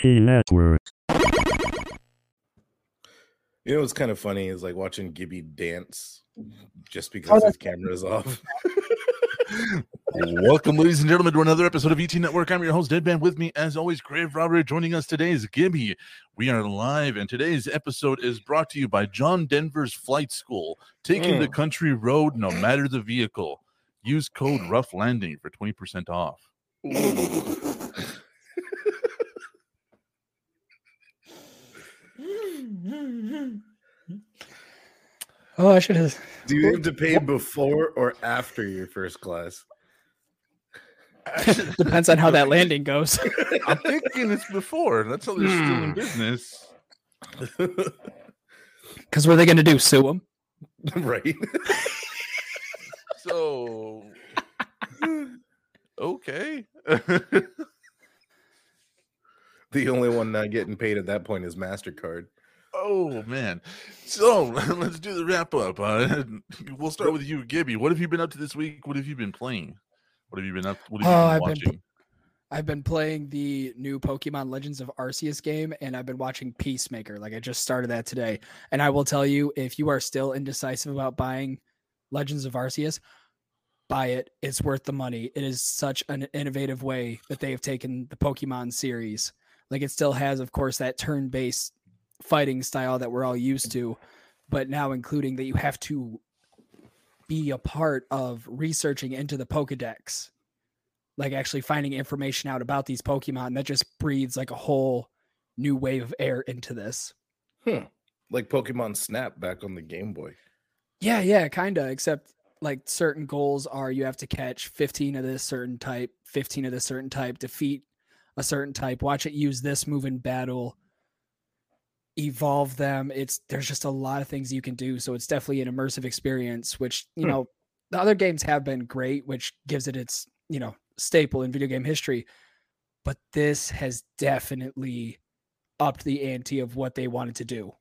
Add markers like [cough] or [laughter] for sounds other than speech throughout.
VT Network. You know what's kind of funny is like watching Gibby dance just Oh, because his that's- [laughs] camera's off. [laughs] Welcome, ladies and gentlemen, to another episode of ET Network. I'm your host, Deadman. With me, as always, Grave Robber. Joining us today is Gibby. We are live, and today's episode is brought to you by John Denver's Flight School, taking the Mm. country road no matter the vehicle. Use code Rough Landing for 20% off. [laughs] Oh, I should have. Do you have to pay before or after your first class? [laughs] Depends on how that landing goes. I'm thinking it's before. That's how they're still in Hmm. business. [laughs] Because what are they going to do? Sue them? right. [laughs] So, okay. The only one not getting paid at that point is MasterCard. Oh man. So [laughs] let's do the wrap up. Uh, [laughs] we'll start with you, Gibby. What have you been up to this week? What have you been playing? What have you been up? What have you Oh, been I've been? I've been playing the new Pokemon Legends of Arceus game, and I've been watching Peacemaker. Like I just started that today, and I will tell you, if you are still indecisive about buying Legends of Arceus, buy it. It's worth the money. It is such an innovative way that they have taken the Pokemon series. Like it still has, of course, that turn-based fighting style that we're all used to, but now including that you have to be a part of researching into the Pokedex like actually finding information out about these Pokemon that just breathes like a whole new wave of air into this. Hmm. Like Pokemon Snap back on the Game Boy. Yeah, yeah, kind of. Except like certain goals are you have to catch 15 of this certain type, 15 of this certain type, defeat a certain type, watch it use this move in battle, evolve them. It's there's just a lot of things you can do. So it's definitely an immersive experience, which, you Hmm. know, the other games have been great, which gives it its, you know, staple in video game history. But this has definitely upped the ante of what they wanted to do.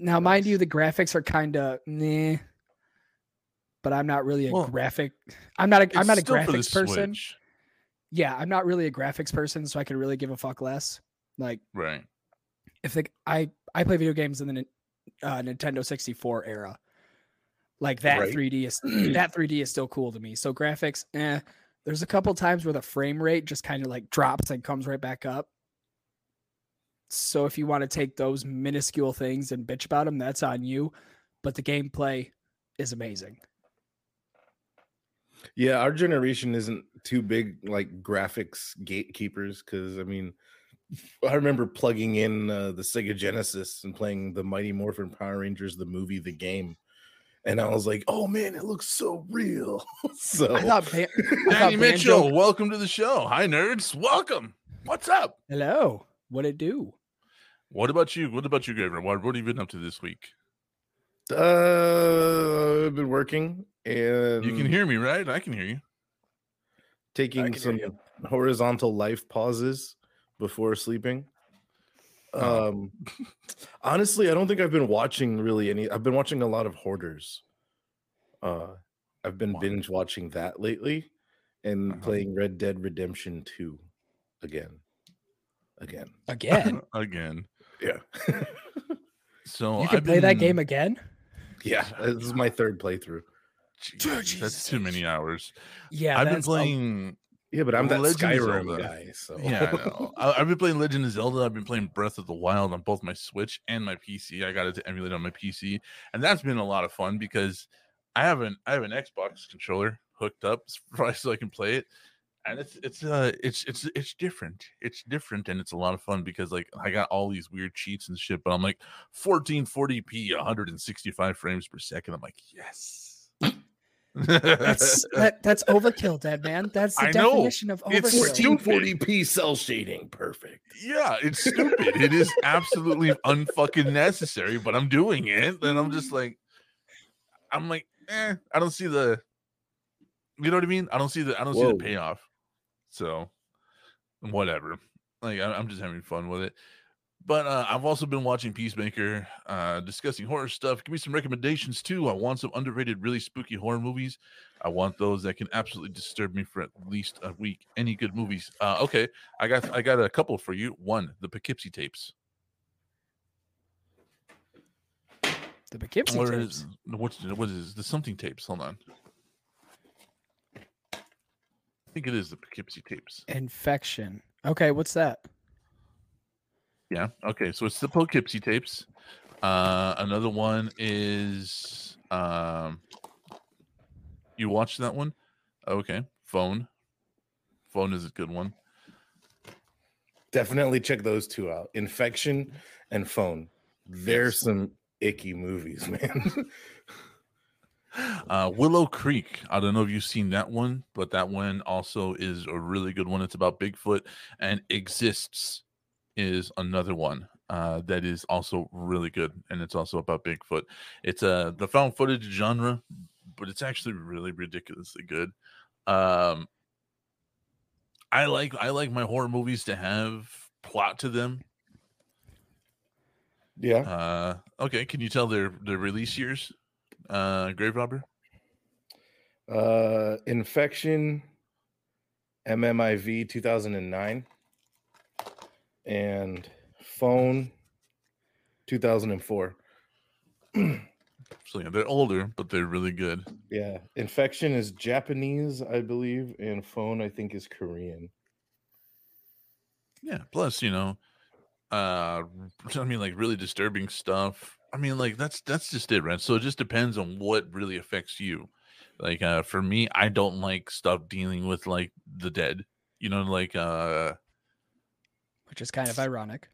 Now, mind you, the graphics are kind of nah, but I'm not really a Well, graphic. I'm not a. I'm not a still for the graphics person. Switch. Yeah, I'm not really a graphics person, so I could really give a fuck less. Like Right. If the I I play video games in the uh, Nintendo 64 era. Like that Right. 3D is [clears throat] that 3D is still cool to me. So graphics, eh. There's a couple times where the frame rate just kind of like drops and comes right back up. So if you want to take those minuscule things and bitch about them, that's on you. But the gameplay is amazing. Yeah, our generation isn't too big like graphics gatekeepers because I mean, I remember plugging in uh, the Sega Genesis and playing the Mighty Morphin Power Rangers, the movie, the game, and I was like, "Oh man, it looks so real." [laughs] so I thought, Ban- I Danny thought Mitchell, Banjo- welcome to the show. Hi, nerds. Welcome. What's up? Hello, what it do? What about you? What about you, Gabriel? What, what have you been up to this week? uh, I've been working and You can hear me, right? I can hear you. taking can hear some you. horizontal life pauses before sleeping. Oh. Um, honestly, I don't think I've been watching really any. I've been watching a lot of Hoarders. Uh, I've been Wow. binge watching that lately, and Uh-huh. playing Red Dead Redemption Two again, again. Again, [laughs] Again. Yeah, [laughs] So you can I've play that game again. yeah. This is my third playthrough. Jesus, that's too many hours. Yeah, I've been that's a- playing. Yeah, but I'm that Legend Skyrim Zelda. guy. So Yeah, I know. I, I've been playing Legend of Zelda. I've been playing Breath of the Wild on both my Switch and my PC. I got it to emulate on my PC, and that's been a lot of fun because I have an I have an Xbox controller hooked up [laughs] so I can play it, and it's it's uh it's it's it's different. It's different, and it's a lot of fun because like I got all these weird cheats and shit, but I'm like 1440p, 165 frames per second. I'm like yes. That's that, that's overkill, dead man. That's the I know. definition of It's overkill. 1440p cell shading, perfect. Yeah, it's stupid. it is absolutely [laughs] unfucking necessary, but I'm doing it. And I'm just like, I'm like, eh, I don't see the, you know what I mean? I don't see the, I don't see the payoff. So, whatever. Like, I, I'm just having fun with it. But uh, I've also been watching Peacemaker, uh, discussing horror stuff. Give me some recommendations too. I want some underrated, really spooky horror movies. I want those that can absolutely disturb me for at least a week. Any good movies? Uh, okay, I got I got a couple for you. One, the Poughkeepsie tapes. The Poughkeepsie Or tapes. is, what's what is the something tapes? Hold on. I think it is the Poughkeepsie tapes. Infection. Okay, what's that? Yeah. Okay. So it's the Poughkeepsie tapes. Uh, another one is um, you watched that one? Okay. Phone. Phone is a good one. Definitely check those two out. Infection and Phone. There's some icky movies, [laughs] man. Uh, Willow Creek. I don't know if you've seen that one, but that one also is a really good one. It's about Bigfoot and Exists is another one uh, that is also really good, and it's also about Bigfoot. It's uh, the found footage genre, but it's actually really ridiculously good. Um, I like I like my horror movies to have plot to them. yeah. Uh, okay, can you tell their their release years? Uh, Grave Robber. Uh Infection MMIV 2009 and Phone 2004. So yeah, they're older, but they're really good. Yeah, Infection is Japanese, I believe, and Phone I think is Korean. Yeah. Plus, you know, uh, [laughs] I mean, like really disturbing stuff. I mean, like that's that's just it, right? So it just depends on what really affects you. Like, uh, for me, I don't like stuff dealing with like the dead. You know, like, uh, Which is kind of ironic.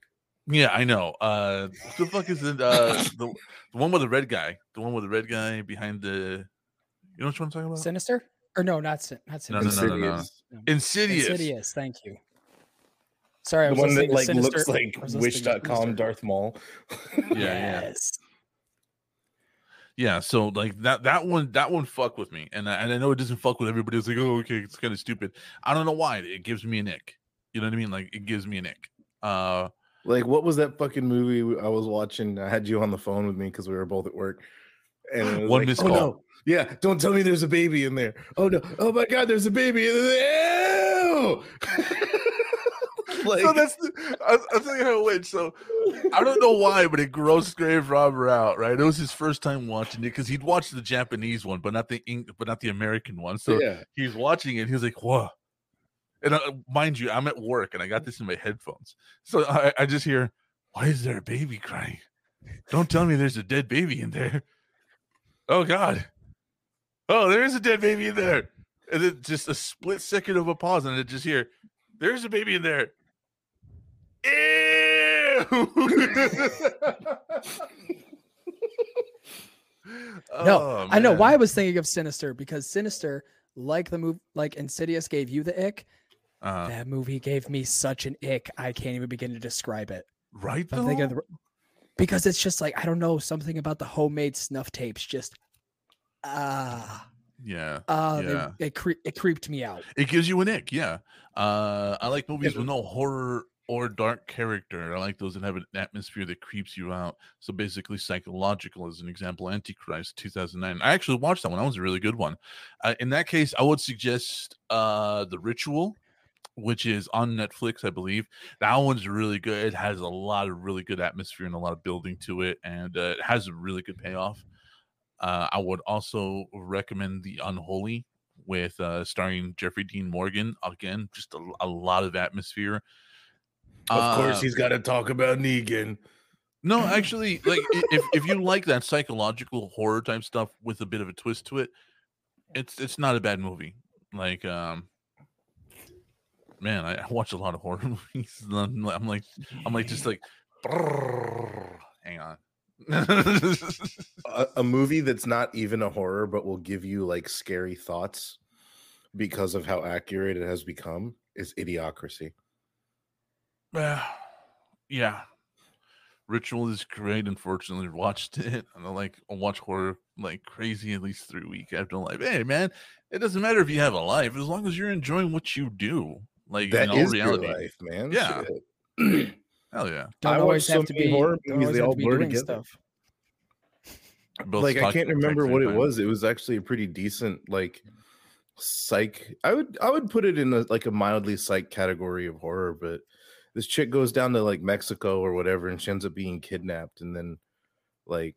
yeah, I know. Uh, the fuck is it? Uh, [laughs] the the one with the red guy, the one with the red guy behind the. You know what I'm talking about? Sinister? Or no, not sin- not No, Sinister. no, no, no, no. Insidious. Insidious. Insidious. Thank you. Sorry, I The was one that to like Sinister. looks like I was listening to wish.com Darth Maul. Yeah, yeah. Yes. Yeah, so like that that one that one fuck with me, and I, and I know it doesn't fuck with everybody. It's like, oh, okay, it's kind of stupid. I don't know why it gives me an ick. You know what I mean? Like it gives me an ick. Uh, Like, what was that fucking movie I was watching? I had you on the phone with me because we were both at work. And it [gasps] was One like, missed oh, call. no. Yeah, don't tell me there's a baby in there. Oh no! Oh my god, there's a baby in there. [laughs] Ew! like, so that's the, tell you how went. So I don't know why, but it grossed Grave Robber out. Right? It was his first time watching it because he'd watched the Japanese one, but not the Eng- but not the American one. So yeah, he was watching it. He's like, "Whoa!" And uh, mind you, I'm at work and I got this in my headphones, so I, I just hear, "Why is there a baby crying? Don't tell me there's a dead baby in there." Oh God! Oh, there is a dead baby in there. And then just a split second of a pause, and I just hear, "There's a baby in there." Ew! [laughs] No, Oh, I know why I was thinking of Sinister because Sinister, like the move, like Insidious gave you the ick. Uh, that movie gave me such an ick. I can't even begin to describe it. right though? the, because it's just like I don't know something about the homemade snuff tapes. Just ah, Yeah. ah, Yeah. they, it cre- it creeped me out. It gives you an ick, yeah. Uh, I like movies with no horror or dark character. I like those that have an atmosphere that creeps you out. So basically, psychological as an example. Antichrist, two thousand nine. I actually watched that one. That was a really good one. Uh, in that case, I would suggest uh, the Ritual, which is on Netflix, I believe. That one's really good. It has a lot of really good atmosphere and a lot of building to it, and uh, it has a really good payoff. Uh, I would also recommend The Unholy with uh, starring Jeffrey Dean Morgan. Again, just a, a lot of atmosphere. of course Uh, he's got to talk about Negan. no, [laughs] actually, like if if you like that psychological horror type stuff with a bit of a twist to it, it's it's not a bad movie. Like, um, man, I, I watch a lot of horror [laughs] movies. and I'm, like- I'm like, I'm like, just like, hang on. [laughs] A, a movie that's not even a horror, but will give you like scary thoughts because of how accurate it has become is Idiocracy. Yeah, yeah. Ritual is great. Unfortunately, watched it. And I like I watch horror like crazy at least three week after life. Hey man, it doesn't matter if you have a life as long as you're enjoying what you do. Like That in all is reality. your life, man. Yeah. Shit. [clears throat] Hell yeah. Don't I watch always so have to many be horror movies, they all be blur doing together. stuff. Both like I can't at the exact remember same what it was. It was actually a pretty decent like psych. I would I would put it in a, like a mildly psych category of horror, but this chick goes down to like Mexico or whatever and she ends up being kidnapped and then like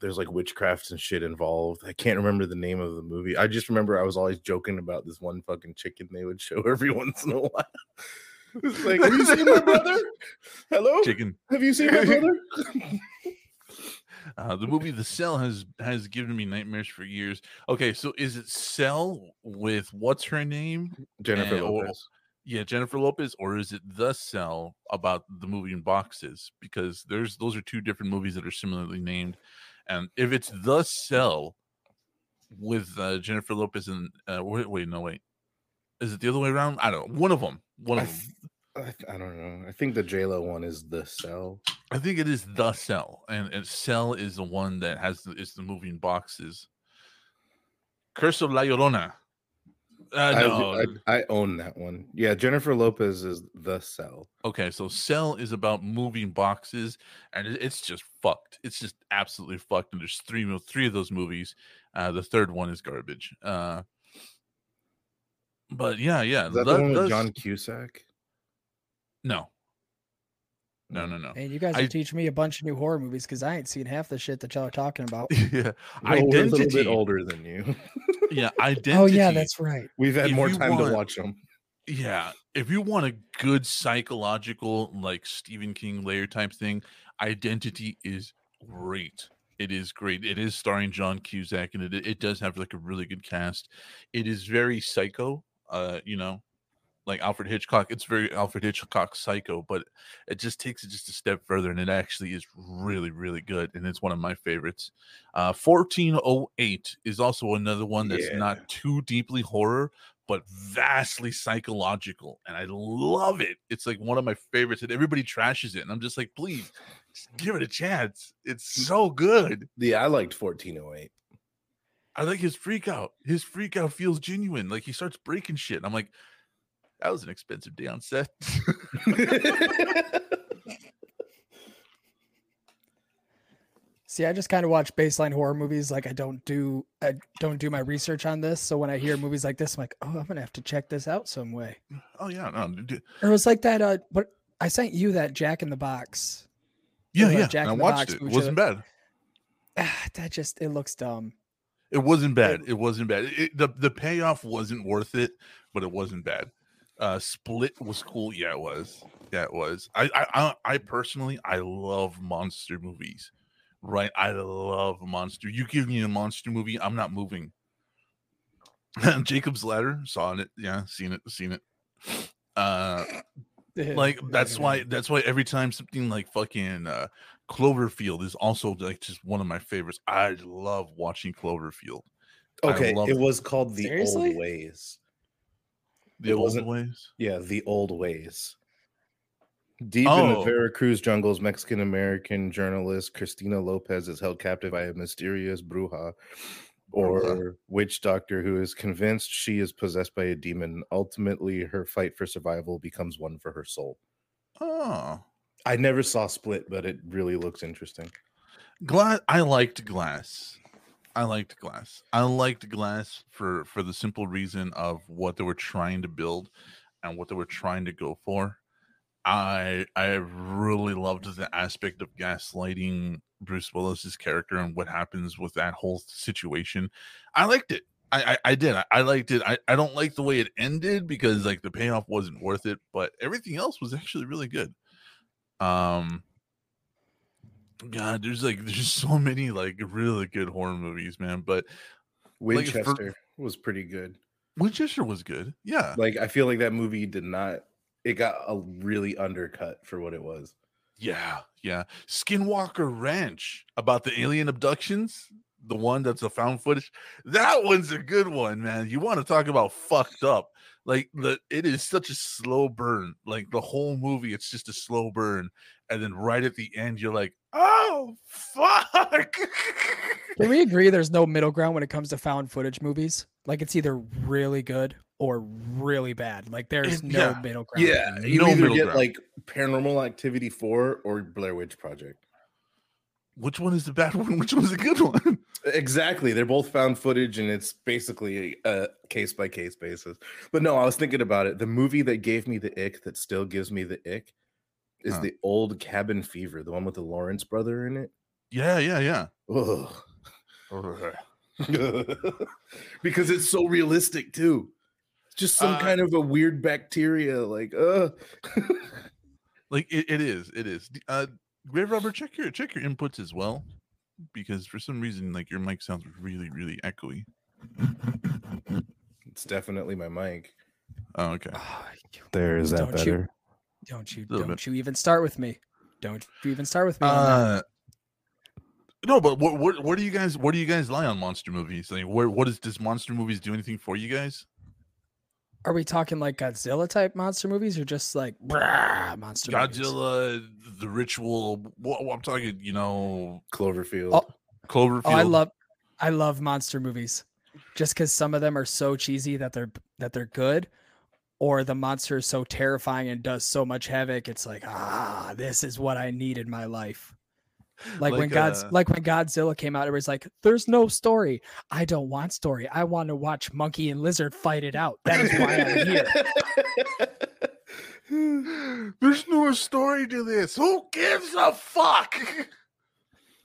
there's like witchcraft and shit involved. I can't remember the name of the movie. I just remember I was always joking about this one fucking chicken they would show [laughs] every once in a while. [laughs] It's like, have you seen my brother? [laughs] Hello? Chicken. Have you seen my brother? Uh, the movie The Cell has has given me nightmares for years. Okay, so is it Cell with what's her name? Jennifer or- Lopez. Yeah, Jennifer Lopez, or is it The Cell about the movie in boxes? Because there's those are two different movies that are similarly named. And if it's The Cell with uh, Jennifer Lopez and uh, wait, wait, no, wait, is it the other way around? I don't know. One of them. One I, of them. th- I, I don't know. I think the J Lo one is the cell. I think it is the cell, and, and cell is the one that has the, is the moving boxes. Curse of La Llorona. Uh, I, no. I, I own that one. Yeah, Jennifer Lopez is the cell. okay, so cell is about moving boxes, and it's just fucked. It's just absolutely fucked. And there's three mo- three of those movies. Uh, the third one is garbage. Uh, but yeah, yeah. Is that the- the one with the- John Cusack? No. No, no, no. And you guys I- are teaching me a bunch of new horror movies because I ain't seen half the shit that y'all are talking about. [laughs] yeah, [laughs] Well, we're a little bit older than you. [laughs] Yeah, identity. Oh yeah, that's right. We've had If more time want- to watch them. Yeah, if you want a good psychological, like Stephen King layer type thing, Identity is great. It is great. It is starring John Cusack, and it it does have like a really good cast. It is very psycho, uh, you know, like Alfred Hitchcock. It's very Alfred Hitchcock psycho, but it just takes it just a step further, and it actually is really, really good, and it's one of my favorites. Uh, 1408 is also another one that's Yeah. not too deeply horror, but vastly psychological, and I love it. It's like one of my favorites, and everybody trashes it, and I'm just like, please, just give it a chance. It's so good. Yeah, I liked 1408. I like his freak out. His freak out feels genuine. Like he starts breaking shit. and I'm like, that was an expensive day on set. [laughs] See, I just kind of watch baseline horror movies. Like I don't do I don't do my research on this. So when I hear movies like this, I'm like, oh, I'm gonna have to check this out some way. oh yeah, no, dude. Or it was like that. Uh, what I sent you that Jack in the Box. yeah, yeah. Jack and I in the watched Box it. It wasn't bad. Ah, that just it looks dumb. It wasn't bad. It wasn't bad. It, the the payoff wasn't worth it, but it wasn't bad. Uh, Split was cool. Yeah, it was. Yeah, it was. I I I, I personally I love monster movies. Right, I love monster. You give me a monster movie, I'm not moving. [laughs] Jacob's Ladder, saw it. Yeah, seen it, seen it. Uh, [laughs] like that's why that's why every time something like fucking uh Cloverfield is also like just one of my favorites. I love watching Cloverfield. Okay, love it was called The Seriously? Old Ways. The It old wasn't- ways. Yeah, The Old Ways. Deep in Oh. the Veracruz jungles, Mexican American journalist Christina Lopez is held captive by a mysterious bruja or witch doctor who is convinced she is possessed by a demon. Ultimately, her fight for survival becomes one for her soul. Oh, I never saw Split, but it really looks interesting. glass. I liked Glass. I liked Glass. I liked Glass for for the simple reason of what they were trying to build and what they were trying to go for. I I really loved the aspect of gaslighting Bruce Willis's character and what happens with that whole situation. I liked it. I I, I did. I, I liked it. I, I don't like the way it ended because like the payoff wasn't worth it, but everything else was actually really good. Um God, there's like there's so many like really good horror movies, man. But Like, for- Winchester was pretty good. Winchester was good. Yeah. Like I feel like that movie did not it got a really undercut for what it was. Yeah, yeah. Skinwalker Ranch about the alien abductions, the one that's a found footage. That one's a good one, man. You want to talk about fucked up? Like the it is such a slow burn. Like the whole movie, it's just a slow burn, and then right at the end, you're like, oh fuck. Can we [laughs] agree there's no middle ground when it comes to found footage movies? Like it's either really good or really bad. Like there's It- no yeah. middle ground. Yeah, you No either middle get ground. like Paranormal Activity 4 or Blair Witch Project. Which one is the bad [laughs] one? Which one's the good one? Exactly. They're both found footage and it's basically a case by case basis. But no, I was thinking about it. The movie that gave me the ick that still gives me the ick is Huh. the old Cabin Fever, the one with the Lawrence brother in it. Yeah, yeah, yeah. [laughs] Because it's so realistic too. It's just some Uh, kind of a weird bacteria, like uh [laughs] Like it, it is, it is. Uh, Grave Robber, check your check your inputs as well, because for some reason, like your mic sounds really, really echoey. it's definitely my mic. Oh, okay. Oh, you- There is that Don't you- better? don't you Little don't bit. you even start with me. Don't you even start with me. on that. Uh, no, but what, what, where do you guys, what do you guys lie on monster movies? Like, where, what is does monster movies do anything for you guys? Are we talking like Godzilla type monster movies or just like brah, monster movies? Godzilla, The Ritual. What, I'm talking, you know, Cloverfield. Oh, Cloverfield. Oh, I love I love monster movies. Just because some of them are so cheesy that they're that they're good, or the monster is so terrifying and does so much havoc, it's like, ah, this is what I need in my life. [laughs] Like, when God's uh, like when Godzilla came out, it was like, there's no story. I don't want story. I want to watch monkey and lizard fight it out. That is why I'm here. [laughs] There's no story to this. Who gives a fuck?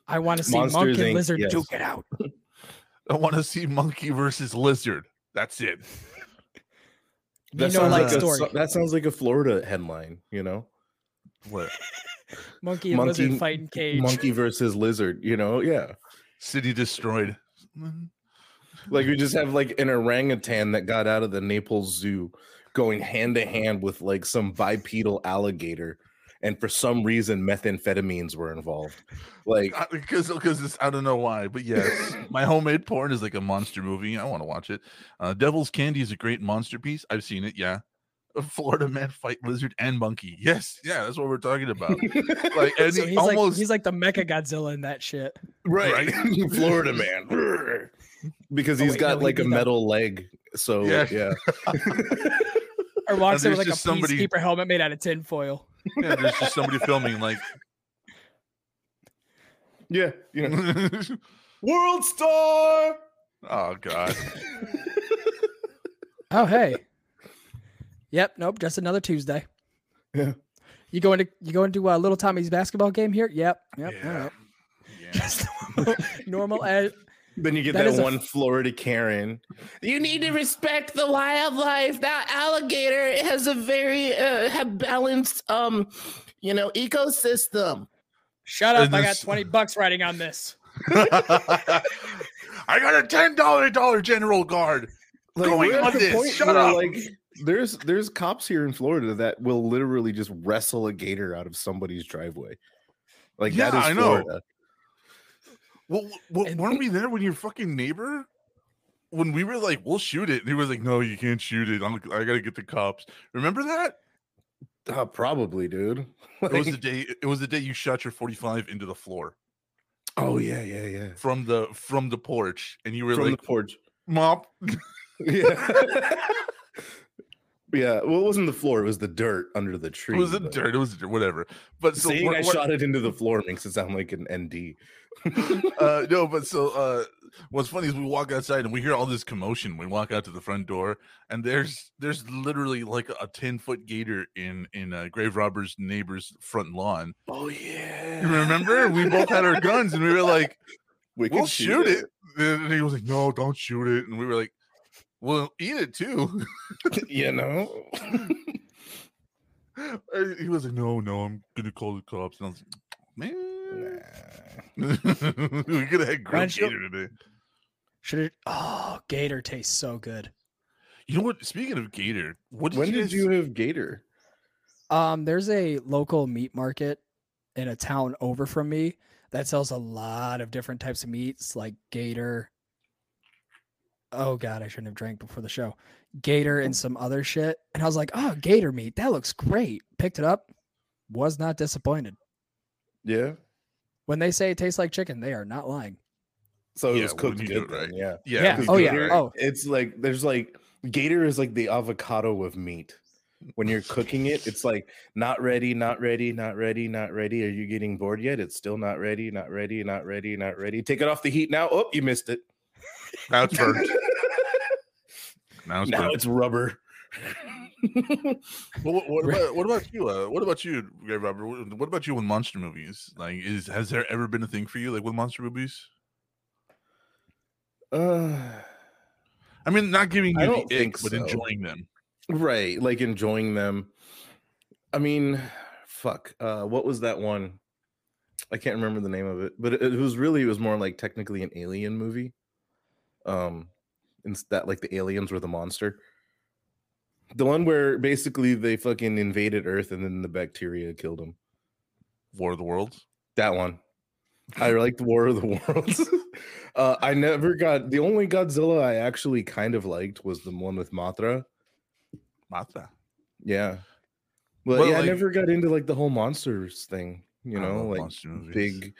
I want to see Monsters, monkey and lizard yes. duke it out. [laughs] I want to see monkey versus lizard. That's it. You know, sounds like a, story. that sounds like a Florida headline, you know? What? Monkey and Monkey- lizard fighting cage. Monkey versus lizard, you know? Yeah. City destroyed. Like we just have like an orangutan that got out of the Naples Zoo going hand to hand with like some bipedal alligator. And for some reason, methamphetamines were involved. Like, Because because I don't know why, but yes, [laughs] my homemade porn is like a monster movie. I want to watch it. Uh, Devil's Candy is a great monster piece. I've seen it. Yeah. A Florida man fight lizard and monkey. Yes, yeah, that's what we're talking about. [laughs] Like, and So he's almost like he's like the Mecha Godzilla in that shit. right, [laughs] Florida man, [laughs] because Oh, he's wait, got no, like a beat up- metal leg. So Yeah. yeah, Or walks in with there's like a just somebody- peacekeeper helmet made out of tinfoil. yeah, there's just somebody filming like yeah, you know, oh World Star. Oh god. Oh hey. Yep, nope, just another Tuesday. Yeah. You going to you going to uh, little Tommy's basketball game here? Yep. Yep. Yeah. right. Yeah. [laughs] Just normal [laughs] ed- Then you get That that, is a one Florida Karen. You need to respect the wildlife. That alligator has a very uh, have balanced, um, you know, ecosystem. Shut up. And I got 20 bucks riding on this. [laughs] I got a ten dollar dollar general guard. Going on this, shut up. Like, there's there's cops here in Florida that will literally just wrestle a gator out of somebody's driveway. Like that Yeah, is I know. Florida. Well, well And- weren't we there when your fucking neighbor? When we were like, we'll shoot it, and he was like, "No, you can't shoot it. I'm, I gotta get the cops." Remember that? Uh, probably, dude. [laughs] It was the day. It was the day you shot your 45 into the floor oh yeah, yeah, yeah. from the from the porch, and you were From like, the porch. "Mop." [laughs] Yeah. [laughs] yeah. Well, it wasn't the floor; it was the dirt under the tree. It was the but- dirt. It was whatever. But so Saying what- I what- shot it into the floor makes it sound like an ND. [laughs] uh no but so uh what's funny is we walk outside and we hear all this commotion we walk out to the front door and there's there's literally like a 10 foot gator in in uh, grave robber's neighbor's front lawn oh yeah. you remember we both had our guns and we were like We we'll could shoot it and he was like no don't shoot it and we were like we'll eat it too [laughs] you know. [laughs] He was like no no i'm gonna call the cops and i was like man Nah. [laughs] we could have had grilled don't you- gator today Should it? Oh, Gator tastes so good. you know what speaking of gator what did when you did guys- you have gator? Um, there's a local meat market in a town over from me that sells a lot of different types of meats, like gator. Oh god, I shouldn't have drank before the show. Gator and mm. some other shit. And I was like, oh, gator meat. That looks great. Picked it up. Was not disappointed. Yeah. When they say it tastes like chicken, they are not lying. So it Yeah, was cooked good, right. yeah. yeah, Yeah, because oh, yeah, gator- oh. It's like there's like gator is like the avocado of meat. when you're cooking it, it's like not ready, not ready, not ready, not ready. Are you getting bored yet? It's still not ready, not ready, not ready, not ready. Take it off the heat now. Oh, you missed it. Now it's burnt. [laughs] Now it's now burnt. it's rubber. [laughs] Well, what, what about what about you? Uh, what about you, Grave Robber? What, what about you with monster movies? Like, is has there ever been a thing for you like with monster movies? uh, I mean, not giving you don't the ick, think but enjoying them. right, like enjoying them. I mean, fuck. Uh, what was that one? I can't remember the name of it, but it, it was really it was more like technically an alien movie. Um, and that like the aliens were the monster. The one where basically they fucking invaded Earth and then the bacteria killed them. War of the Worlds. That one. I liked War of the Worlds. [laughs] uh, I never got the only Godzilla I actually kind of liked was the one with Mothra. Mata. Yeah. But Well, yeah, like- I never got into like the whole monsters thing, you know, like big movies.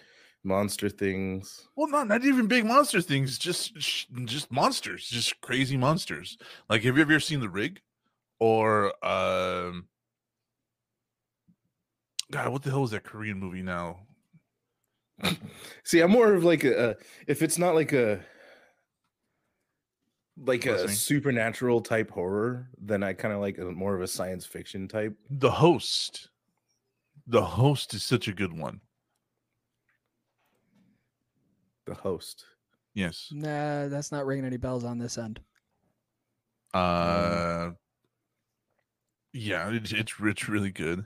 Monster things. Well, not not even big monster things. Just just monsters. Just crazy monsters. Like, have you ever seen The Rig? Or um, God, what the hell was that Korean movie now? [laughs] See, I'm more of like a, if it's not like a like a supernatural type horror, then I kind of like a, more of a science fiction type. The Host. The Host is such a good one. The host. Yes. Nah, that's not ringing any bells on this end. Uh, yeah, it's it's it's really good.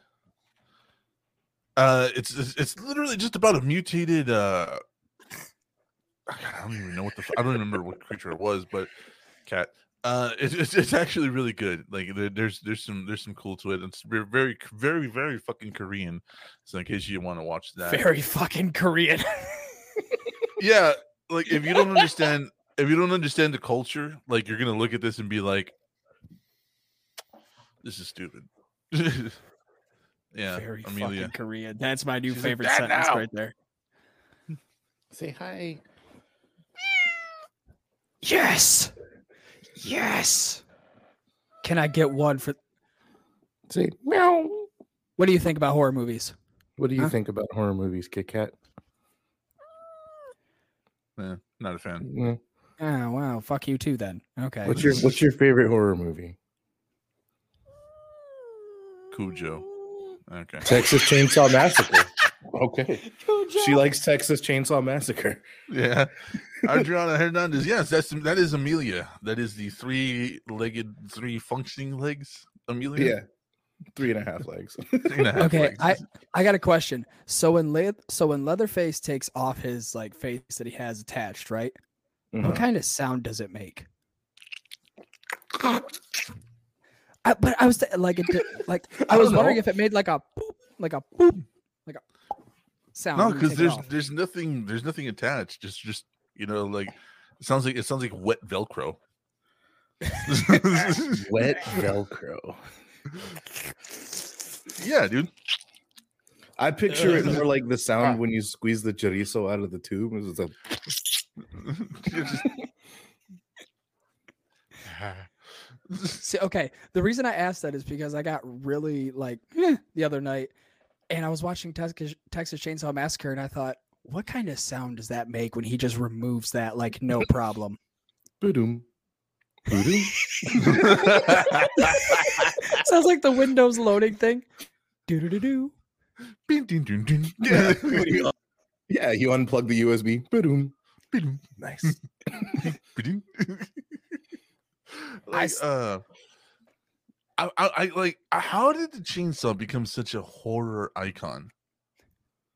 Uh, it's it's, it's literally just about a mutated. Uh, [sighs] God, I don't even know what the f- I don't remember what creature it was, but cat. Uh, it's it's, it's actually really good. Like there, there's there's some there's some cool to it. It's very very very very fucking Korean. So in case you want to watch that, Very fucking Korean. [laughs] yeah like if you don't [laughs] understand if you don't understand the culture like you're gonna look at this and be like this is stupid [laughs] yeah Very amelia fucking Korean. That's my new She's favorite "Dad, sentence now." right there. Say hi. Yes. Yes. Can I get one for Say meow. what do you think about horror movies? What do you Huh? think about horror movies, Kit Kat? Eh, not a fan Mm, Oh wow, fuck you too then. Okay. What's your What's your favorite horror movie? cujo okay Texas Chainsaw Massacre. [laughs] Okay. She likes Texas Chainsaw Massacre. yeah [laughs] adriana hernandez yes that's that is amelia that is the three-legged three functioning legs amelia Yeah. Three and a half legs. [laughs] Three and a half Okay, legs. I I got a question. So when Le- so when Leatherface takes off his like face that he has attached, right? Mhm. What kind of sound does it make? I, but I was th- like, it did, like [laughs] I, I was don't wondering know. if it made like a boop, like a boop, like a sound. no because there's there's nothing there's nothing attached just just you know like it sounds like it sounds like wet velcro [laughs] Wet Velcro. Yeah dude I picture it more like the sound [laughs] when you squeeze the chorizo out of the tube. It was a, [laughs] See, [laughs] okay. The reason I asked that is because I got really like eh, [clears throat] the other night, and I was watching Texas, Texas Chainsaw Massacre, and I thought, what kind of sound does that make when he just removes that like no problem? boom. Boom. Sounds like the Windows loading thing. Do do do do. Yeah. yeah, you unplug the USB. Boom. Ding, Nice. [laughs] ding. I like, s- uh, I, I, I like. How did the chainsaw become such a horror icon?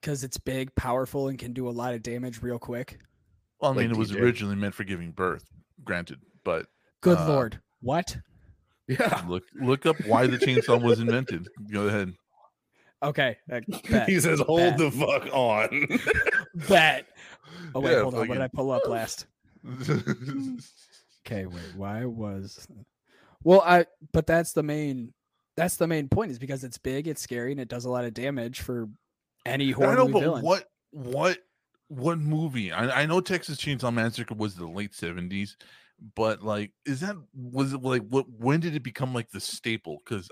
Because it's big, powerful, and can do a lot of damage real quick. Well, I Like mean, it was DJ. originally meant for giving birth, granted, but Good Uh, lord. What? Yeah. look look up why the chainsaw was invented. Go ahead. Okay. uh, [laughs] bet. He says, hold bet. the fuck on. [laughs] bet. Oh wait, Yeah, hold on. What did I pull up last? [laughs] Okay, wait. Why was? Well, I. But that's the main. That's the main point. Is because it's big, it's scary, and it does a lot of damage for any horror I know, movie but villain. what what what movie? I, I know Texas Chainsaw Massacre was the late seventies, but like, is that was it like what? When did it become like the staple? Because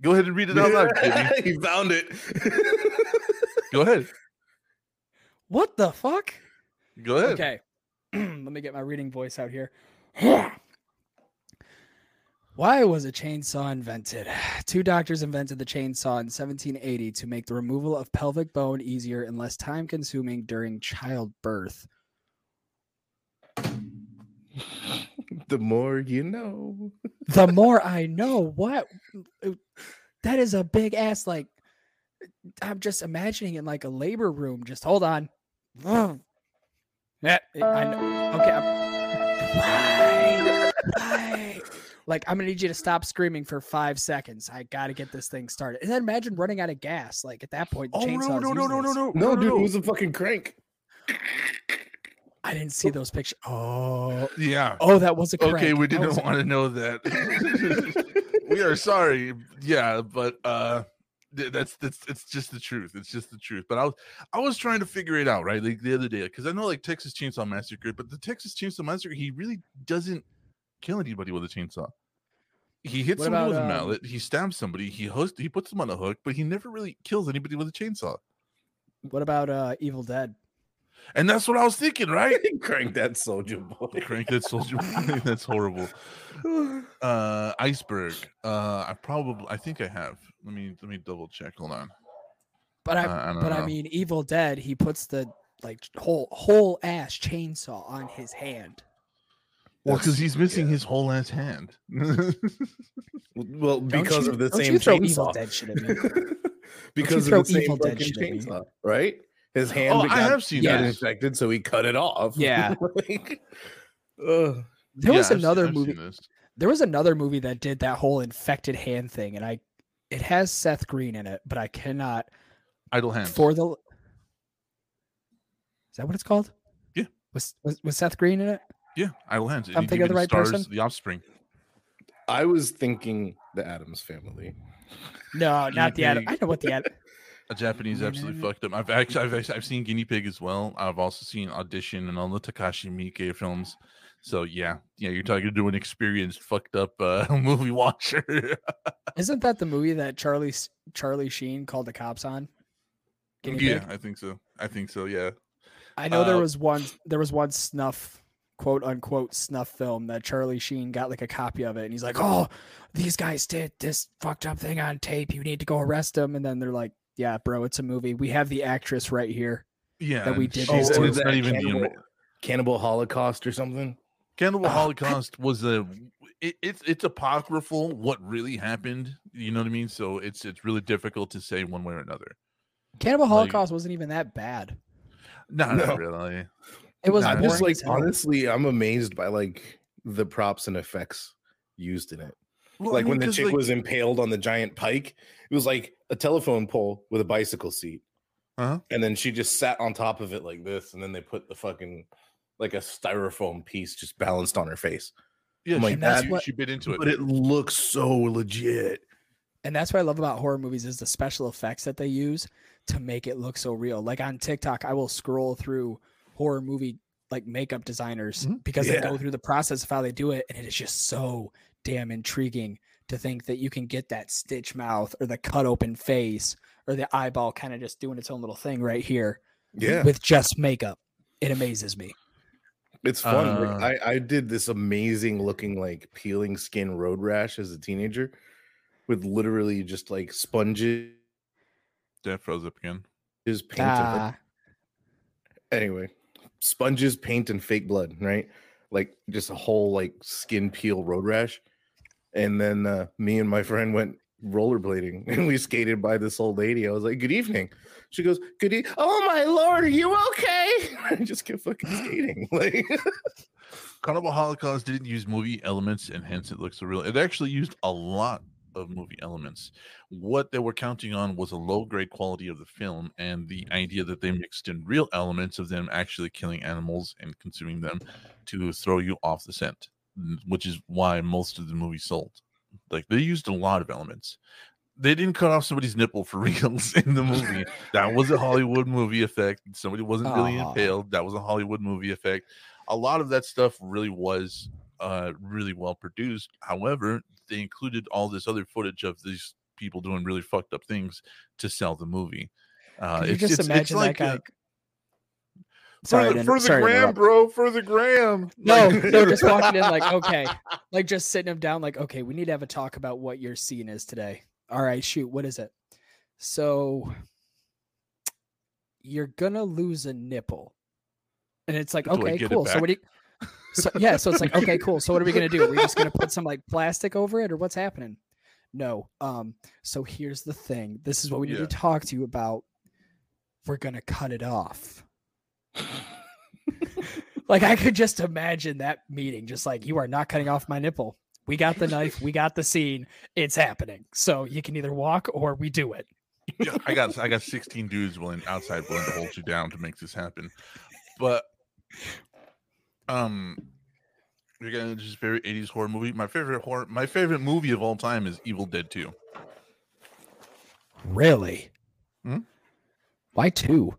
Go ahead and read it out loud. Jimmy. [laughs] he found it. [laughs] Go ahead. What the fuck? Go ahead. Okay. [clears throat] Let me get my reading voice out here. [sighs] Why was a chainsaw invented? [sighs] Two doctors invented the chainsaw in 1780 to make the removal of pelvic bone easier and less time consuming during childbirth. [laughs] the more you know. The [laughs] more I know, what uh, that is a big ass like I'm just imagining in like a labor room. Just hold on. Yeah, I know. Okay, I'm, Why? [laughs] Why? Like I'm gonna need you to stop screaming for five seconds. I gotta get this thing started. And then imagine running out of gas. Like at that point, the Oh chainsaw no is no no no no useless. no No, dude, it was a fucking crank. I didn't see those pictures. Oh, Yeah. oh, that was a crank. Okay, we didn't a- want to know that. [laughs] we are sorry. Yeah, but uh that's that's it's just the truth. It's just the truth. But I was I was trying to figure it out, right? Like the other day, because I know like Texas Chainsaw Massacre, but the Texas Chainsaw Massacre, he really doesn't kill anybody with a chainsaw. He hits What someone about, with a um, mallet, he stabs somebody, he host he puts them on a hook, but he never really kills anybody with a chainsaw. What about uh Evil Dead? And that's what I was thinking, right? [laughs] crank that soldier boy. Crank that soldier. boy. [laughs] that's horrible. [sighs] uh iceberg uh i probably i think i have let me let me double check hold on But I, Uh, I don't but I mean, Evil Dead. He puts the like whole whole ass chainsaw on his hand. well because he's missing yeah. his whole ass hand Well, because you- of the same you throw Evil chainsaw. Dead shit at [laughs] me. because of the same Evil Dead fucking shit at me. chainsaw, right? His oh, hand Oh, I got, have seen that. infected, so he cut it off. [laughs] Yeah. Like, ugh. There was Yeah, I've another I've seen movie. this. There was another movie that did that whole infected hand thing, and I, it has Seth Green in it, but I cannot idle hands for the. Is that what it's called? Yeah. Was was, was Seth Green in it? yeah idle hands I'm thinking of the right stars person? the offspring I was thinking the Addams family. No, not [laughs] the Adam. I know what the Adam. A japanese absolutely fucked up i've actually I've, actually- I've seen guinea pig as well i've also seen audition and all the takashi miike films so yeah yeah you're talking to an experienced fucked up uh [laughs] movie watcher [laughs] Isn't that the movie that Charlie Charlie Sheen called the cops on? Guinea yeah Pig? i think so i think so yeah I know there Uh, was one there was one snuff quote unquote snuff film that Charlie Sheen got like a copy of it and he's like, "Oh, these guys did this fucked up thing on tape. You need to go arrest them." And then they're like, "Yeah, bro, it's a movie. We have the actress right here." yeah That we did she's- this and it's not even cannibal, Amer- cannibal Holocaust or something. Cannibal Ah, Holocaust was a it, it's it's apocryphal what really happened. You know what I mean? So it's it's really difficult to say one way or another. Cannibal Like- Holocaust wasn't even that bad. No, No. not really. It was Nah, just like honestly, I'm amazed by like the props and effects used in it. Well, I like mean, when the chick like- was impaled on the giant pike, it was like a telephone pole with a bicycle seat. Uh-huh. And then she just sat on top of it like this, and then they put the fucking like a styrofoam piece just balanced on her face. yeah, I'm she, like, that's she, what- she bit into it. But it looks so legit. And that's what I love about horror movies is the special effects that they use to make it look so real. Like on TikTok, I will scroll through horror movie like makeup designers Mhm. because they go through the process of how they do it, and it is just so damn intriguing to think that you can get that stitch mouth or the cut open face or the eyeball kind of just doing its own little thing right here Yeah. with just makeup. It amazes me. It's fun. Uh, like, I, I did this amazing looking like peeling skin road rash as a teenager with literally just like sponges, that froze up again. paint, and, Ah, anyway, sponges, paint, and fake blood, right? Like just a whole like skin peel road rash. And then uh, me and my friend went rollerblading and we skated by this old lady. I was like, "Good evening." She goes, "Good e- Oh my lord, are you okay?" [laughs] I just kept fucking skating. [laughs] Like, Cannibal Holocaust didn't use movie elements and hence it looks so real. It actually used a lot of movie elements. What they were counting on was a low grade quality of the film and the idea that they mixed in real elements of them actually killing animals and consuming them to throw you off the scent, which is why most of the movie sold. Like they used a lot of elements. They didn't cut off somebody's nipple for [laughs] reals in the movie. that was a Hollywood movie effect. Somebody wasn't really impaled. That was a Hollywood movie effect a lot of that stuff really was uh really well produced however they included all this other footage of these people doing really fucked up things to sell the movie. Uh, Can you it's, just imagine like that guy? uh, Sorry, for, the- for the gram, bro, for the gram. [laughs] No, no, just [laughs] walking in like, okay, like just sitting him down, like, okay, we need to have a talk about what your scene is today. All right, shoot, what is it? So you're gonna lose a nipple, and it's like, okay, cool. So what do you? So yeah, so it's like, okay, [laughs] cool. So what are we gonna do? Are we just gonna put some like plastic over it, or what's happening? No. Um. So here's the thing. This is what we need Yeah. to talk to you about. We're gonna cut it off. Like I could just imagine that meeting, just like you are not cutting off my nipple. We got the knife, we got the scene, it's happening. So you can either walk or we do it. Yeah, I got I got 16 dudes willing outside willing to hold you down to make this happen. But um you're gonna just favorite 80s horror movie. My favorite horror my favorite movie of all time is Evil Dead 2. Really? Hmm? Why two?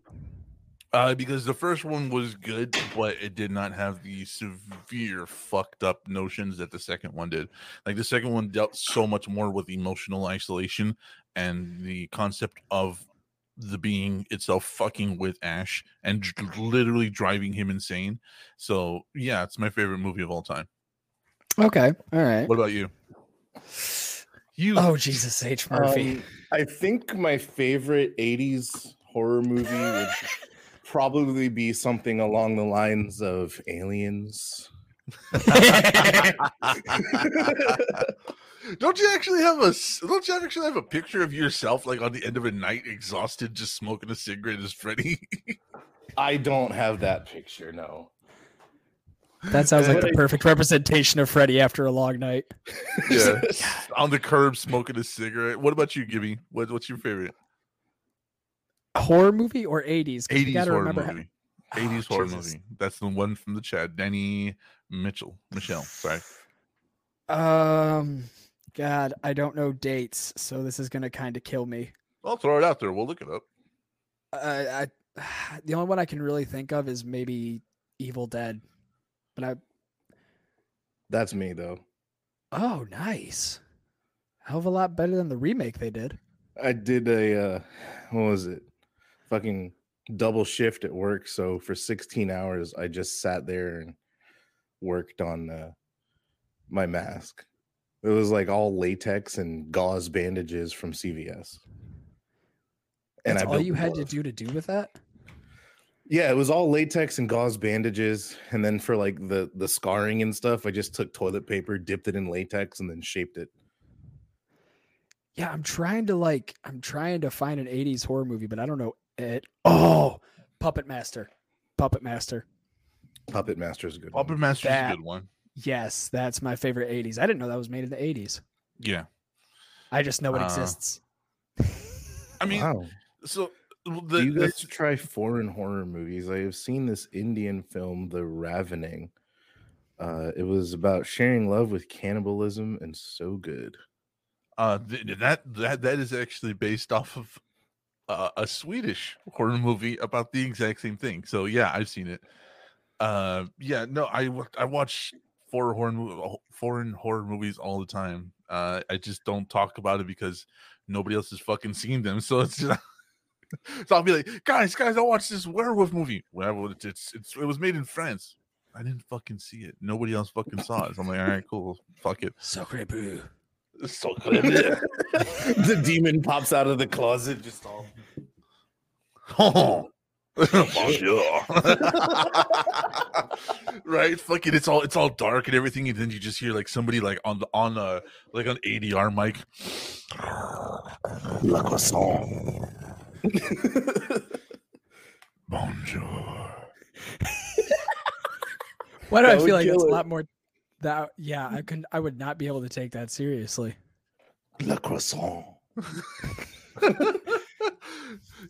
Uh, because the first one was good, but it did not have the severe fucked up notions that the second one did. Like the second one dealt so much more with emotional isolation and the concept of the being itself fucking with Ash and dr- literally driving him insane. So yeah, it's my favorite movie of all time. Okay. All right. What about you? You Oh Jesus H. Murphy. Um, I think my favorite 80s horror movie would [laughs] probably be something along the lines of Aliens. don't you actually have a don't you actually have a picture of yourself like on the end of a night exhausted just smoking a cigarette as Freddy? [laughs] I don't have that picture, no. that sounds like the perfect representation of Freddy after a long night. yeah. [laughs] on the curb smoking a cigarette. What about you, Gibby? What, what's your favorite? Horror movie or 80s? 'Cause you 80s gotta horror remember how- movie. Oh, 80s horror Jesus. movie. That's the one from the chat. Danny Mitchell. Michelle. Sorry. Um, God, I don't know dates, so this is gonna kind of kill me. I'll throw it out there. We'll look it up. Uh, I, [sighs] the only one I can really think of is maybe Evil Dead, but I. That's me though. Oh, nice. Hell of a lot better than the remake they did. I did a uh what was it? Fucking double shift at work. So for 16 hours, I just sat there and worked on uh, my mask. It was like all latex and gauze bandages from CVS. That's I all you had to do to do with that. Yeah, it was all latex and gauze bandages, and then for like the the scarring and stuff, I just took toilet paper, dipped it in latex, and then shaped it. Yeah, I'm trying to like, I'm trying to find an '80s horror movie, but I don't know it. Oh, Puppet Master, Puppet Master. Puppet Master is a good. one. Puppet Master's That- a good one. Yes, that's my favorite '80s. I didn't know that was made in the '80s. Yeah. I just know it Uh, exists. I mean, wow. so the, Do you guys the- try foreign horror movies? I have seen this Indian film, The Ravening. Uh, it was about sharing love with cannibalism and so good. uh th- that that that is actually based off of uh, a Swedish horror movie about the exact same thing. So yeah, I've seen it. Uh, yeah, no, I I watch foreign horror foreign horror movies all the time. Uh, I just don't talk about it because nobody else has fucking seen them. So it's just. [laughs] So I'll be like, guys, guys, I watched this werewolf movie. Well, it's, it's, it was made in France. I didn't fucking see it. Nobody else fucking saw it. So I'm like, all right, cool, fuck it. So [laughs] the demon pops out of the closet, just all. Oh, [laughs] bonjour. [laughs] right? Fucking, it's all it's all dark and everything, and then you just hear like somebody like on the on a like on ADR mic. La croissant. Bonjour. Why do That I feel like it's kill a lot more? That yeah, I couldn't. I would not be able to take that seriously. La croissant. [laughs]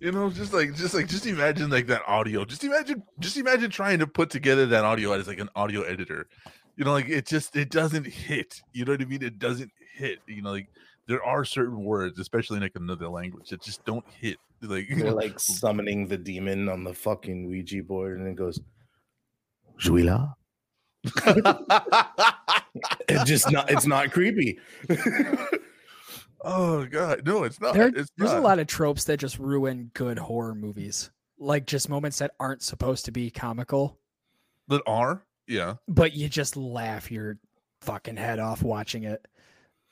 you know, just like just like just imagine like that audio. Just imagine just imagine trying to put together that audio as like an audio editor. You know, like it just it doesn't hit. You know what I mean? It doesn't hit. You know, like there are certain words, especially in like another language, that just don't hit. Like They're [laughs] like summoning the demon on the fucking Ouija board, and it goes, Juila. It just not. It's not creepy. [laughs] Oh god, no, it's not. There, it's there's a lot of tropes that just ruin good horror movies, like just moments that aren't supposed to be comical, that are. Yeah, but you just laugh your fucking head off watching it.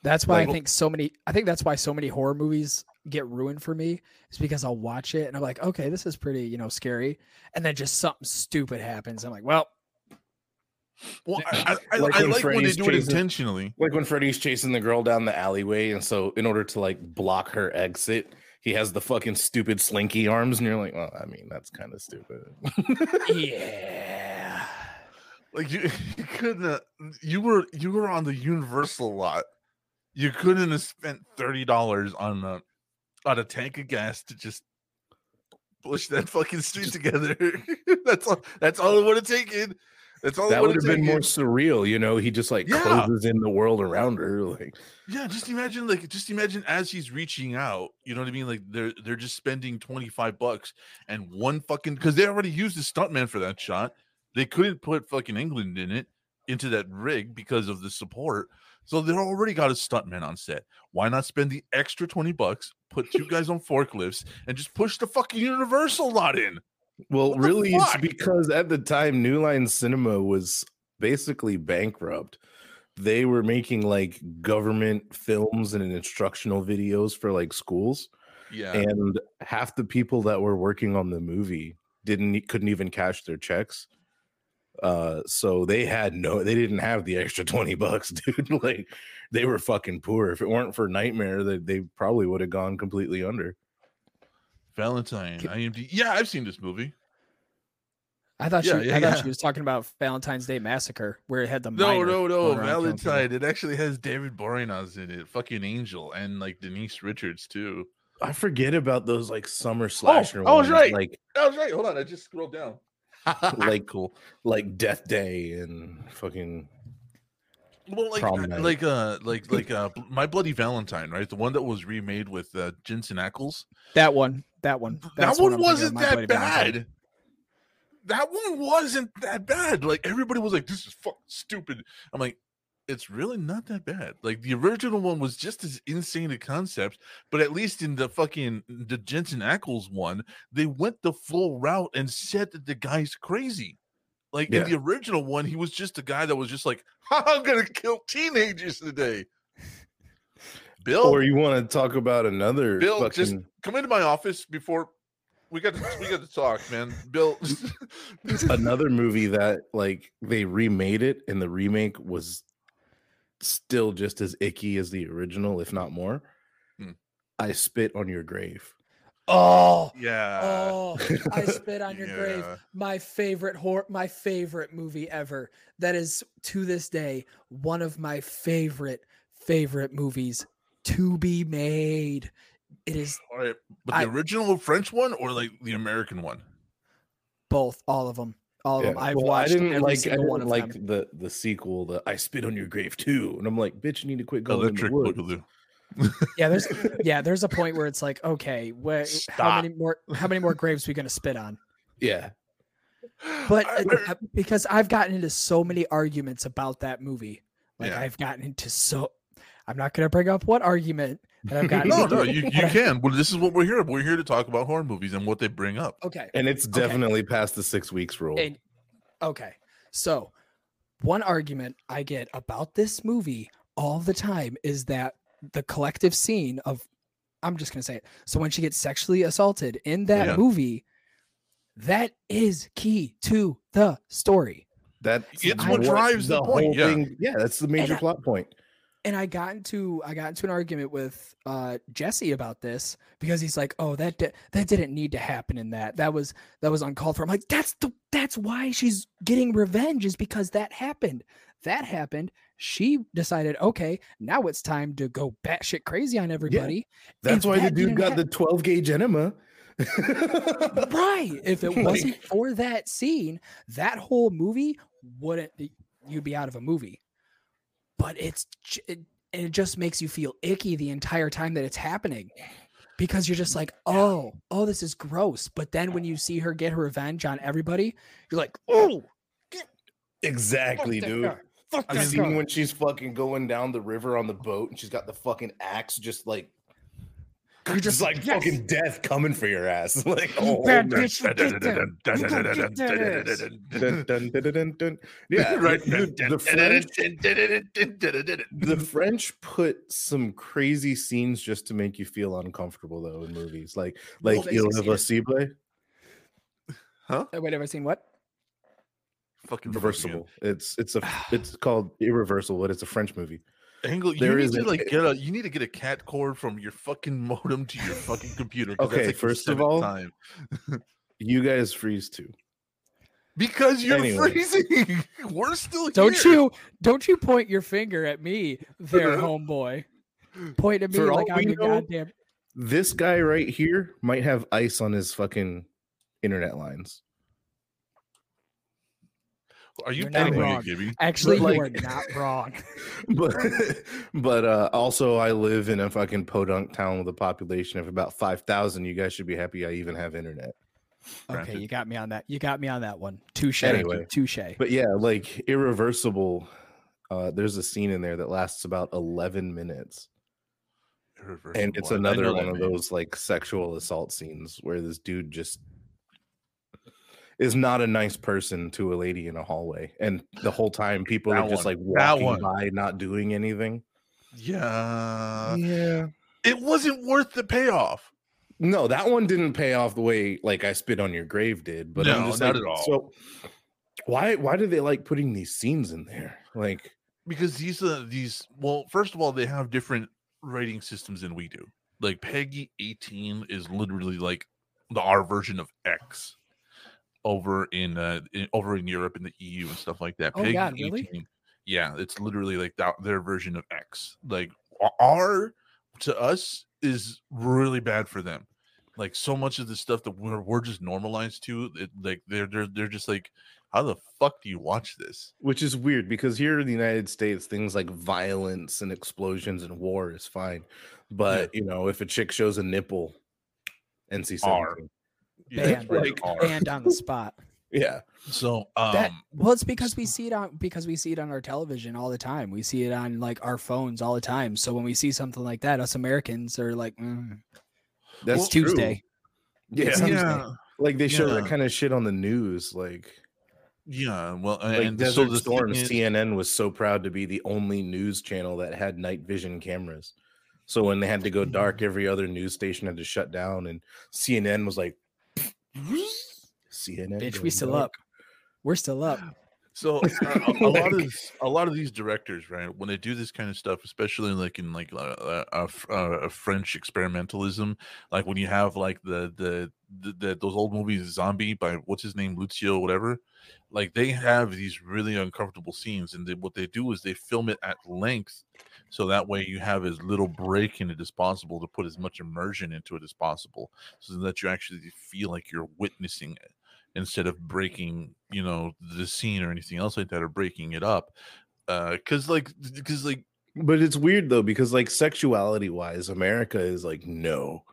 That's why Like- I think so many. I think that's why so many horror movies get ruined for me. Is because I'll watch it and I'm like, okay, this is pretty, you know, scary, and then just something stupid happens. I'm like, well, well, I, I, I Like I when like when they Freddy's do it intentionally. Like when Freddy's chasing the girl down the alleyway, and so in order to like block her exit, he has the fucking stupid slinky arms, and you're like, well, I mean, that's kind of stupid. yeah. [laughs] Like you, [laughs] you couldn't. have- You were you were on the Universal lot. You couldn't have spent thirty dollars on a on a tank of gas to just push that fucking street together. [laughs] that's all. That's all it would have taken. That's all. that would have been more surreal, you know. He just like Yeah. closes in the world around her, like Yeah, just imagine like just imagine as he's reaching out, you know what I mean? Like they're they're just spending 25 bucks and one fucking because they already used a stuntman for that shot. They couldn't put fucking Englund in it into that rig because of the support. So they already got a stuntman on set. Why not spend the extra 20 bucks, put two [laughs] guys on forklifts, and just push the fucking universal lot in? Well, What really, it's because at the time, New Line Cinema was basically bankrupt. They were making like government films and instructional videos for like schools, Yeah. and half the people that were working on the movie didn't couldn't even cash their checks. Uh, so they had no, they didn't have the extra twenty bucks, [laughs] dude. like they were fucking poor. If it weren't for Nightmare, they, they probably would have gone completely under. Valentine, Can- IMD. Yeah, I've seen this movie. I thought Yeah, she, yeah, I thought yeah. she was talking about Valentine's Day Massacre, where it had the No, no, no. going around. Valentine. It actually has David Boreanaz in it. Fucking Angel and like Denise Richards too. I forget about those like summer slasher I was right. like I was right. Hold on. I just scrolled down. [laughs] like cool. [laughs] like Death Day and fucking Well, like, Prom uh, night. like, uh, like, like, uh, My Bloody Valentine, right? The one that was remade with uh, Jensen Ackles. That one, that one, that That's what one I'm thinking of, wasn't that bad. That one wasn't that bad. Like everybody was like, "This is fucking stupid." I'm like, "It's really not that bad." Like the original one was just as insane a concept, but at least in the fucking the Jensen Ackles one, they went the full route and said that the guy's crazy. Like Yeah. in the original one, he was just a guy that was just like, [laughs] "I'm gonna kill teenagers today." Bill, or you want to talk about another Bill, fucking just come into my office before we got to, we got to talk, man. Bill, [laughs] [laughs] another movie that like they remade it and the remake was still just as icky as the original, if not more. Hmm. I spit on your grave. Oh, yeah. oh! I [laughs] spit on your grave. My favorite horror, my favorite movie ever. That is to this day one of my favorite favorite movies to be made. It is All right, but the I- original French one or like the American one? both, all of them, all of Yeah. them. I've Well, watched I didn't every like I single didn't one of like them. the the sequel, the I spit on your grave too. And I'm like, bitch, you need to quit going in the Electric woods. Boogaloo. Yeah, there's [laughs] yeah, there's a point where it's like, okay, where how many more how many more graves we gonna spit on? Yeah. But I- uh, uh, because I've gotten into so many arguments about that movie, like Yeah. I've gotten into so. I'm not gonna bring up what argument that I've gotten. [laughs] no, no, you, you [laughs] can. Well, this is what we're here. We're here to talk about horror movies and what they bring up. Okay. And it's Okay. definitely past the six weeks rule. And okay, so one argument I get about this movie all the time is that the collective scene of I'm just gonna say it. So when she gets sexually assaulted in that Yeah. movie, that is key to the story. That's It's what drives the point, yeah. thing. Yeah, that's the major I- plot point. And I got into I got into an argument with uh Jesse about this because he's like, "Oh, that di- that didn't need to happen in that. That was that was uncalled for." I'm like, "That's the that's why she's getting revenge is because that happened. That happened. She decided, okay, now it's time to go batshit crazy on everybody. That's If why the dude got hap- the 12 gauge enema. Right? If it [laughs] Like- wasn't for that scene, that whole movie wouldn't. You'd be out of a movie. But it's it, and it just makes you feel icky the entire time that it's happening because you're just like, oh, oh, this is gross. But then when you see her get her revenge on everybody, you're like, oh, exactly, dude. guy. Fuck scene guy. when she's fucking going down the river on the boat and she's got the fucking axe just like You're just just like yes. fucking death coming for your ass. [laughs] Like oh bad [laughs] bitch. Yeah, [laughs] right. the French the French put some crazy scenes just to make you feel uncomfortable though in movies. Like like they Il succeeded. Irreversible, Huh? Uh, Wait, ever seen what? Fucking reversible. It's it's a [sighs] it's called Irreversible, but it's a French movie. Angle, you need to an- like [laughs] get a you need to get a cat cord from your fucking modem to your fucking computer. Okay, like first of all- time. [laughs] You guys freeze too. because you're Anyway. freezing. [laughs] We're still Don't here. you don't you point your finger at me there, homeboy. Point at me For like I'm we your know- goddamn This guy right here might have ice on his fucking internet lines. Are you not kidding me, wrong. Gibby? Actually, like- you are not wrong. [laughs] but [laughs] but uh also I live in a fucking podunk town with a population of about 5,000. You guys should be happy I even have internet. Okay, Granted. you got me on that. You got me on that one. Touche. Anyway. touche. But yeah, like irreversible uh there's a scene in there that lasts about 11 minutes and it's Irreversible. I- I another one of those like sexual assault scenes where this dude just is not a nice person to a lady in a hallway and the whole time [sighs] people That are just one. like walking by not doing anything. Yeah, yeah. It wasn't worth the payoff. no that one didn't pay off the way like i spit on your grave did but i'm No, just not like, at all. so why why do they like putting these scenes in there? Like because these are these well first of all they have different rating systems than we do. Like PEGI 18 is literally like the R version of x over in uh in, over in europe in the eu and stuff like that Oh, PEGI God, really? 18 yeah it's literally like that their version of x like o- our to us is really bad for them like so much of the stuff that we're, we're just normalized to it, like they're, they're they're just like how the fuck do you watch this which is weird because here in the United States, things like violence and explosions and war is fine, but you know, if a chick shows a nipple, NC R. seventeen, Yeah, Banned, it's like- Banned on the spot. [laughs] yeah, So um That well, it's because we see it on because we see it on our television all the time. We see it on like our phones all the time. So when we see something like that, us Americans are like, mm, that's it's. Tuesday. Yeah, It's yeah, like they show that kind of shit on the news, like yeah. Well, like and Desert so the Storm. is- CNN was so proud to be the only news channel that had night vision cameras. So when they had to go Mm. dark, every other news station had to shut down, and CNN was like, CNN, Bitch, we still dark." up. We're still up. [gasps] [laughs] So [laughs] uh, a, a lot of these, a lot of these directors, right, when they do this kind of stuff, especially like in like a, uh, uh, f- uh, uh, French experimentalism, like when you have like the the, the the those old movies, Zombie by what's his name, Lucio, whatever, like they have these really uncomfortable scenes, and they, what they do is they film it at length, so that way you have as little break in it as possible to put as much immersion into it as possible, so that you actually feel like you're witnessing it instead of breaking you know the scene or anything else like that or breaking it up uh because like because like But it's weird though because like sexuality wise, America is like no.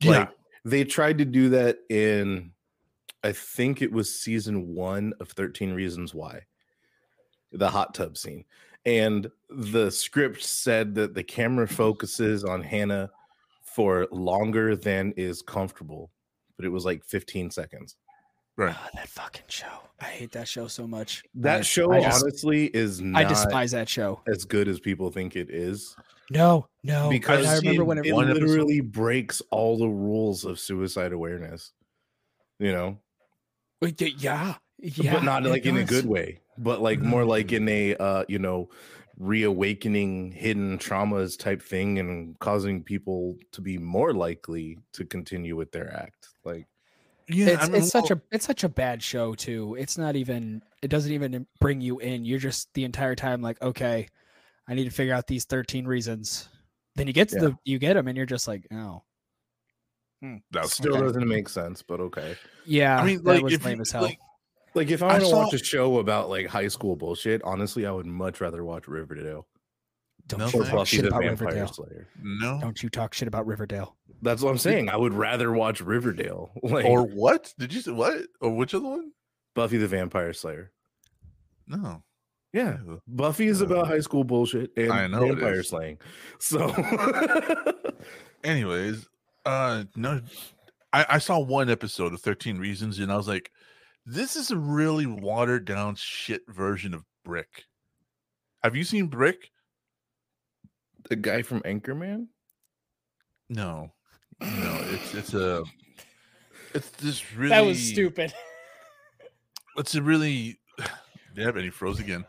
yeah Like they tried to do that in I think it was season 1 of 13 Reasons Why. The hot tub scene. And the script said that the camera focuses on Hannah for longer than is comfortable, but it was like 15 seconds. Right Oh, that fucking show. I hate that show so much. That I- show I just- honestly is I despise that show. as good as people think it is. No, no. because I remember it, when it, it one episode- literally breaks all the rules of suicide awareness you know yeah, yeah, but not like in a good way but like more like in a uh you know reawakening hidden traumas type thing and causing people to be more likely to continue with their act like yeah It's I mean, it's such a it's such a bad show too. It's not even it doesn't even bring you in. You're just the entire time like, okay, I need to figure out these 13 reasons. Then you get to Yeah. the you get them and you're just like, oh, hmm. that still Okay. doesn't make sense but okay yeah. i mean that like was if lame you, as hell. like like if i I want to saw- watch a show about like high school bullshit honestly i would much rather watch riverdale Don't no you talk shit about vampire Riverdale. slayer. No. Don't you talk shit about Riverdale. that's what i'm saying. I would rather watch riverdale. [laughs] Like or what? Did you say what? Or which other one? Buffy the vampire slayer. No. Yeah, Buffy is about high school bullshit and I know it vampire is. slaying. So [laughs] Anyways, uh, no, I, I saw one episode of Thirteen Reasons, and I was like, this is a really watered down shit version of Brick. Have you seen Brick? The guy from Anchorman. No, no, it's it's a [laughs] it's this really That was stupid. [laughs] it's a really [sighs] yeah, and he froze again.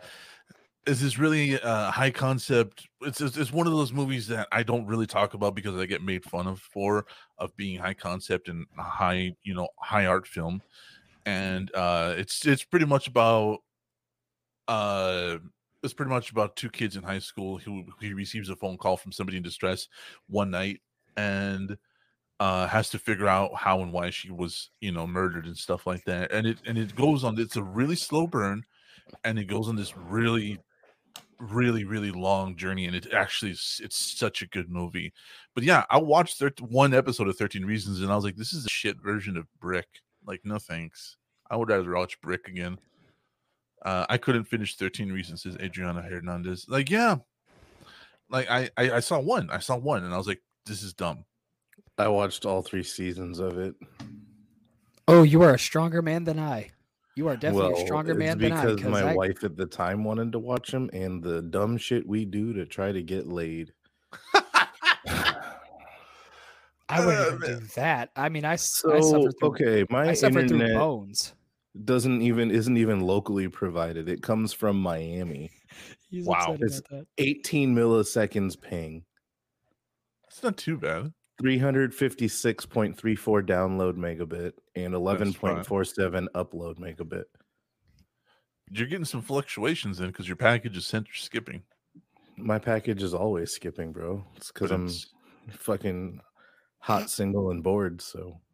Is this really uh, high concept. It's, it's it's one of those movies that I don't really talk about because I get made fun of for of being high concept and high you know high art film, and uh, it's it's pretty much about uh it's pretty much about two kids in high school who he receives a phone call from somebody in distress one night and uh has to figure out how and why she was you know murdered and stuff like that. And it and it goes on it's a really slow burn and it goes on this really really really long journey and it actually is it's such a good movie. But yeah i watched thir- one episode of 13 reasons and i was like this is a shit version of brick. Like no thanks. I would rather watch brick again uh, I couldn't finish 13 Reasons, says Adriana Hernandez. Like, yeah. Like I, I I saw one. I saw one and I was like, this is dumb. I watched all three seasons of it. Oh, you are a stronger man than I. You are definitely well, a stronger man than I. because my I, wife at the time wanted to watch them, and the dumb shit we do to try to get laid. [laughs] I wouldn't Uh, even do that. I mean, I, s- So I suffered through, okay, my I suffered through internet bones. Doesn't even isn't even locally provided. It comes from Miami. [laughs] He's Wow. It's- about that. 18 milliseconds ping. It's not too bad. 356.34 download megabit and 11.47 upload megabit. You're getting some fluctuations in because your package is center skipping. My package is always skipping, bro. It's because I'm it's- fucking hot, single, and bored. So [laughs]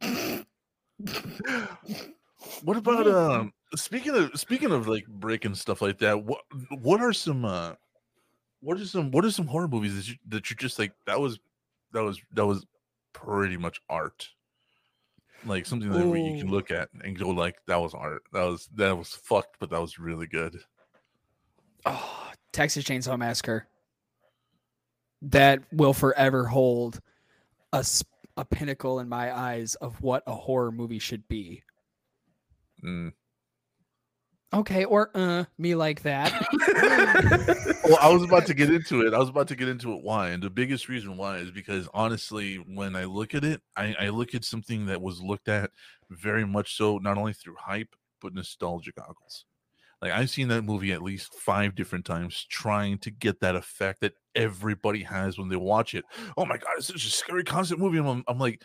what about um speaking of speaking of like breaking stuff like that, what what are some uh what are some what are some horror movies that you that you're just like that was that was that was pretty much art. Like something that where you can look at and go like that was art. That was that was fucked, but that was really good. Oh, Texas Chainsaw Massacre. That will forever hold a pinnacle in my eyes of what a horror movie should be. Mm. Okay, or uh, me like that. [laughs] Well, I was about to get into it. I was about to get into it. Why? And the biggest reason why is because honestly, when I look at it, I, I look at something that was looked at very much so, not only through hype, but nostalgia goggles. Like I've seen that movie at least five different times, trying to get that effect that everybody has when they watch it. Oh my god, it's such a scary concept movie. And I'm, I'm like,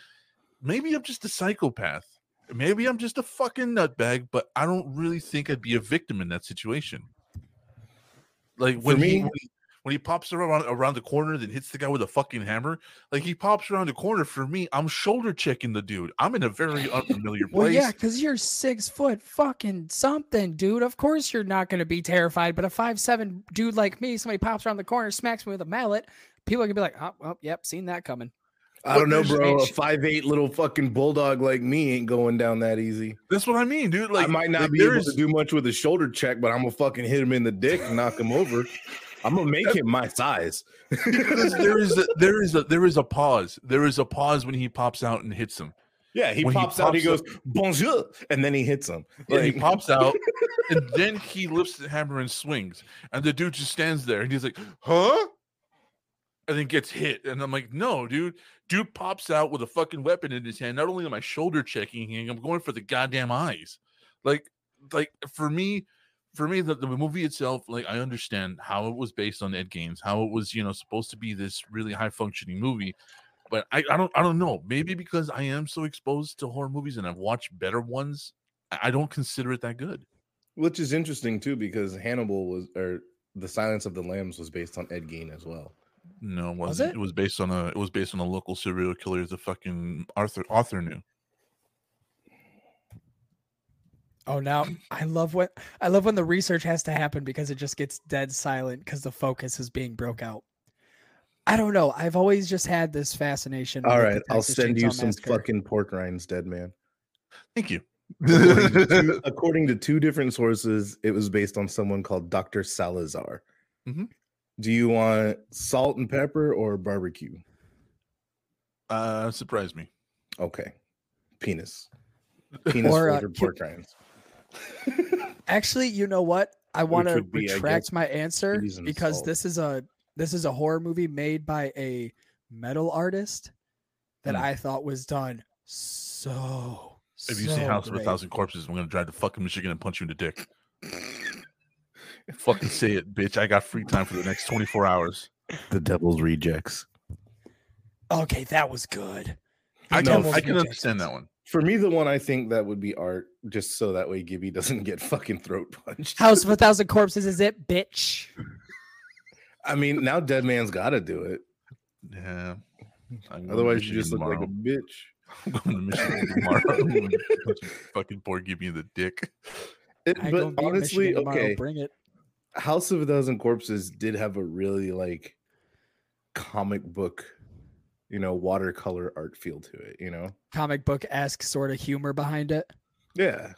maybe I'm just a psychopath. Maybe I'm just a fucking nutbag, but I don't really think I'd be a victim in that situation. Like when he me- when he, when he pops around around the corner, then hits the guy with a fucking hammer. Like he pops around the corner. For me, I'm shoulder checking the dude. I'm in a very unfamiliar [laughs] well, place. yeah, because you're six foot fucking something, dude. Of course you're not going to be terrified. But a five seven dude like me, somebody pops around the corner, smacks me with a mallet, people are gonna be like, "Oh, well, yep, seen that coming." I don't know, bro. A five eight little fucking bulldog like me ain't going down that easy. That's what I mean, dude. Like I might not be able is- to do much with a shoulder check, but I'm gonna fucking hit him in the dick and knock him over. I'm gonna make him my size. there is a, there is a there is a pause. There is a pause when he pops out and hits him. yeah, he When he pops out, he pops goes bonjour, and then he hits him. Yeah, he pops [laughs] out, and then he lifts the hammer and swings, and the dude just stands there, and he's like, "Huh?" And then gets hit, and I'm like, "No, dude." Dude pops out with a fucking weapon in his hand. Not only am I shoulder checking him, I'm going for the goddamn eyes. Like, like for me, for me, the, the movie itself, like I understand how it was based on Ed Gein, how it was, you know, supposed to be this really high functioning movie. But I, I don't I don't know. Maybe because I am so exposed to horror movies and I've watched better ones, I don't consider it that good. Which is interesting too, because Hannibal was or the Silence of the Lambs was based on Ed Gein as well. No, it Was wasn't. it? It? was based on a it was based on a local serial killer the fucking Arthur author knew. Oh, now I love what I love when the research has to happen because it just gets dead silent because the focus is being broke out. I don't know. I've always just had this fascination. All with right, the I'll Texas send you some Massacre. fucking pork rinds, dead man. Thank you. According to, two, [laughs] according to two different sources, it was based on someone called Dr. Salazar. Mhm. Do you want salt and pepper or barbecue? uh, surprise me. Okay. Penis. [laughs] Penis Or, uh, flavored ki- pork rinds. [laughs] Actually, you know what? I want to would be, I retract guess, my answer because salt. this is a this is a horror movie made by a metal artist that Hmm. I thought was done so. If you so say House of a. Thousand Corpses, I'm gonna drive to fucking Michigan and punch you in the dick. Fucking say it, bitch. I got free time for the next 24 hours. The Devil's Rejects. Okay, that was good. I The can, Devil's I can Rejects understand that one. For me, the one I think that would be art, just so that way Gibby doesn't get fucking throat punched. House of a [laughs] Thousand Corpses is it, bitch? I mean, now Dead Man's got to do it. Yeah. I'm Otherwise, you Michigan just look like a bitch. I'm going to Michigan tomorrow. [laughs] I'm gonna punch you fucking poor Gibby in the dick. It- but gonna be in honestly, okay, bring it. House of a Thousand Corpses did have a really like comic book, you know, watercolor art feel to it. You know, Comic book esque sort of humor behind it. yeah.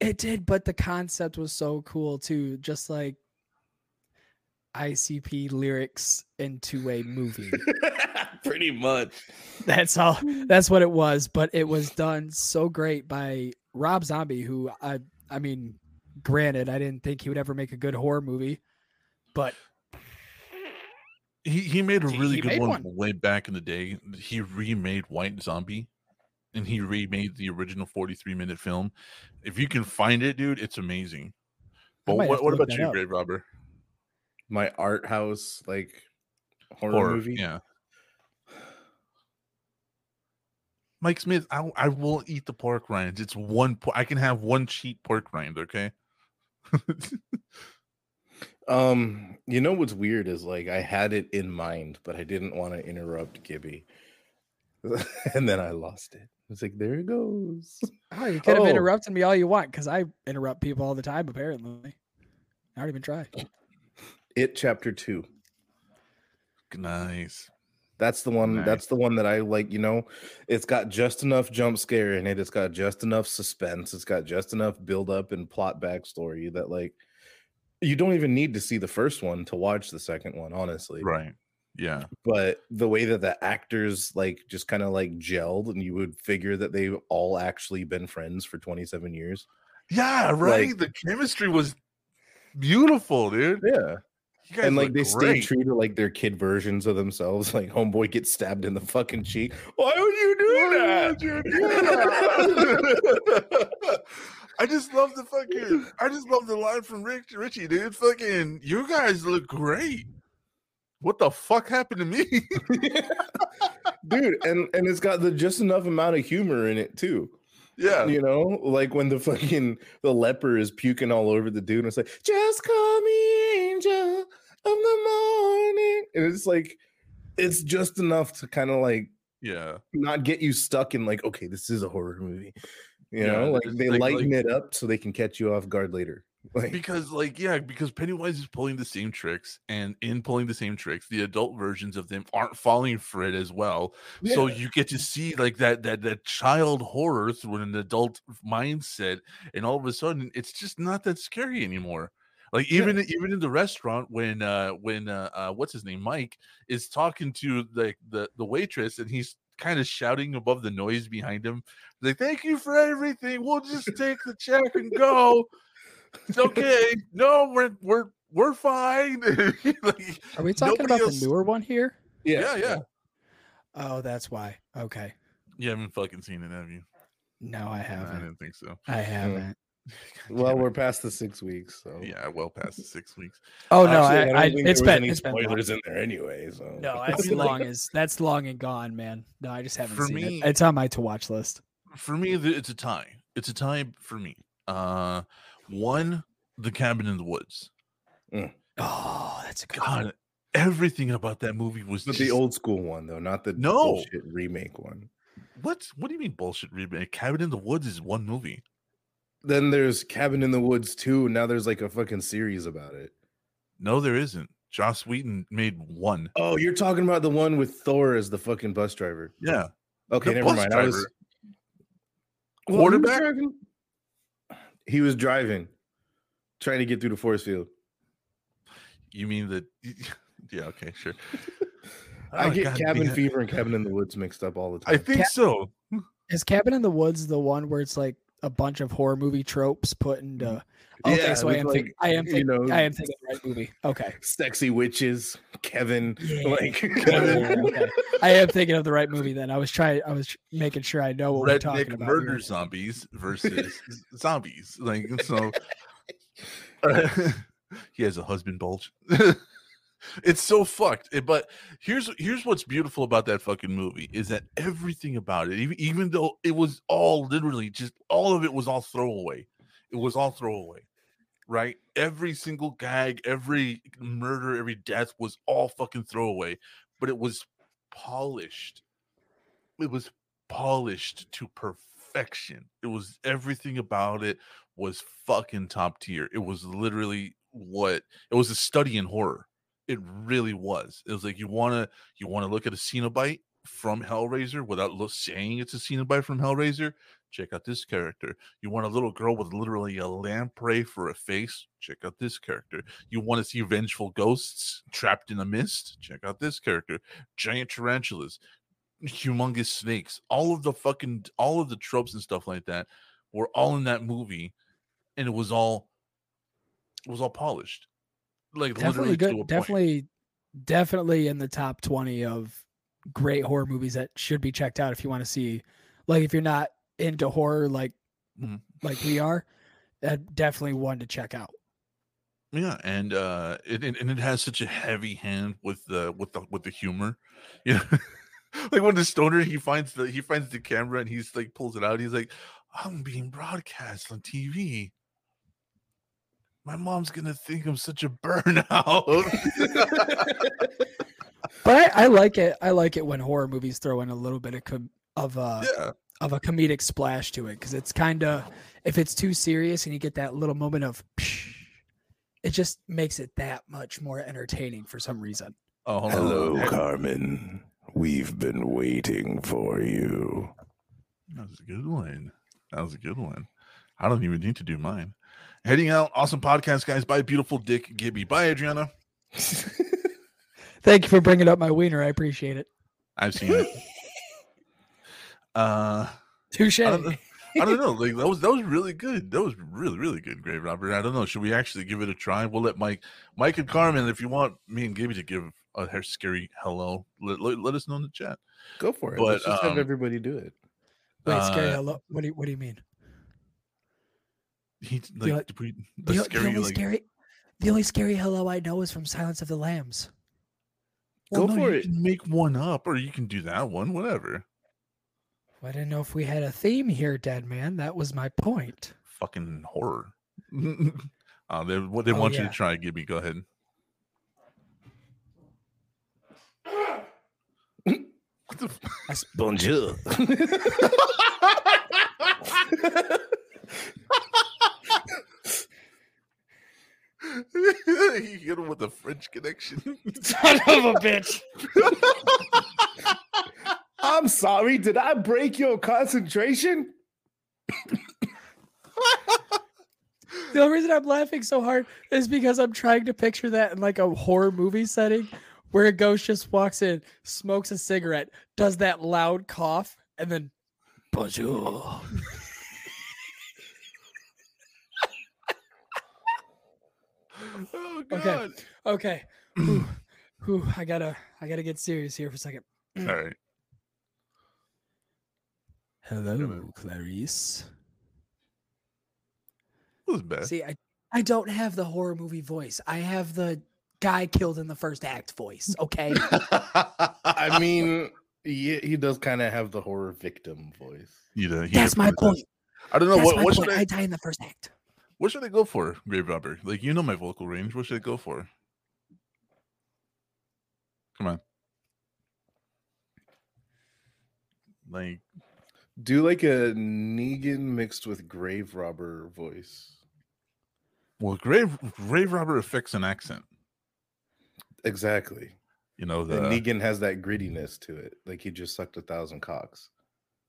It did, but the concept was so cool too. Just like ICP lyrics into a movie. [laughs] Pretty much. that's all. Hmm. That's what it was. But it was done so great by Rob Zombie, who I, I mean, granted, I didn't think he would ever make a good horror movie, but He he made a really he good one, one. way back in the day. He remade White Zombie, and he remade the original 43 minute film. If you can find it, dude, it's amazing. But what, what about you, up. Grave Robber? My art house like horror, Horror, movie. yeah. Mike Smith, I, I will eat the pork rinds. It's one. I can have one cheap pork rind. Okay. [laughs] Um, you know what's weird is like I had it in mind, but I didn't want to interrupt Gibby. [laughs] and then I lost it. It's like there it goes. oh, you could have Oh. interrupted me all you want because I interrupt people all the time. Apparently, I don't even try. It chapter two. nice. That's the one. That's the one that I like. You know, it's got just enough jump scare in it. It's got just enough suspense. It's got just enough build up and plot backstory that like you don't even need to see the first one to watch the second one. Honestly, Right. Yeah. but the way that the actors like just kind of like gelled and you would figure that they've all actually been friends for 27 years Yeah. Right. Like- the chemistry was beautiful, dude. yeah and like they great. true to like their kid versions of themselves [laughs] like homeboy gets stabbed in the fucking cheek why would you do that [laughs] I just love the fucking. I just love the line from Rick Richie, dude. Fucking, you guys look great. What the fuck happened to me? [laughs] dude and and it's got the just enough amount of humor in it too yeah, you know like when the fucking the leper is puking all over the dude and it's like just call me angel the morning and it's like it's just enough to kind of like yeah. not get you stuck in like okay this is a horror movie you Yeah, know like they like- lighten like- it up so they can catch you off guard later [laughs] like Because, like, yeah, because Pennywise is pulling the same tricks, and in pulling the same tricks, the adult versions of them aren't falling for it as well. So you get to see like that that that child horror through an adult mindset, and all of a sudden, it's just not that scary anymore. Like Yeah. even even in the restaurant when uh when uh, uh what's his name Mike is talking to the the the waitress and he's kind of shouting above the noise behind him like thank you for everything we'll just take the check and go it's okay no we're we're we're fine [laughs] like, Are we talking about else- the newer one here? yeah yeah Oh, that's why. Okay. you haven't fucking seen it have you No, I i haven't. I didn't think so I haven't. God well we're past the six weeks so yeah well past the six weeks Oh no, Actually, I, don't I, think it's been any it's been long. spoilers in there anyway so No, [laughs] that's long as that's long and gone, man. No, I just haven't For seen me- it. It's on my to watch list. for me it's a tie it's a tie for me uh one the cabin in the woods Oh, that's a good one. god everything about that movie was but the old school one though not the No. bullshit remake one what what do you mean bullshit remake cabin in the woods is one movie then there's cabin in the woods too. and now there's like a fucking series about it no there isn't Joss Whedon made one oh you're talking about the one with thor as the fucking bus driver yeah okay The never bus mind i was driver. Well, who was Quarterback? He was driving, trying to get through the force field. You mean that? [laughs] Yeah. Okay. Sure. [laughs] I Oh, get God Cabin. Fever and Cabin in the Woods mixed up all the time. I think Ca- so. Is Cabin in the Woods the one where it's like a bunch of horror movie tropes put into? Mm-hmm. Oh, okay, Yeah, so I am like, thinking. I am thinking. know, I am thinking the right movie. Okay. sexy witches, Kevin, Yeah. like Yeah, yeah, yeah, okay. I am thinking of the right movie. Then I was trying. I was making sure I know what we're talking Redneck about. murder here. zombies versus [laughs] zombies. Like so. [laughs] [laughs] he has a husband bulge. It's so fucked. Eh, But here's here's what's beautiful about that fucking movie is that everything about it, even even though it was all literally just all of it was all throwaway. It was all throwaway. Right? Every single gag, every murder, every death was all fucking throwaway, but it was polished. It was polished to perfection. It was everything about it was fucking top tier. It was literally what it was a study in horror. It really was. It was like you want to you want to look at a Cenobite from Hellraiser without saying it's a Cenobite from Hellraiser. Check out this character. You want a little girl with literally a lamprey for a face. Check out this character. You want to see vengeful ghosts trapped in a mist. Check out this character. Giant tarantulas, humongous snakes. All of the fucking all of the tropes and stuff like that were all in that movie, and it was all it was all polished. Like Definitely literally to a good. point. Definitely, definitely in the top twenty of great horror movies that should be checked out if you want to see. Like if you're not into horror, like Mhm. like we are, that definitely one to check out. Yeah, and uh, it, it- and it has such a heavy hand with the with the with the humor, [laughs] you know. like when the stoner he finds the he finds the camera and he's like pulls it out. He's like, "I'm being broadcast on TV. My mom's gonna think I'm such a burnout." [laughs] But I, I like it. I like it when horror movies throw in a little bit of com- of a yeah, of a comedic splash to it because it's kind of if it's too serious and you get that little moment of, psh, it just makes it that much more entertaining for some reason. oh, hold on. Hey, Carmen. We've been waiting for you. That was a good one. That was a good one. I don't even need to do mine. Heading out, awesome podcast, guys. Bye, beautiful Dick Gibby. Bye, Adriana. [laughs] Thank you for bringing up my wiener. I appreciate it. I've seen it. [laughs] uh Touche. I don't know. I don't know. Like that was that was really good. That was really really good, Grave Robber. I don't know. Should we actually give it a try? We'll let Mike, Mike and Carmen. If you want me and Gibby to give a hair scary hello, let, let, let us know in the chat. Go for it. But, Let's just um, have everybody do it. Wait, scary. uh, Hello. What do you, What do you mean? He The like only- did The, the scary only like scary, the only scary hello I know is from Silence of the Lambs. Go no, for you it. can make one up, or you can do that one, whatever. I didn't know if we had a theme here, Dead Man. That was my point. Fucking horror. [laughs] uh, they what they Oh, want you to try, Gibby. Go ahead. what the? F- Bonjour. [laughs] [laughs] [laughs] he hit him with a French connection. [laughs] Son of a bitch. [laughs] I'm sorry. Did I break your concentration? The only reason I'm laughing so hard is because I'm trying to picture that in like a horror movie setting where a ghost just walks in, smokes a cigarette, does that loud cough, and then bonjour. Oh Okay. god. Okay. Whew, [clears throat] whew, I gotta I gotta get serious here for a second. All mm. right. Hello, Clarice. That was bad. See, I, I don't have the horror movie voice. I have the guy killed in the first act voice. Okay. [laughs] I mean, he, he does kind of have the horror victim voice. You know, he That's my definitely does. point. I don't know That's what my what point. I I die in the first act. What should I go for, Grave Robber? Like you know my vocal range. What should I go for? Come on. Like Do like a Negan mixed with grave robber voice. well, Grave Grave Robber affects an accent. Exactly. You know the And Negan has that grittiness to it. Like he just sucked a thousand cocks.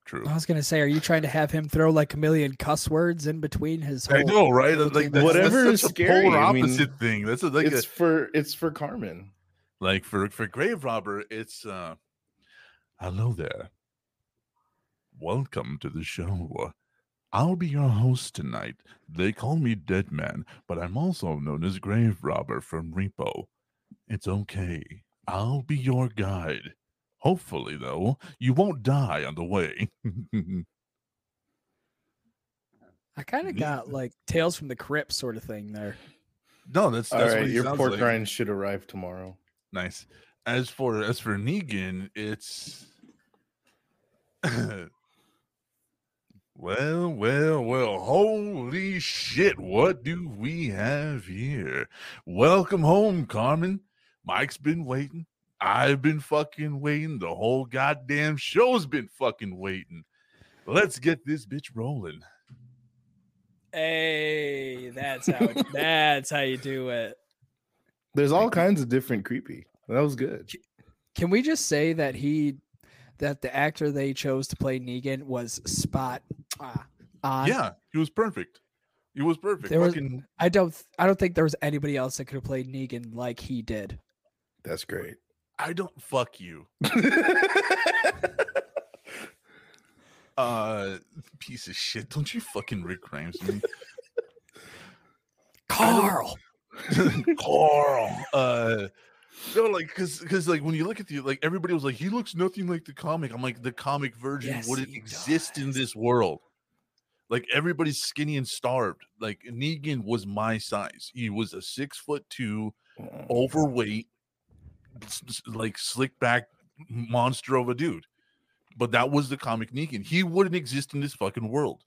True. I was gonna say, are you trying to have him throw like a million cuss words in between his? I know, right? Like that's, Whatever that's is such a scary, polar I mean, opposite thing. That's a, like it's a, for it's for Carmen. like for for grave robber. It's uh, hello there. Welcome to the show. I'll be your host tonight. They call me Dead Man, but I'm also known as Grave Robber from Repo. It's okay. I'll be your guide. Hopefully, though, you won't die on the way. [laughs] I kind of got like Tales from the Crypt sort of thing there. no, that's All that's right, what your sounds pork like. rind should arrive tomorrow. Nice. As for as for Negan, it's [laughs] well, well, well. Holy shit! What do we have here? Welcome home, Carmen. Mike's been waiting. I've been fucking waiting. The whole goddamn show's been fucking waiting. Let's get this bitch rolling. Hey, that's how it, that's how you do it. There's all kinds of different creepy. That was good. Can we just say that he, that the actor they chose to play Negan was spot ah, on? yeah, he was perfect. He was perfect. There was- fucking I don't. I don't think there was anybody else that could have played Negan like he did. That's great. I don't fuck you. [laughs] Uh, piece of shit! Don't you fucking Rick Grimes me, [laughs] Carl. [laughs] Carl? Uh, no, like, cause, cause, like, when you look at the, like, everybody was like, he looks nothing like the comic. I'm like, the comic version Yes, wouldn't exist in this world. Like, everybody's skinny and starved. Like, Negan was my size. He was a six foot two, overweight, s- s- like slick back monster of a dude. But that was the comic Negan. He wouldn't exist in this fucking world.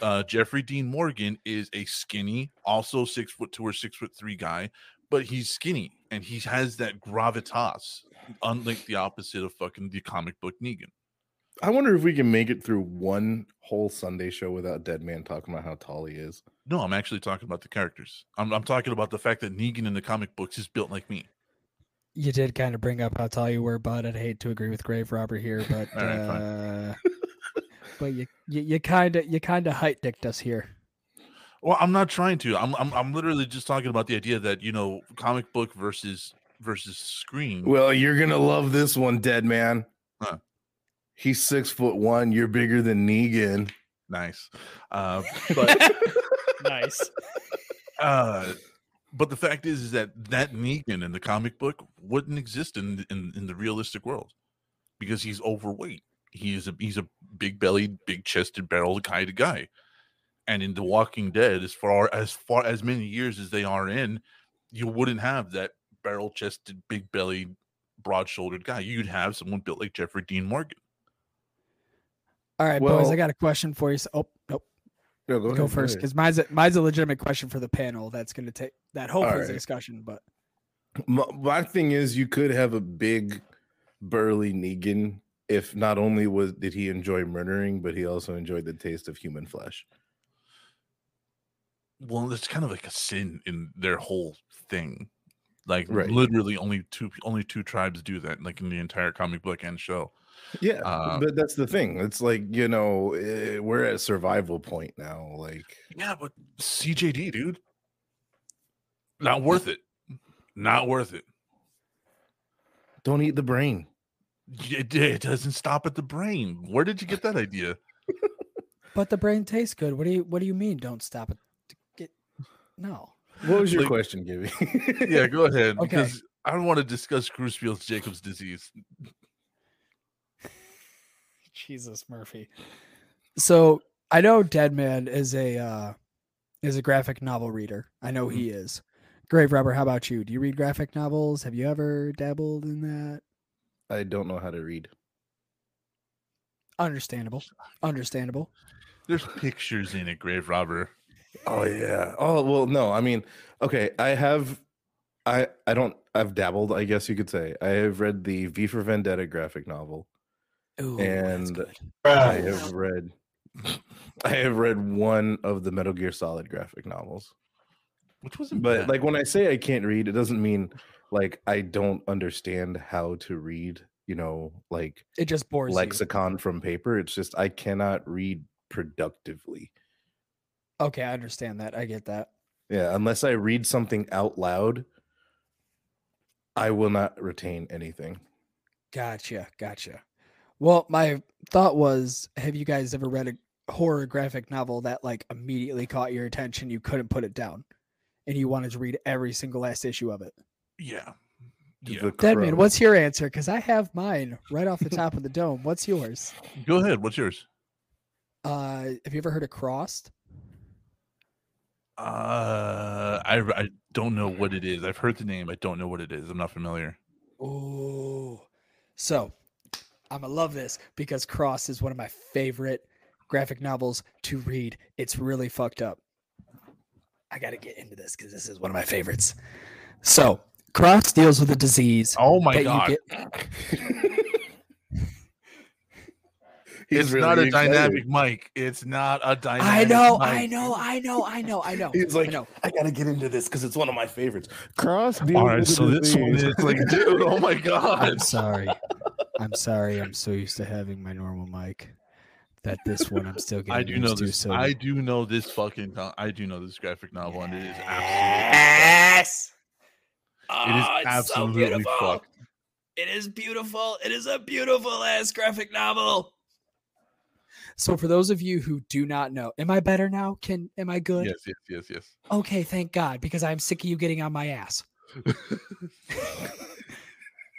Uh, Jeffrey Dean Morgan is a skinny, also six foot two or six foot three guy, but he's skinny and he has that gravitas, unlike the opposite of fucking the comic book Negan. I wonder if we can make it through one whole Sunday show without Dead Man talking about how tall he is. No, I'm actually talking about the characters. I'm, I'm talking about the fact that Negan in the comic books is built like me. You did kind of bring up how tall you were, bud. I'd hate to agree with Grave Robber here, but [laughs] All right, fine. uh, [laughs] but you you you kind of you kind of height dicked us here. Well, I'm not trying to. I'm, I'm I'm literally just talking about the idea that you know, comic book versus versus screen. Well, you're gonna love this one, Dead Man. Huh. He's six foot one. You're bigger than Negan. nice, uh, [laughs] but nice. uh, but the fact is, is that that Negan in the comic book wouldn't exist in in, in the realistic world because he's overweight. He is a he's a big bellied, big chested, barrel kind of guy. And in The Walking Dead, as far as far as many years as they are in, you wouldn't have that barrel chested, big bellied, broad shouldered guy. You'd have someone built like Jeffrey Dean Morgan. All right, boys. I got a question for you. So, oh, nope. No, go, Go ahead, first, because mine's a, mine's a legitimate question for the panel. That's going to take that hopefully is a discussion. But My, my thing is, you could have a big, burly Negan if not only was did he enjoy murdering, but he also enjoyed the taste of human flesh. Well, it's kind of like a sin in their whole thing. Like Right. literally, only two only two tribes do that. Like in the entire comic book and show. Yeah, Uh, but that's the thing. It's like you know eh, we're at survival point now. Like Yeah, but CJD, dude, not worth it. Not worth it. don't eat the brain. It, it doesn't stop at the brain. Where did you get that idea? [laughs] but the brain tastes good. What do you what do you mean? Don't stop it. to Get no. What was your Like- question, Gibby? [laughs] Yeah, go ahead Okay. because I don't want to discuss Creutzfeldt Jacobs disease. [laughs] Jesus Murphy. So I know Dead Man is a uh, is a graphic novel reader. I know he is. Grave Robber, how about you? Do you read graphic novels? Have you ever dabbled in that? I don't know how to read. Understandable. Understandable. There's pictures in it, grave robber. Oh yeah. Oh well, no. I mean, okay. I have, I I don't. I've dabbled. I guess you could say. I have read the V for Vendetta graphic novel. Ooh, And- I have read. [laughs] I have read one of the Metal Gear Solid graphic novels. Which wasn't But bad. like when I say I can't read, it doesn't mean like I don't understand how to read. you know, like It just bores you. lexicon from paper. It's just I cannot read productively. Okay, I understand that. I get that. Yeah, unless I read something out loud, I will not retain anything. Gotcha, gotcha. Well, my thought was, have you guys ever read a horror graphic novel that like immediately caught your attention? You couldn't put it down, and you wanted to read every single last issue of it. Yeah. The Yeah. Deadman, what's your answer? Because I have mine right off the [laughs] top of the dome. What's yours? Go ahead. What's yours? Uh, have you ever heard of Crossed? Uh, I I don't know what it is. I've heard the name. I don't know what it is. I'm not familiar. Oh, so I'm gonna love this because Cross is one of my favorite graphic novels to read. It's really fucked up. I got to get into this because this is one of my favorites. So Cross deals with a disease Oh my that god! you get. [laughs] It's really not a excited. dynamic mic. It's not a dynamic. I know, mic. I know, I know, I know, I know. He's I like, know. I gotta get into this because it's one of my favorites. Cross. Deals. All right, so this one is like, dude, oh my [laughs] god! I'm sorry. I'm sorry. I'm so used to having my normal mic that this one I'm still getting I do know used to. this. So I do know this fucking. I do know this graphic novel, and it is absolutely. Yes. It is Oh, it's so absolutely beautiful. fucked. It is beautiful. It is a beautiful ass graphic novel. So for those of you who do not know, am I better now? Can am I good? Yes, yes, yes, yes. Okay, thank God, because I'm sick of you getting on my ass. [laughs]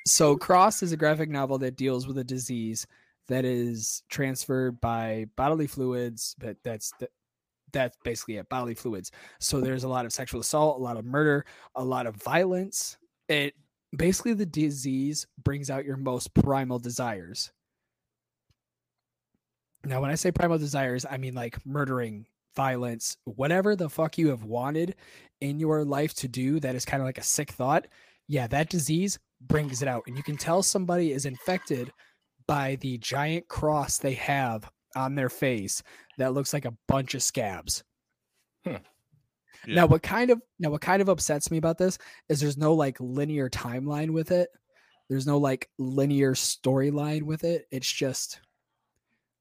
so Cross is a graphic novel that deals with a disease that is transferred by bodily fluids, but that's that's basically it, bodily fluids. So there's a lot of sexual assault, a lot of murder, a lot of violence. It basically the disease brings out your most primal desires. Now, when I say primal desires, I mean like murdering, violence, whatever the fuck you have wanted in your life to do that is kind of like a sick thought. Yeah, that disease brings it out. And you can tell somebody is infected by the giant cross they have on their face that looks like a bunch of scabs. Yeah. Now what kind of now what kind of upsets me about this is there's no like linear timeline with it. There's no like linear storyline with it. It's just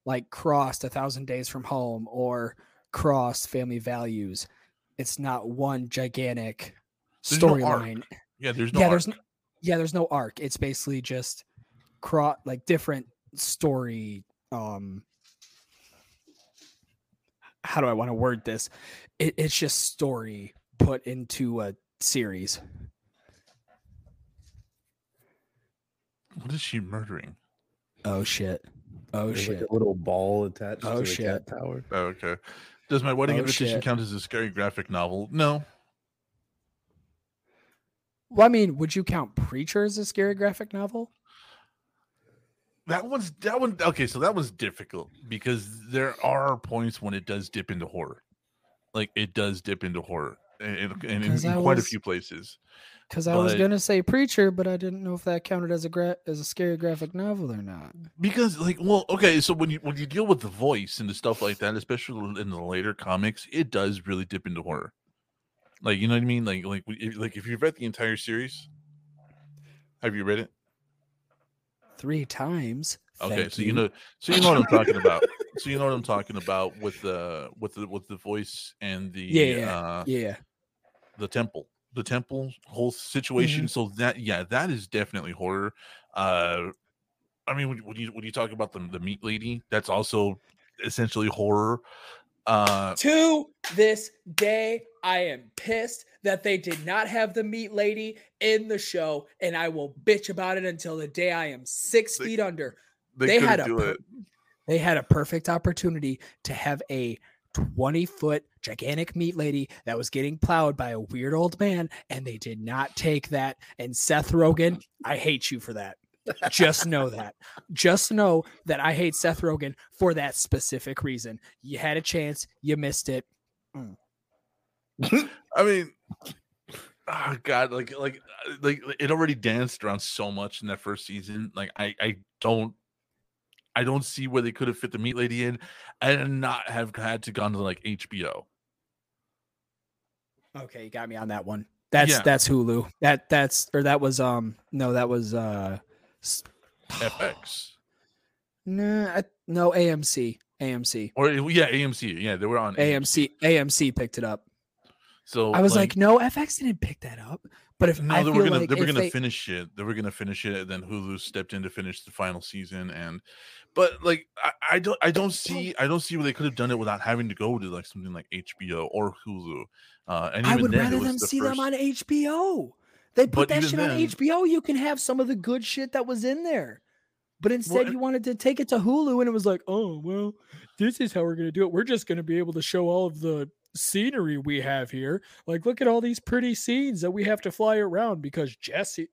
like crossed a thousand days from home or crossed family values. It's not one gigantic There's no storyline. Yeah, there's no. yeah, arc. there's no, yeah, there's no arc. It's basically just cro- like different story. Um, how do I want to word this? It, it's just story put into a series. What is she murdering? Oh shit! Oh There's shit! like a little ball attached Oh, to the shit. cat tower. Oh, okay. Does my wedding Oh, invitation shit. count as a scary graphic novel? No. Well, I mean, would you count Preacher as a scary graphic novel? That one's that one. Okay, so that was difficult because there are points when it does dip into horror. Like it does dip into horror, and, and, in, in quite a few places. Because I was gonna say Preacher, but I didn't know if that counted as a gra- as a scary graphic novel or not. Because like, well, okay, so when you when you deal with the voice and the stuff like that, especially in the later comics, it does really dip into horror. Like you know what I mean? Like like like if you've read the entire series, have you read it? Three times. Okay, thank so you know, so you know what I'm talking about. So you know what I'm talking about with the with the with the voice and the Yeah, uh, Yeah. the temple, the temple whole situation. Mm-hmm. So that yeah, that is definitely horror. Uh, I mean, when, when you when you talk about the the meat lady, that's also essentially horror. Uh, To this day, I am pissed that they did not have the meat lady in the show, and I will bitch about it until the day I am six They- feet under. they, They had a do per- it. They had a perfect opportunity to have a 20 foot gigantic meat lady that was getting plowed by a weird old man, and they did not take that. And Seth Rogen, I hate you for that. Just know that. Just know that I hate Seth Rogen for that specific reason. You had a chance, you missed it. Mm. [laughs] I mean, oh god, like like like it already danced around so much in that first season. Like I I don't I don't see where they could have fit the meat lady in and not have had to gone to like HBO. Okay, you got me on that one. That's Yeah. that's Hulu. That that's or that was um no that was uh FX [sighs] Nah, I, no AMC. AMC. or yeah, AMC. Yeah, they were on AMC. AMC picked it up. So I was like, no, FX didn't pick that up. But if no, I they were gonna like they were gonna they- finish it. They were gonna finish it, and then Hulu stepped in to finish the final season. And but like I, I don't I don't see I don't see where they could have done it without having to go to like something like HBO or Hulu. Uh, and I would then, rather them the see first- them on HBO. They put But that shit on HBO. You can have some of the good shit that was in there. But instead, and- you wanted to take it to Hulu, and it was like, oh well, this is how we're gonna do it. We're just gonna be able to show all of the scenery we have here. Like, look at all these pretty scenes that we have to fly around because Jesse,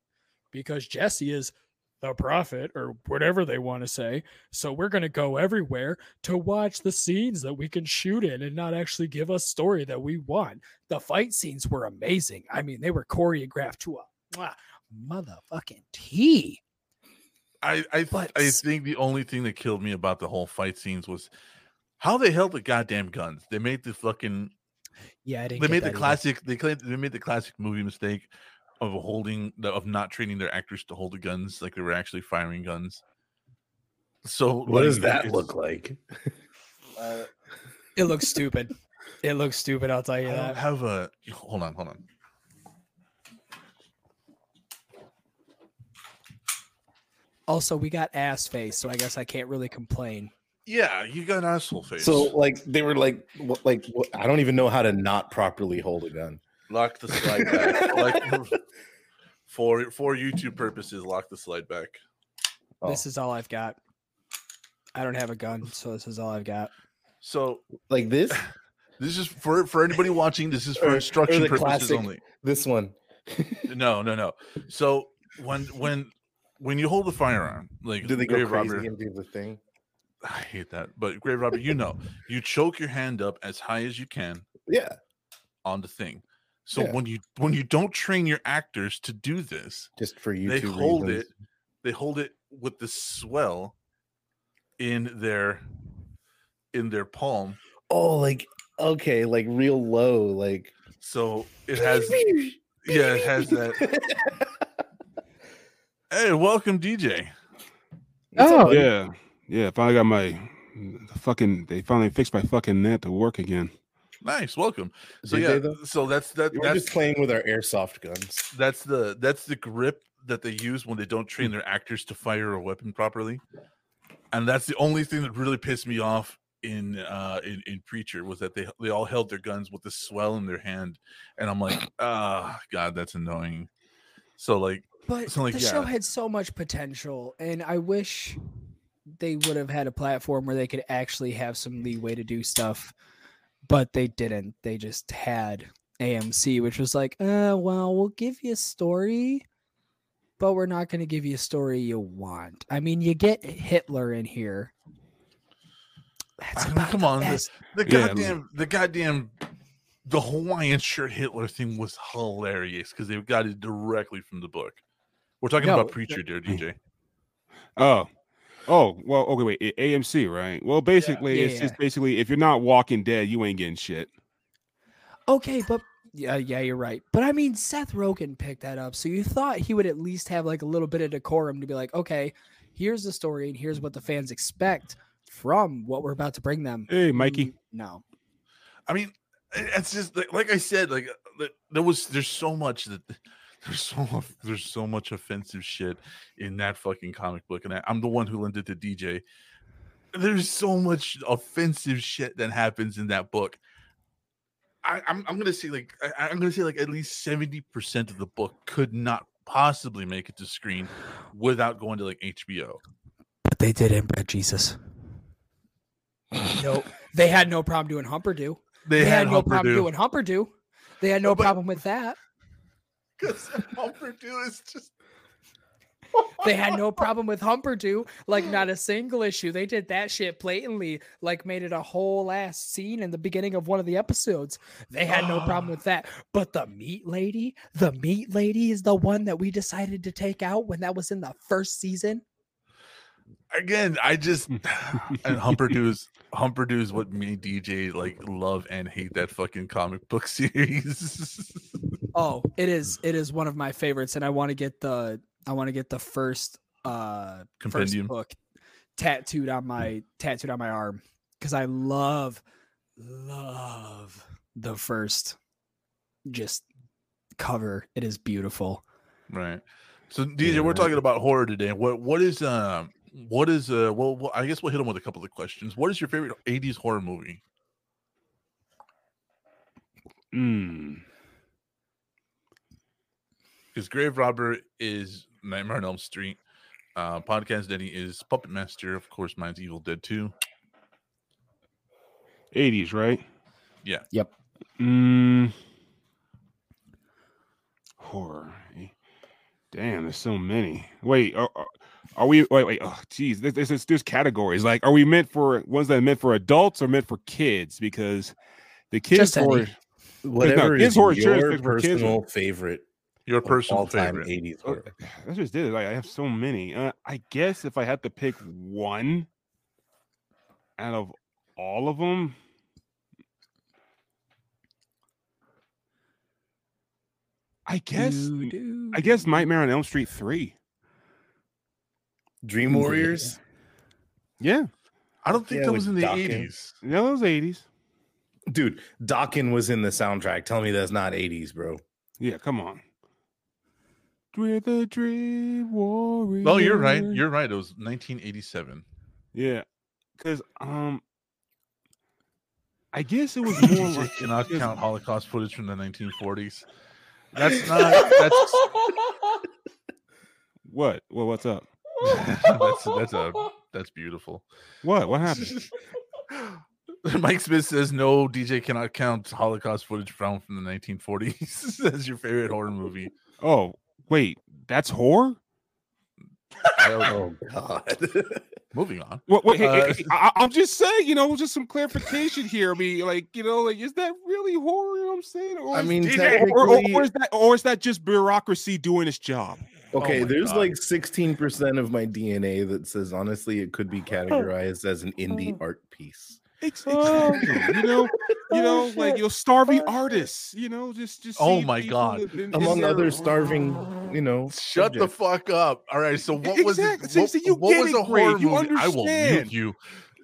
because Jesse is the prophet or whatever they want to say. So we're gonna go everywhere to watch the scenes that we can shoot in and not actually give us story that we want. The fight scenes were amazing. I mean, they were choreographed to a mwah, motherfucking T. I I, But I think the only thing that killed me about the whole fight scenes was how they held the goddamn guns. They made the fucking Yeah, I didn't. they made the that either. classic they claimed they made the classic movie mistake of holding the, of not training their actors to hold the guns like they were actually firing guns. So What like, does that look like? Uh, it looks [laughs] stupid. It looks stupid. I'll tell I you don't that. have a hold on, hold on. Also, we got ass face, so I guess I can't really complain. Yeah, you got an asshole face. So like they were like what, like what, I don't even know how to not properly hold a gun. lock the slide back. like [laughs] for for YouTube purposes, lock the slide back. Oh, This is all I've got. I don't have a gun, so this is all I've got. So like this, [laughs] this is for for anybody watching. This is for Or- or instruction the purposes classic- only. this one. [laughs] No, no, no. So when when when you hold the firearm, like Do they go crazy robber, and do the thing? I hate that. But grave robber, you know, you choke your hand up as high as you can Yeah. on the thing. So Yeah. when you when you don't train your actors to do this, Just for you they hold reasons. it. They hold it with the swell in their in their palm. Oh, like okay, like real low, like So it has yeah, it has that. [laughs] Hey, welcome, DJ. What's Oh, buddy? Yeah, yeah. Finally got my fucking. They finally fixed my fucking net to work again. Nice, welcome. So Did yeah, they, so that's that. We're That's just playing with our airsoft guns. that's the that's the grip that they use when they don't train their actors to fire a weapon properly and that's the only thing that really pissed me off in uh in, in preacher was that they they all held their guns with the swell in their hand and i'm like [coughs] ah god that's annoying so like But So, like, the show had so much potential, and I wish they would have had a platform where they could actually have some leeway to do stuff. But they didn't. They just had AMC, which was like, uh, well, we'll give you a story, but we're not going to give you a story you want. I mean, you get Hitler in here. That's I mean, come the on, the- best. the Yeah, goddamn the goddamn the hawaiian shirt hitler thing was hilarious because they got it directly from the book we're talking No, about preacher there dj Oh, oh. Well, okay. Wait. A- AMC, right? Well, basically, Yeah, it's yeah. just basically if you're not Walking Dead, you ain't getting shit. Okay, but yeah, yeah, you're right. But I mean, Seth Rogen picked that up, so you thought he would at least have like a little bit of decorum to be like, okay, here's the story and here's what the fans expect from what we're about to bring them. Hey, Mikey. Mm, No, I mean, it's just like, like I said, like uh, there was there's so much that there's so much there's so much offensive shit in that fucking comic book, and I, I'm the one who lent it to DJ. There's so much offensive shit that happens in that book. I, I'm I'm gonna say like I, I'm gonna say like at least seventy percent of the book could not possibly make it to screen without going to like HBO. but they didn't, inbred Jesus. no, they had no problem doing Humperdoo. They, They, had, no Humper problem do. doing Humperdoo. They had no But- problem with that. Because [laughs] Humperdoo is just They had no problem with Humperdoo, like not a single issue. They did that shit blatantly, like made it a whole ass scene in the beginning of one of the episodes. They had no problem with that. But the meat lady, the meat lady is the one that we decided to take out when that was in the first season. again, I just [laughs] and Humperdoo is Humperdoo is what made DJ like love and hate that fucking comic book [laughs] series. Oh, it is it is one of my favorites, and I want to get the I want to get the first uh first book tattooed on my tattooed on my arm because I love love the first just cover. It is beautiful. Right. So DJ, Yeah, we're talking about horror today. What what is um what is uh well, well I guess we'll hit them with a couple of questions. What is your favorite 80s horror movie? Mm. Because Grave Robber is Nightmare on Elm Street. Uh Podcast Denny is Puppet Master. Of course, mine's Evil Dead 2. 80s, right? Yeah. Yep. Mm. Horror. Damn, there's so many. Wait, are, are- are we? Wait, wait. Oh, geez, there's, there's there's categories. Like, are we meant for ones that are meant for adults or meant for kids? Because the kids Just any. horror. [laughs] Whatever kids is horror is your picked for kids. personal favorite Your personal all-time favorite. 80s Oh, horror. That's just it. Like, I have so many. Uh, I guess if I had to pick one out of all of them, I guess. Do, do, I guess Nightmare on Elm Street three. Dream Warriors. Yeah, I don't think Yeah, that was in the Dokken. 80s. yeah, those eighties. Dude, Dokken was in the soundtrack. Tell me that's not 80s, bro. Yeah, come on. With the dream warrior. No, you're right. You're right. It was 1987. yeah, because um, I guess it was [laughs] more DJ like cannot count Holocaust footage from the 1940s. That's not that's [laughs] what? Well, what's up? [laughs] that's that's a that's beautiful. What? What happened? Mike Smith says no. DJ cannot count Holocaust footage found from the 1940s as your favorite horror movie. Oh, wait, that's horror. I don't know. Oh God. [laughs] Moving on. What? Wait, hey, Uh, hey, I, I'm just saying, you know, just some clarification here. I mean, like, you know, like, is that really horror? You know what I'm saying? Or I is- mean, or, or, or is that, or is that just bureaucracy doing its job? okay, my there's God. like 16% of my DNA that says honestly it could be [laughs] categorized as an indie art piece. Ex- Exactly. you know, you know, like you know, starving artists. You know, just just. Oh my God. in- in Among their- other starving, you know. Shut the fuck up. All right. So what was Exactly. it? See- What, see, you what get was it, a horror Greg. You movie? I will mute understand. you.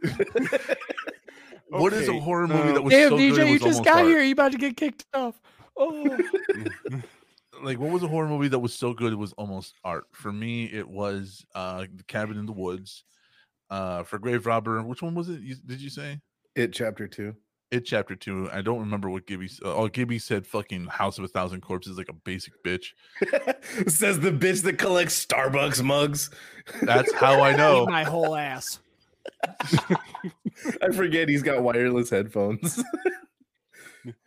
[laughs] What is a horror movie that was Damn, so good DJ, it you just got art? here. You about to get kicked off. Oh, [laughs] like what was a horror movie that was so good it was almost art for me it was uh the cabin in the woods uh for grave robber which one was it you, did you say It chapter two. it chapter two i don't remember what gibby uh, oh gibby said fucking house of a thousand corpses like a basic bitch [laughs] Says the bitch that collects Starbucks mugs. that's [laughs] how i know my whole ass. [laughs] I forget he's got wireless headphones.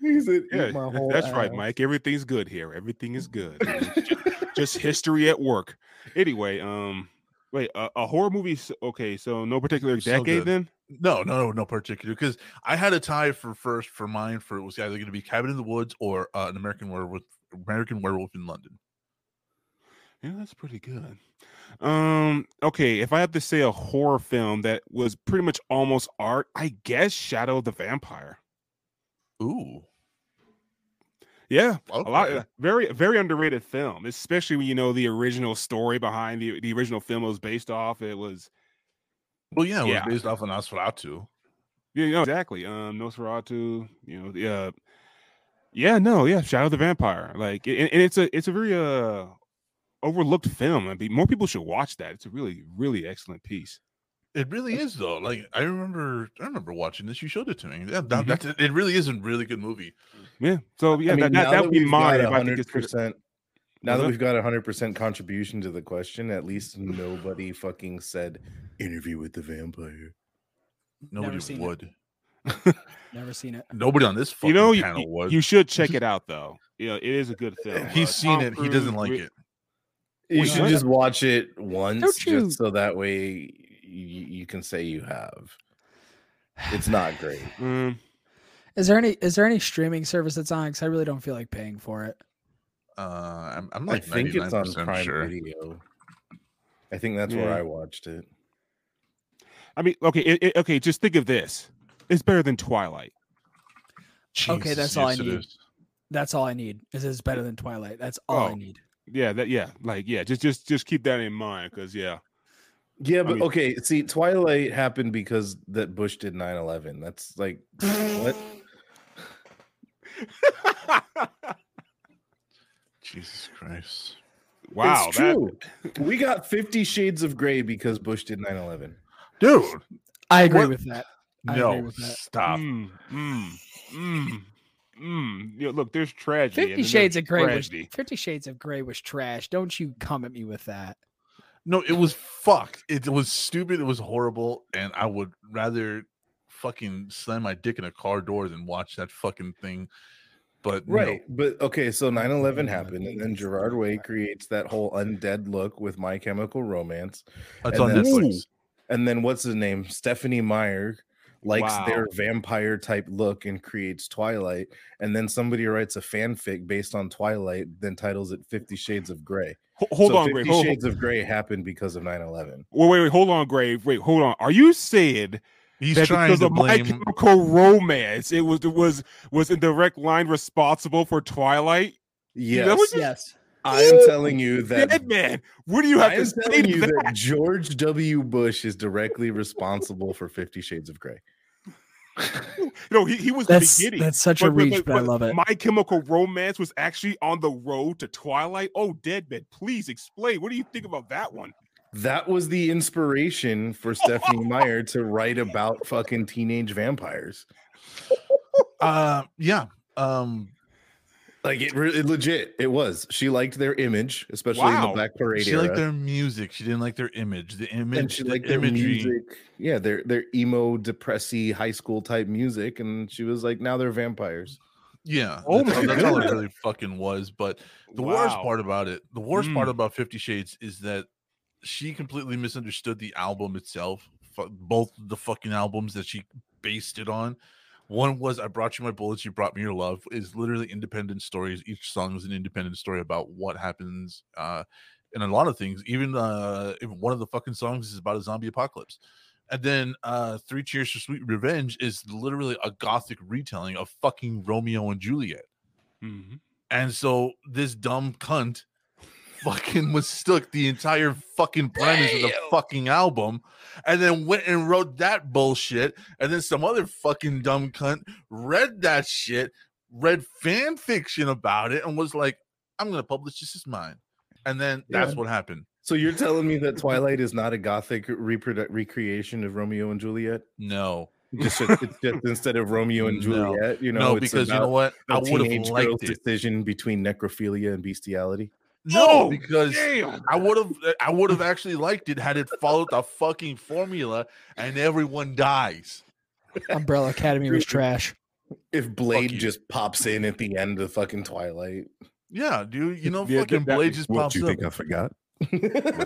he said, Yeah, my whole that's right. Mike. Everything's good here. Everything is good. you just history at work. Anyway, um, wait, a, a horror movie. Okay, so no particular So decade good. then. no no no no particular because i had a tie for first for mine for it was either going to be cabin in the woods or uh, an american werewolf american werewolf in london Yeah, that's pretty good. Um, okay, if I have to say a horror film that was pretty much almost art, I guess Shadow of the Vampire. ooh Yeah, a lot very very underrated film, especially when you know the original story behind the the original film was based off. It was well yeah it was Yeah. based off of nosferatu Yeah, you know, exactly. Um, Nosferatu, you know, the uh, yeah, no, yeah, Shadow of the Vampire. Like, and, and it's a it's a very uh overlooked film. I mean, more people should watch that. It's a really really excellent piece. It really is though. Like I remember, I remember watching this. You showed it to me. Yeah, that, Mhm. that's it. Really is a really good movie. Yeah. So yeah, I mean, that, that, that would be we've mine if I could consider. 100%. Now that we've got a hundred percent contribution to the question, at least nobody fucking said interview with the vampire. Nobody seen would. Never seen it. Nobody on this fucking You know, panel you- would. you should check [laughs] it out though. Yeah, it is a good film. He's Uh, seen Tom it. He doesn't like Ri- it. You should just watch it once, just so that way you, you can say you have. [sighs] It's not great. Um, Is there any is there any streaming service that's on? Because I really don't feel like paying for it. Uh, I'm, I'm I think it's on Prime sure. Video. I think that's where I watched it. I mean, okay, it, it- okay. Just think of this: it's better than Twilight. Okay, that's all I yes, it need. is. That's all I need. Is it's better than Twilight. That's all I Oh. need. Yeah, that yeah, like yeah. Just just just keep that in mind because yeah, Yeah, but mean- okay. See, Twilight happened because that Bush did 9-11. That's like what? [laughs] Jesus Christ. wow, it's that true. we got Fifty Shades of Gray because Bush did 9-11. Dude. I agree What- with that. I agree No, with that. stop. Mm, mm, mm, mm. Yeah, look, there's tragedy. Fifty Shades of Grey was tragedy. Fifty Shades of Grey was trash. Don't you come at me with that. No, it was fucked. It was stupid. It was horrible. And I would rather fucking slam my dick in a car door than watch that fucking thing. But no. Right. But okay, so 9-11 happened, and then Gerard Way creates that whole undead look with My Chemical Romance. That's And on then- Netflix. And then what's his name? Stephenie Meyer likes their vampire type look and creates Twilight. And then somebody writes a fanfic based on Twilight, then titles it Fifty Shades of Grey. Ho- Hold So on, Gray. Fifty Hold, Shades of Grey happened because of 9-11. wait, wait, wait, hold on, Grave. Wait, hold on. Are you saying He's that trying because to of My blame. Chemical Romance, it was it was was in direct line responsible for Twilight? Yes. that what you- Yes. I am telling you that Dead man, what do you have I to am say telling to you that? that George W. Bush is directly responsible for Fifty Shades of Grey. [laughs] No, he, he was That's the beginning. that's such a reach, but, I love it. My Chemical Romance was actually on the road to Twilight. Oh, Deadman, please explain. What do you think about that one? That was the inspiration for [laughs] Stephenie Meyer to write about fucking teenage vampires. [laughs] Uh yeah. Um Like it, re- it legit, it was. She liked their image, especially in Wow. the Black Parade she era. liked their music. She didn't like their image. The image, and she the liked their imagery. music. Yeah, their their emo, depressy high school type music, and she was like, now they're vampires. Yeah. Oh that's, all- that's all it goodness. really fucking was. But the worst Wow. part about it, the worst part Mm. about Fifty Shades is that she completely misunderstood the album itself. fu- Both the fucking albums that she based it on. One was I brought you my bullets, you brought me your love. Is literally independent stories. Each song is an independent story about what happens. Uh, and a lot of things. Even uh, if one of the fucking songs is about a zombie apocalypse. And then uh Three Cheers for Sweet Revenge is literally a gothic retelling of fucking Romeo and Juliet. Mhm. And so this dumb cunt fucking mistook the entire fucking premise of the fucking album and then went and wrote that bullshit. And then some other fucking dumb cunt read that shit, read fan fiction about it, and was like, I'm gonna publish this as mine. And then that's what happened. So you're telling me that Twilight is not a gothic reprodu- recreation of Romeo and Juliet? No, Just it's just [laughs] instead of Romeo and No. Juliet, you know, no, it's because you know what? I would have teenage girl's liked it. decision between necrophilia and bestiality. No, Oh, because Damn. I would have I would have actually liked it had it followed the fucking formula and everyone dies. Umbrella Academy was trash. If Blade just pops in at the end of fucking Twilight, Yeah, dude. You know, Yeah, fucking that- Blade just what pops do you up. think I forgot? [laughs] What do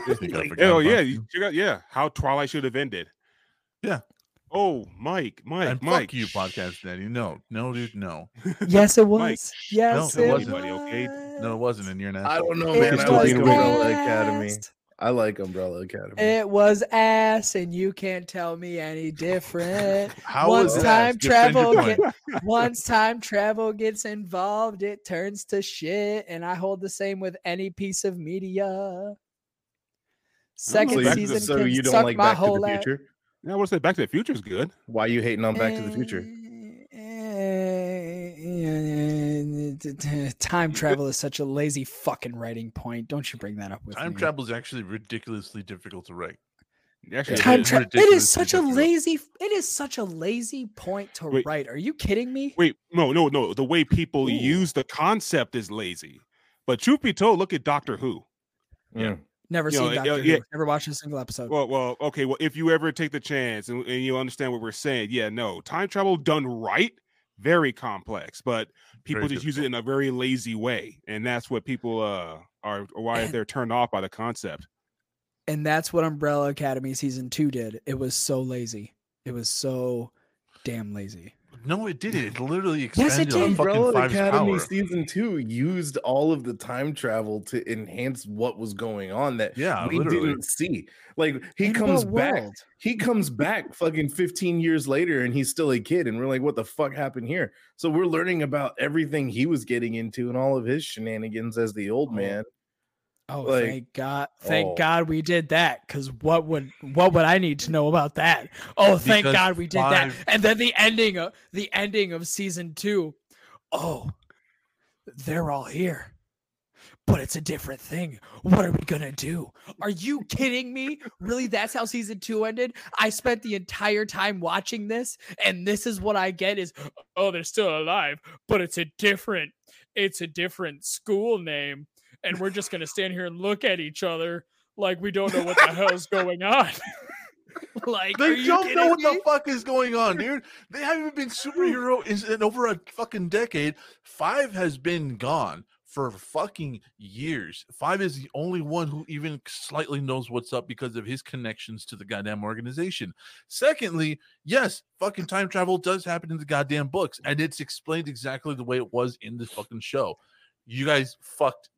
you think I forgot Oh yeah, you? you you got yeah. How Twilight should have ended. Yeah. Oh, Mike, Mike, And Mike. fuck you, podcast daddy. No, no, dude, no, Yes, it Mike, was. Yes, no, it it wasn't, was. okay? no, it wasn't. And you're an I don't know, It man. I still like being Umbrella. Academy. I like Umbrella Academy. It was ass, and you can't tell me any different. How Once was time that? Defend your travel point. Once time travel gets involved, it turns to shit, and I hold the same with any piece of media. Oh, Second so Back to you, the- season so can you don't suck like my Back to whole the ass. Future? Yeah, I want to say Back to the Future is good. Why are you hating on Back to the Future? Eh, eh, eh, eh, Time travel is such a lazy fucking writing point. Don't you bring that up with Time me. travel is actually ridiculously difficult to write. Actually, Yeah, Time it's travel. It ridiculously is such a lazy. It is such a lazy point to Wait. write. Are you kidding me? Wait, no, no, no. The way people Ooh. use the concept is lazy. But truth be told, look at Doctor Who. Yeah. Never You seen know, Doctor uh, Who. Never watched a single episode. Well, well, okay. Well, if you ever take the chance and, and you understand what we're saying, yeah, no, time travel done right, very complex, but people Very just use it in a very lazy way, and that's what people uh are why they're turned off by the concept. and that's what Umbrella Academy season two did. It was so lazy. It was so damn lazy. No, it did it. It literally Yes, it did. fucking Umbrella Academy power. season two used all of the time travel to enhance what was going on that Yeah, we literally. didn't see. Like he In comes back, he comes back fucking 15 years later and he's still a kid, and we're like, what the fuck happened here? So we're learning about everything he was getting into and all of his shenanigans as the old Oh. man. Oh, Like, thank God! Thank oh. God we did that. Because what would what would I need to know about that? Oh, thank Because God we did that. And then the ending of the ending of season two. Oh, they're all here, but it's a different thing. What are we gonna do? Are you kidding me? Really? That's how season two ended? I spent the entire time watching this, and this is what I get: is oh, they're still alive, but it's a different, it's a different school name and we're just gonna stand here and look at each other like we don't know what the [laughs] hell's going on. [laughs] like, They don't know what me? the fuck is going on, dude. They haven't been superhero [laughs] in, in over a fucking decade. Five has been gone for fucking years. Five is the only one who even slightly knows what's up because of his connections to the goddamn organization. Secondly, yes, fucking time travel does happen in the goddamn books, and it's explained exactly the way it was in the fucking show. You guys fucked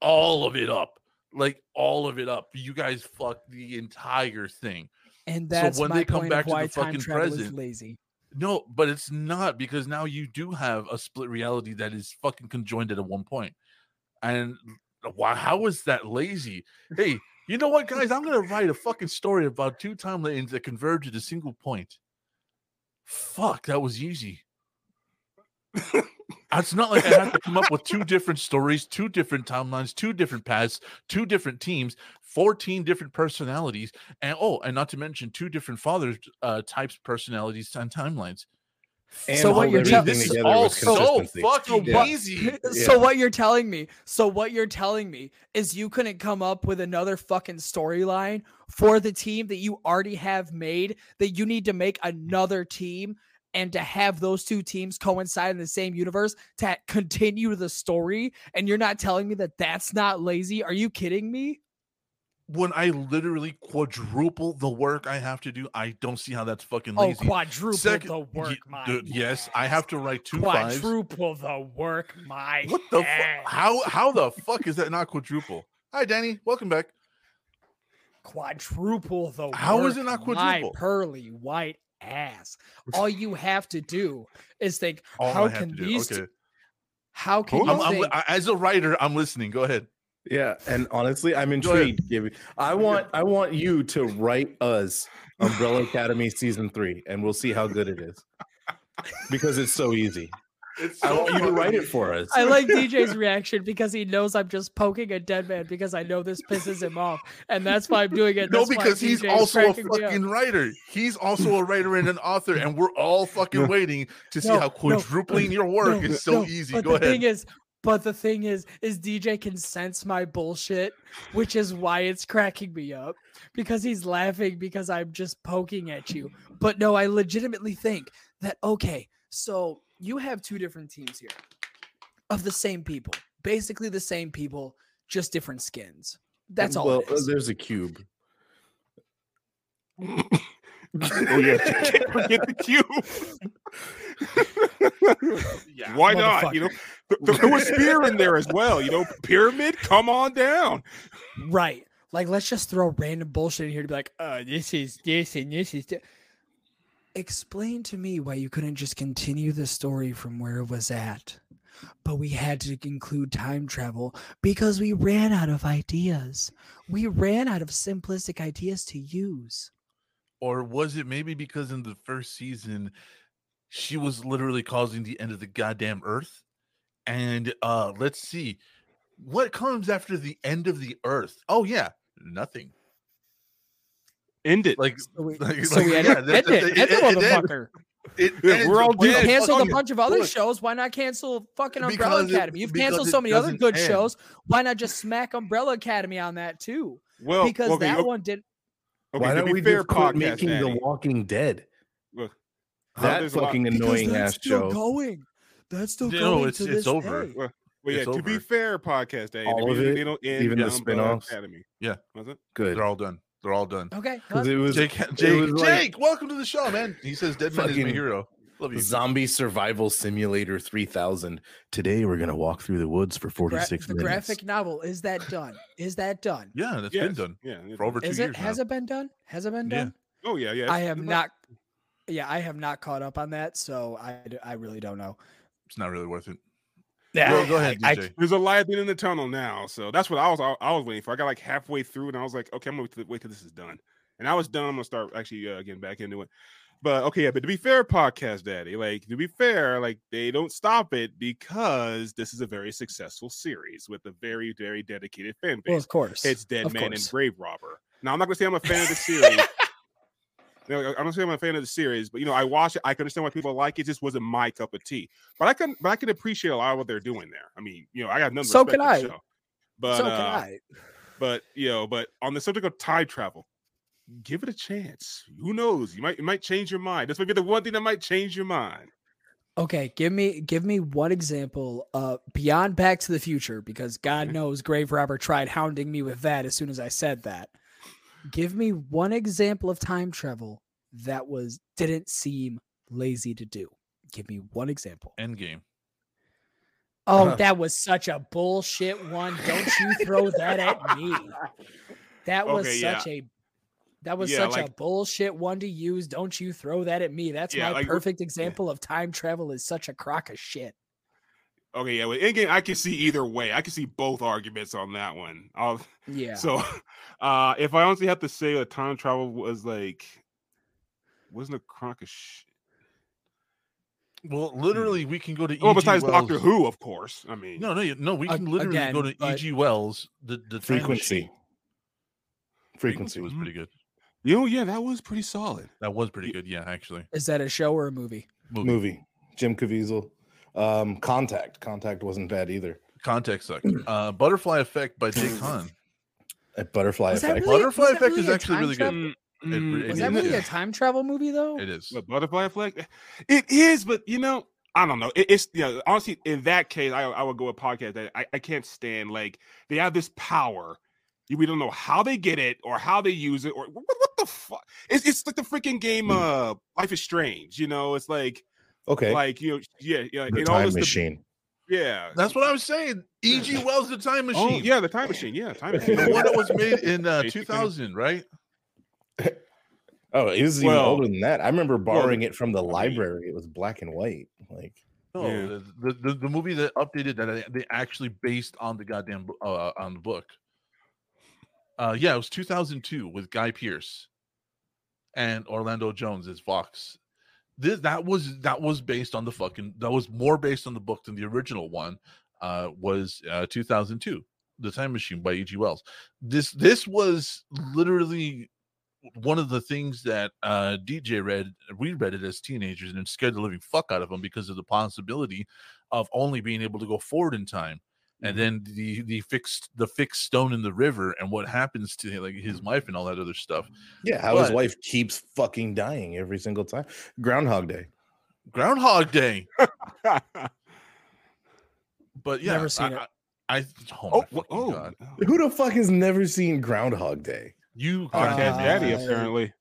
all of it up. Like all of it up. You guys fucked the entire thing. And So that's when my they come point back to the why time fucking travel is present, lazy. No, but it's not because now you do have a split reality that is fucking conjoined at one point. And why how is that lazy? Hey, you know what, guys? I'm gonna write a fucking story about two timelines that converge at a single point. Fuck, that was easy. [laughs] It's not like I have to come up with two different stories, two different timelines, two different paths, two different teams, 14 different personalities, and oh, and not to mention two different fathers uh types, personalities, and timelines. And So what you're tell- everything this is all so consistency. fucking [laughs] Yeah. easy. So what you're telling me? So what you're telling me is you couldn't come up with another fucking storyline for the team that you already have made that you need to make another team and to have those two teams coincide in the same universe to continue the story and you're not telling me that that's not lazy? Are you kidding me? When I literally quadruple the work I have to do, I don't see how that's fucking Oh, quadruple Second- the work, my dude, yes, I have to write two quadruple the work, my What the fu- how how the fuck is that not quadruple? Hi Danny, welcome back. quadruple the How is work, it not my quadruple? pearly white ass. All [laughs] you have to do is think, All how I have can to do. these Okay. two, how can Hold you I'm, I'm, think? As a writer, I'm listening. Go ahead. Yeah, and honestly, I'm intrigued. Gibby. I want I want you to write us [laughs] Umbrella Academy season three, and we'll see how good it is. Because it's so easy. It's I want you to write it for us. I like [laughs] DJ's reaction because he knows I'm just poking a dead man because I know this pisses him off, and that's why I'm doing it. No, That's because he's DJ is also a cracking me up. fucking writer. He's also a writer and an author, and we're all fucking waiting to see No, how no, quadrupling your work No, is so no, easy. But Go the ahead. thing is, but the thing is, is DJ can sense my bullshit, which is why it's cracking me up because he's laughing because I'm just poking at you. But no, I legitimately think that okay, so you have two different teams here of the same people, basically the same people, just different skins. That's all. Well, it is. there's a cube. [laughs] oh yeah, can't forget the cube. [laughs] Yeah. Why not? You know, th- th- throw a spear in there as well. You know, pyramid. Come on down. Right. Like, let's just throw random bullshit in here to be like, oh, this is this and this is that. Explain to me why you couldn't just continue the story from where it was at. But we had to include time travel because we ran out of ideas. We ran out of simplistic ideas to use. Or was it maybe because in the first season she was literally causing the end of the goddamn earth? And uh let's see. What comes after the end of the earth? Oh yeah, nothing. End it. Like So we, Like- so we like, [laughs] end, yeah, it, end it, it- end the it- it- motherfucker. it, Yeah, we're all with You canceled a bunch of other Look, shows. Why not cancel fucking Umbrella Because it- Academy? You've canceled so many other good end. shows. Why not just smack Umbrella Academy on that too? well, Because okay, that okay, one did. okay, Why don't we fair, just quit podcast making The Walking Dead? look, That there's a lot- fucking annoying that's ass still show. going. That's still No, going. it's- to it's this over. day. Well, well, yeah. It's To be fair, podcast Daddy, All the of it, they don't end even the Umbrella spin-offs? Academy. Yeah. was it? Good. They're all done. They're all done. Okay. Because it was Jake, Jake, was like- Jake, welcome to the show, man. He says Deadman is my hero. Love you. Zombie Survival Simulator 3000. Today we're gonna walk through the woods for Gra- 46 the minutes. graphic novel is that done? Is that done? Yeah, that's Yes. been done Yeah. yeah. for over two Is years it? Has now. it been done? Has it been Yeah. done? Oh yeah, yeah. I it's- have not. Yeah, I have not caught up on that, so I I really don't know. It's not really worth it. Go, go ahead, I- DJ. There's a light at the end of the tunnel now, so that's what I was. I, I was waiting for. I got like halfway through, and I was like, okay, I'm gonna wait till, wait till this is done. And I was done. I'm gonna start actually uh, getting back into it. But okay, yeah. But to be fair, podcast daddy, like to be fair, like they don't stop it because this is a very successful series with a very, very dedicated fan well, base. of course. It's Dead Of Man and. Grave Robber. Now I'm not gonna say I'm a fan of the series. [laughs] I don't saying I'm a fan of the series, but you know, I watch it. I can understand why people like it. it. Just wasn't my cup of tea. But I can, but I can appreciate a lot of what they're doing there. I mean, you know, I got nothing. So can I. Show. But so can uh, I. but you know, but on the subject of time travel, give it a chance. Who knows? You might you might change your mind. This might be the one thing that might change your mind. Okay, give me give me one example uh beyond Back to the Future because God knows Grave Robber tried hounding me with that as soon as I said that. Give me one example of time travel that was didn't seem lazy to do. Give me one example. Endgame. Oh, Uh-huh. [laughs] that was such a bullshit one. Don't you throw that at me. That was Okay, yeah. such a that was Yeah, such a bullshit one to use. Don't you throw that at me. That's Yeah, my like, perfect example of time travel is such a crock of shit. Okay, yeah. With Endgame, I can see either way. I can see both arguments on that one. I'll, [laughs] Yeah. So, uh, if I honestly have to say that time travel was like, wasn't a crock of shit. Well, literally, we can go to. Well, E.G. besides Doctor Who, of course. I mean, No, no, no. We can literally go to H.G. Wells. The the Frequency. machine. Frequency. was pretty good. you know, yeah, that was pretty solid. That was pretty good. Yeah, actually. Is that a show or a movie? Movie. movie. Jim Caviezel. Um, Contact. Contact wasn't bad either. Contact sucked. Uh, Butterfly Effect by Jake Hahn. A Butterfly Was that Effect. really- Butterfly was that Effect really is a actually time really good. travel? Mm, It- mm, it Was is, that really yeah. a time travel movie though? It is. What, butterfly effect? It is, but you know, I don't know. It, it's you know, honestly, in that case, I, I would go with podcast that I, I can't stand. Like they have this power. We don't know how they get it or how they use it or what, what the fuck. It's, it's like the freaking game. Uh, Life is Strange. You know, it's like Okay. like you know, yeah, yeah. the and all time this- the- machine. yeah. That's what I was saying. H.G. Wells, the time Oh machine. yeah, the time machine. Yeah, time machine. The one that was made in uh, 2000, right? [laughs] Oh, it was even Well- older than that. I remember borrowing it from the library. It was black and white. Like No, Yeah. the, the, the the movie that updated that they- they actually based on the goddamn bo- uh, on the book. Uh, yeah, it was 2002 with Guy Pearce and Orlando Jones as Vox. That was that was based on the fucking that was more based on the book than the original one. Uh, was uh, 2002, The Time Machine by H.G. Wells. This this was literally one of the things that uh DJ read, we read it as teenagers and it scared the living fuck out of them because of the possibility of only being able to go forward in time. And then the the fixed the fixed stone in the river and what happens to like his wife and all that other stuff. yeah, how his wife keeps fucking dying every single time. Groundhog Day. Groundhog Day. [laughs] But yeah, Never seen I, it. I, I oh, oh, my oh, god. Who the fuck has never seen Groundhog Day? You podcast goddamn daddy. Uh, Apparently,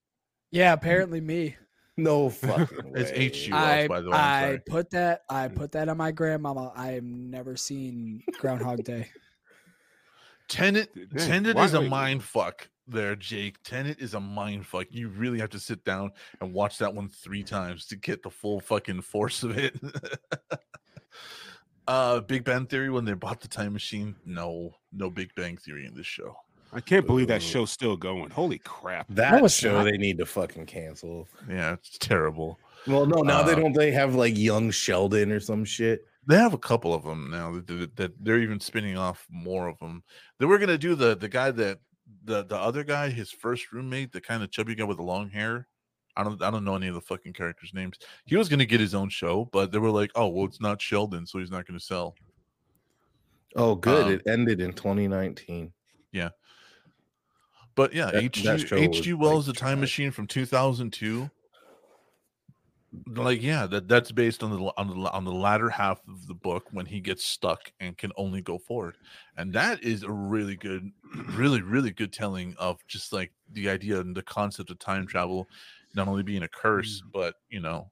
Yeah, apparently me. No fucking [laughs] It's way. H.G. Wells, I by the way. I'm I put that I put that on my grandmama. I have never seen Groundhog Day. Tenet Dang, Tenet why- is a mind fuck there, Jake. Tenet is a mind fuck. You really have to sit down and watch that one three times to get the full fucking force of it. [laughs] uh Big Bang Theory when they bought the time machine. No, no Big Bang Theory in this show. I can't believe that show's still going. Holy crap! That No, it's show not. they need to fucking cancel. Yeah, it's terrible. Well, no, now they Uh, don't. They have like young Sheldon or some shit. They have a couple of them now that, that, that they're even spinning off more of them. They were gonna do the the guy that the the other guy, his first roommate, the kind of chubby guy with the long hair. I don't I don't know any of the fucking characters' names. He was gonna get his own show, but they were like, oh well, it's not Sheldon, so he's not gonna sell. Oh, good. Um, it ended in 2019. But yeah, That- H.G. that H.G. Wells, like, The Time. Machine from 2002. Like yeah, that that's based on the on the on the latter half of the book when he gets stuck and can only go forward, and that is a really good, [clears throat] really really good telling of just like the idea and the concept of time travel, not only being a curse, but you know,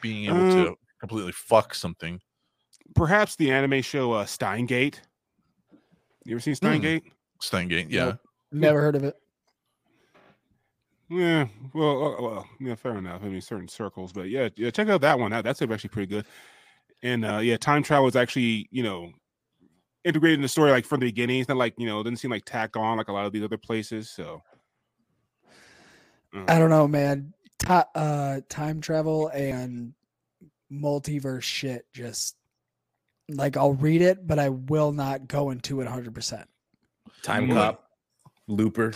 being able Uh, to completely fuck something. Perhaps the anime show uh, Steins;Gate. You ever seen. Steins;Gate? Steins;Gate, yeah. Nope. Never heard of it. Yeah, well, uh, well, yeah, fair enough. I mean, certain circles, but yeah, yeah, check out that one. That, that's actually pretty good. and uh yeah, time travel is actually you know integrated in the story like from the beginning. It's not like you know it doesn't seem like tack on like a lot of these other places. So uh, I don't know, man. Ti- uh, time travel and multiverse shit just like I'll read it, but I will not go into it 100. percent Time. Cop, Looper.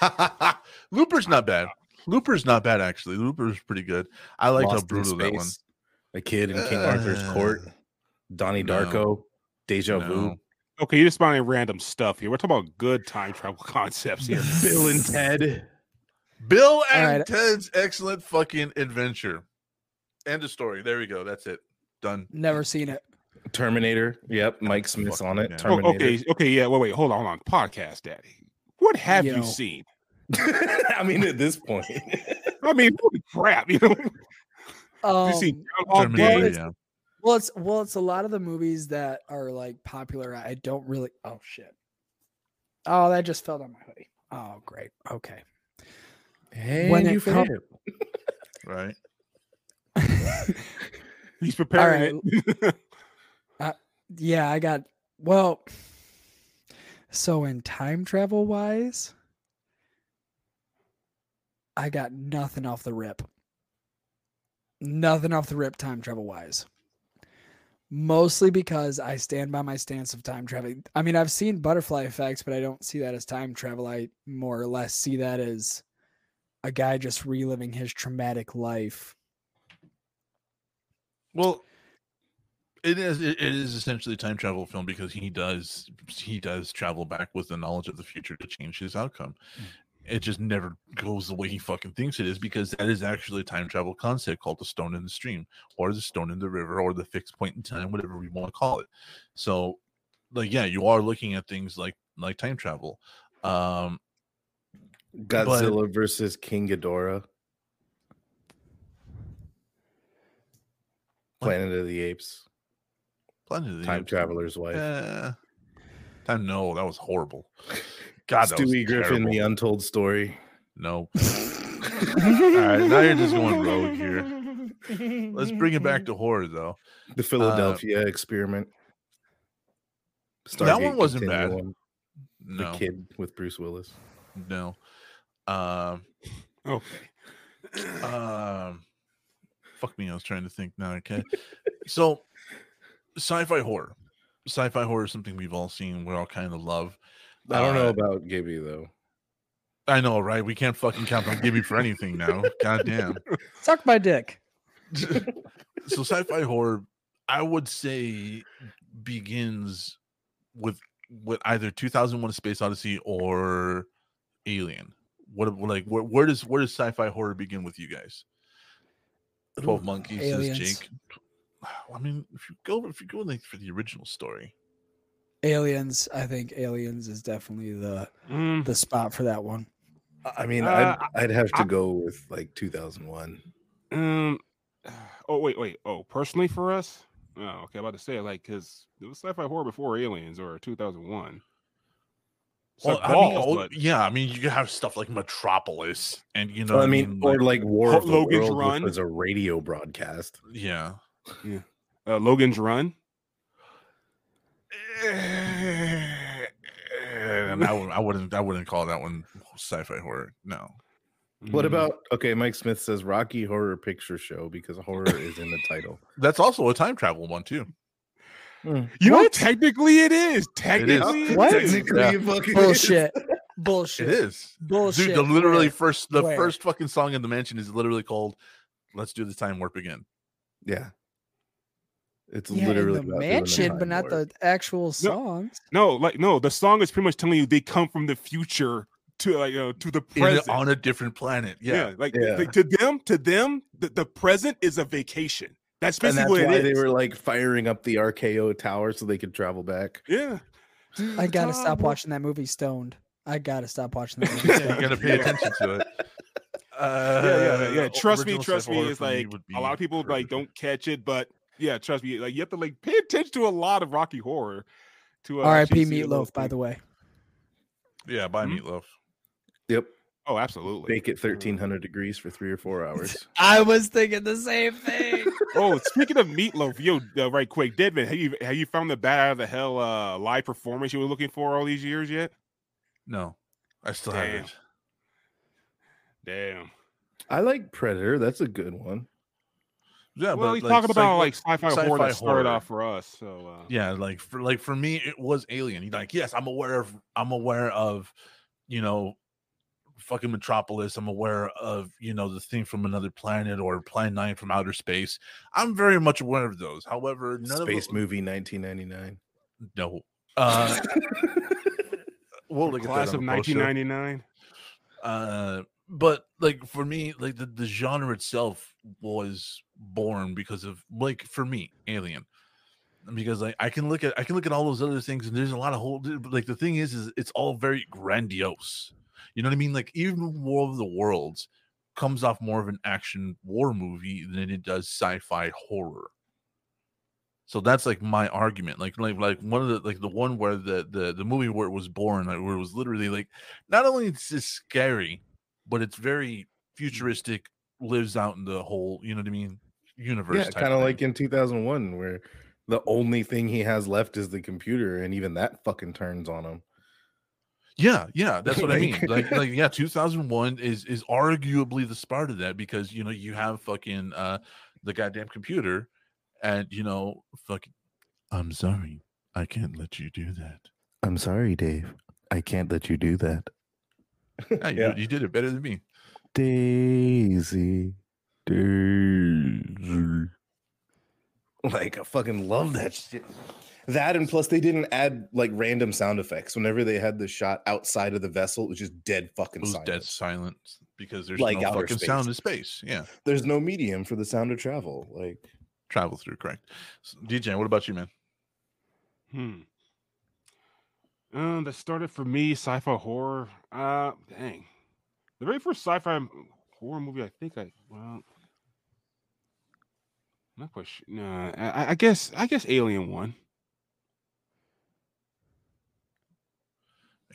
[laughs] Looper's not bad. Looper's not bad actually. Looper's pretty good. I liked how Lost in brutal that one. A kid in King Arthur's court. Uh, Donnie no. Darko. Deja no. Vu. okay, you're just finding random stuff here. We're talking about good time travel [laughs] concepts here. [laughs] Bill and Ted. Bill and Alright. Ted's excellent fucking adventure. End of story. There we go. That's it. Done. Never seen it. Terminator. Yep. Mike Smith's on it. Fucking Oh, Terminator. okay, okay, yeah. Wait, wait, hold on, hold on. Podcast Daddy, what have Yo. you seen? [laughs] I mean, at this point. [laughs] I mean, holy crap, you know. Um, you seen Groundhog Terminator, Day? it's- yeah. well, it's well, it's a lot of the movies that are like popular. I don't really. Oh shit. Oh, that just fell on my hoodie. Oh, great. Okay. And When you com- failed. Right. [laughs] He's preparing it. yeah, I got well. So in time travel wise, I got nothing off the rip. Nothing off the rip time travel wise. Mostly because I stand by my stance of time travel. I mean, I've seen butterfly effects, but I don't see that as time travel. I more or less see that as a guy just reliving his traumatic life. Well, it is it it is essentially a time travel film because he does he does travel back with the knowledge of the future to change his outcome. It just never goes the way he fucking thinks it is because that is actually a time travel concept called the stone in the stream or the stone in the river or the fixed point in time, whatever we want to call it. So, like, yeah, you are looking at things like like time travel. Um, Godzilla versus King Ghidorah. Planet of the Apes. Planet of the Time Apes. Traveler's Wife. Eh, time no, that was horrible. God, that was Stewie Griffin, terrible. The Untold Story. No. [laughs] [laughs] All right, now you're just going rogue here. Let's bring it back to [laughs] horror, though. The Philadelphia Experiment. That one wasn't bad. Continuum, The Kid with Bruce Willis. no. Um, Okay. um, fuck me. I was trying to think now. Okay, so sci-fi horror. Sci-fi horror is something we've all seen. We all kind of love. I don't know Uh, about Gibby though. I know, right? We can't fucking count on Gibby for anything now. God damn. [laughs] Suck my dick. [laughs] so sci-fi horror i would say begins with with either 2001 space odyssey or alien what like where, where does where does sci-fi horror begin with you guys 12 monkeys Aliens. says jake i mean if you go if you go like for the original story Aliens. I think Aliens is definitely the Mm, the spot for that one. I mean, Uh, I'd, I'd have to I- go with like 2001. um. [sighs] Oh wait, wait. Oh, personally for us. Oh, okay. I'm about to say like because it was sci-fi horror before Aliens or 2001. well, Suck I mean, but- yeah i mean you can have stuff like metropolis and you know Well, I mean, or like War Ho- of the Logan's World, Run. which was a radio broadcast. yeah uh, Logan's Run. and I, would, I wouldn't I wouldn't call that one sci-fi horror. No. What Mm. about okay? Mike Smith says Rocky Horror Picture Show because horror is in the title. [laughs] That's also a time travel one too. You know, technically it is. Technically, it What? is. Technically, Yeah. it fucking [laughs] Bullshit. It Bullshit. is. Bullshit. Dude, the literally Where? first the Where? first fucking song in the mansion is literally called Let's Do the Time Warp Again. Yeah. It's Yeah, literally the mansion, but not warp. the actual songs. No, like no, the song is pretty much telling you they come from the future to like uh, to the In a- present. on a different planet. yeah. Yeah. like, Yeah. like, to them, to them, the, the present is a vacation. That's and basically that's what why it they were like firing up the RKO tower so they could travel back. yeah. I gotta stop watching that movie Stoned. I gotta stop watching that [laughs] movie. Yeah, Stoned. you gotta pay attention to it. Uh, yeah, yeah, yeah. Trust me, trust me. It's like a lot of people like don't catch it, but yeah, trust me. Like you have to like pay attention to a lot of Rocky Horror. To uh, R.I.P. actually see Meatloaf, by the way. Yeah, buy Hmm? meatloaf. Yep. Oh, absolutely. Bake it 1300 degrees for three or four hours. [laughs] I was thinking the same thing. [laughs] oh, speaking of meatloaf, yo, uh, right quick, Deadman, have you have you found the Bat Out of the Hell uh, live performance you were looking for all these years yet? No, I still Damn. haven't. Damn. I like Predator. That's a good one. Yeah, well, but he's like, talking about like sci-fi, horror sci-fi that started horror. off for us. So uh, yeah like for like for me it was alien He's like yes i'm aware of i'm aware of you know fucking metropolis i'm aware of you know the thing from another planet or planet nine from outer space i'm very much aware of those however none Space of movie 1999. no uh we'll look at that class of the post show. 1999. uh but like for me like the, the genre itself was born because of like for me alien. Because like i can look at i can look at all those other things and there's a lot of whole like the thing is is it's all very grandiose. You know what i mean? Like even war of the worlds comes off more of an action war movie than it does sci-fi horror. So that's like my argument. Like like like one of the like the one where the the, the movie where it was born like, where it was literally like not only it's just scary but it's very mm. futuristic lives out in the whole you know what i mean universe Yeah, kind of like in 2001, where the only thing he has left is the computer, and even that fucking turns on him. Yeah, yeah, that's what I mean. Like- [laughs] Like, like, yeah, 2001 is is arguably the start of that because you know you have fucking uh the goddamn computer, and you know fucking. I'm sorry, I can't let you do that. I'm sorry, Dave. I can't let you do that. Yeah, you, Yeah. you did it better than me. Daisy. Daisy. Like I fucking love that shit. That and plus they didn't add like random sound effects. Whenever they had the shot outside of the vessel, it was just dead fucking It was silence. dead silent because there's Like no fucking space. sound in space. Yeah, There's no medium for the sound of travel. Like travel through. Correct. So, DJ, what about you, man? Hmm. Um, that started for me sci-fi horror. Uh, dang, the very first sci-fi horror movie I think I well, not quite sure. Nah, I, I guess I guess Alien one.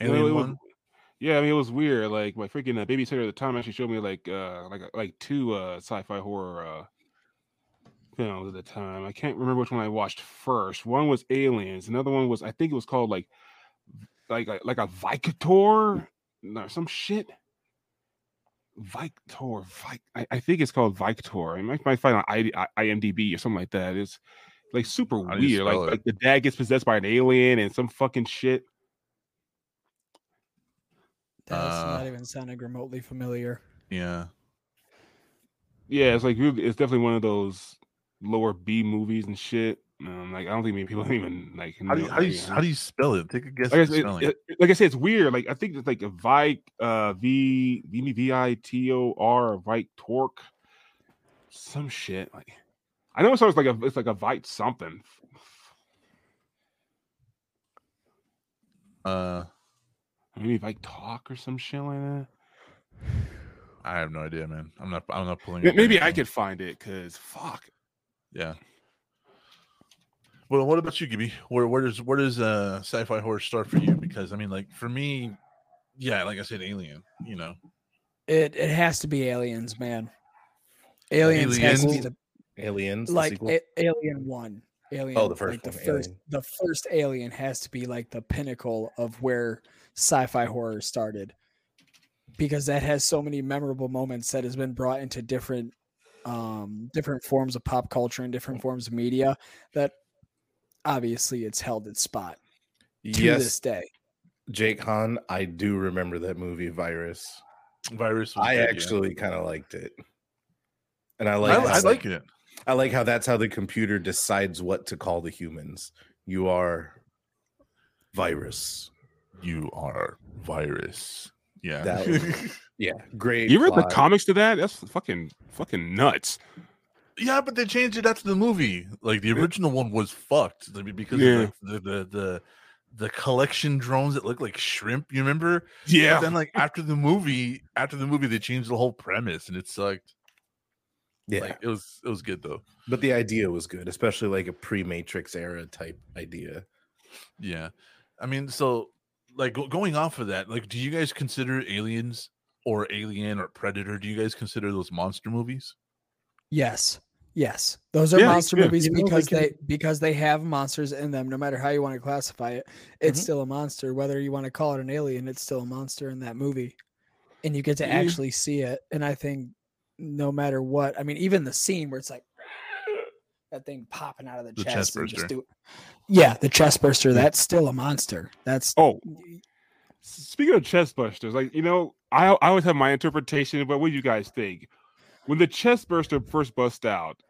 Alien it was- one. yeah, I mean it was weird. Like my freaking uh, babysitter at the time actually showed me like uh like like two uh sci-fi horror uh films at the time. I can't remember which one I watched first. One was Aliens. Another one was I think it was called like like a, like a Vicator or some shit. Victor, Vic, I, I think it's called Victor. I might, might find on I, I, IMDb or something like that. It's like super How do you weird. Like, like the dad gets possessed by an alien and some fucking shit. That's Uh, not even sounding remotely familiar. Yeah. Yeah, it's like it's definitely one of those lower B movies and shit. Um, like I don't think many people [laughs] even like. How do you know- how do you how do you spell it? Take a guess. like I, spelling. it- it- like I said, it's weird. Like I think it's like a Vic, uh, V, V, V, I, T, O, R, Vic Torque, some shit. Like I know it sounds like a, it's like a Vic something. uh, Maybe Vic Talk or some shit like that. I have no idea, man. I'm not. I'm not pulling. Maybe I could find it because fuck. Yeah. Well, what about you, Gibby? Where where does where does uh sci-fi horror start for you? Because I mean, like for me, yeah, like I said, Alien. You know, It it has to be aliens, man. Aliens, has to be Aliens? the aliens. like sequel? a- Alien One. Alien, Oh, the first like the one, first, Alien. the first Alien has to be like the pinnacle of where sci-fi horror started, because that has so many memorable moments that has been brought into different, um, different forms of pop culture and different forms of media. That obviously it's held its spot to yes, this day. Jake Han. I do remember that movie, Virus. Virus. Was I good, yeah. actually kind of liked it, and I I, like. I how- like it. I like how that's how the computer decides what to call the humans. You are virus. You are virus. Yeah. That was- [laughs] Yeah, great. You read the comics to that? That's fucking fucking nuts. Yeah, but they changed it after the movie. Like the original one was fucked because Yeah. of like, the, the the the collection drones that look like shrimp. You remember? Yeah. But then like after the movie, after the movie, they changed the whole premise, and it sucked. Yeah, Like it was it was good though. but the idea was good, especially like a pre-Matrix era type idea. Yeah, I mean, so like go- going off of that, like, do you guys consider Aliens or Alien or Predator, do you guys consider those monster movies? Yes. Yes. Those are Yeah, monster yeah. movies You know, they because can- they because they have monsters in them no matter how you want to classify it. It's Mhm. still a monster whether you want to call it an alien it's still a monster in that movie. And you get to actually see it and I think no matter what, I mean even the scene where it's like [sniffs] that thing popping out of the, The chest, chest and just do Yeah, the chest burster, that's still a monster. That's Oh, speaking of chest busters, like you know, I I always have my interpretation. But what do you guys think? When the chest burster first bust out,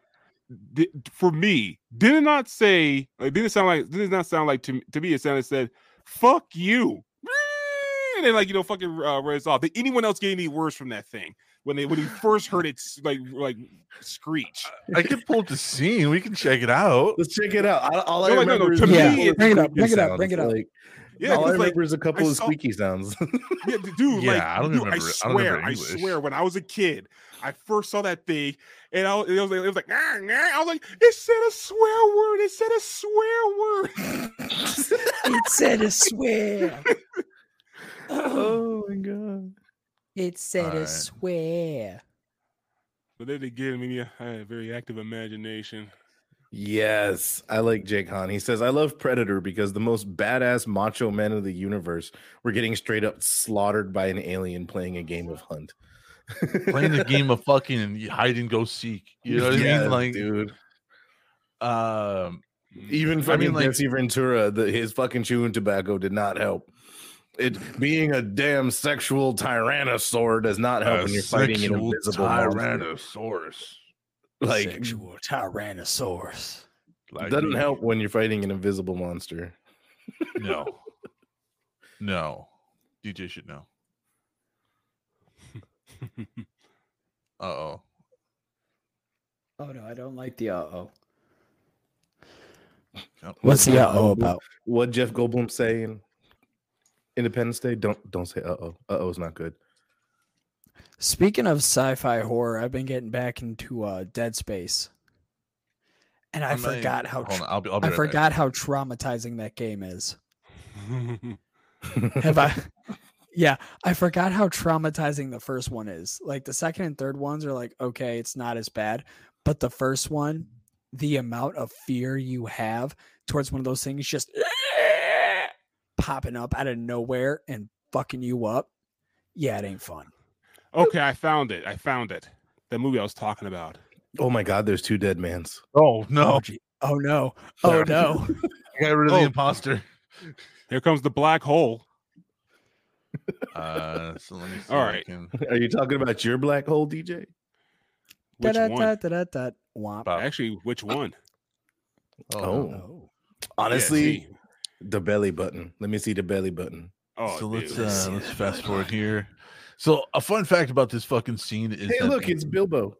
di- for me, did it not say? Like, did it sound like? Did it not sound like to to me? It sounded said, "Fuck you," [laughs] and then like you know, fucking uh, raised off. Did anyone else get any worse from that thing when they when he first heard it like like screech? I can pull up the scene. We can check it out. Let's check it out. I, all I No, like, no, no, remember is to a me, couple Bring it up, bring it up, bring it up. Like, Yeah, all I because, like, remember is a couple I of saw- squeaky sounds. [laughs] Yeah, dude. Yeah, like, I don't dude, remember I it. I don't swear, remember I swear, when I was a kid, I first saw that thing, and I was, it was like, it was like, "Nah, nah." I was like, it said a swear word. It said a swear word. [laughs] it said a swear. oh my god. [laughs] It said Alright. a swear. but then again, I mean, yeah, I had a very active imagination. Yes, I like Jake Hahn. He says, I love Predator because the most badass macho men of the universe were getting straight up slaughtered by an alien playing a game of hunt. Playing the [laughs] game of fucking hide and go seek. You know what I mean? Like, dude. um, Even I fucking mean, like- Jesse Ventura, the, his fucking chewing tobacco did not help. It being a damn sexual tyrannosaur does not help when you're fighting an invisible monster. Tyrannosaurus. Like Sexual Tyrannosaurus. Like doesn't me. help when you're fighting an invisible monster. No, [laughs] no. DJ should know. [laughs] Uh oh. Oh no, I don't like the uh oh. What's the uh oh about? What Jeff Goldblum saying? Independence Day. Don't don't say uh oh. Uh oh is not good. Speaking of sci-fi horror, I've been getting back into uh Dead Space. And I even- forgot how Hold tr- on, I'll be. I'll be I right back. forgot how traumatizing that game is. [laughs] Have I [laughs] Yeah, I forgot how traumatizing the first one is. Like the second and third ones are like, okay, it's not as bad. But the first one, the amount of fear you have towards one of those things just [laughs] popping up out of nowhere and fucking you up. Yeah, it ain't fun. Okay, I found it. I found it. The movie I was talking about. oh my god, there's two dead mans. Oh no! Oh, oh no. Oh no. [laughs] I got rid of Oh. the imposter. Here comes the black hole. [laughs] Uh, so let me. See All if I right. can- Are you talking about your black hole, DJ? Which Da, da, one? da, da, da, da. Womp. Actually, which one? Oh, Oh. no. Oh. Honestly, see. the belly button. Let me see the belly button. Oh, so let's uh, let's fast forward here. So a fun fact about this fucking scene is Hey, look, it's Bilbo.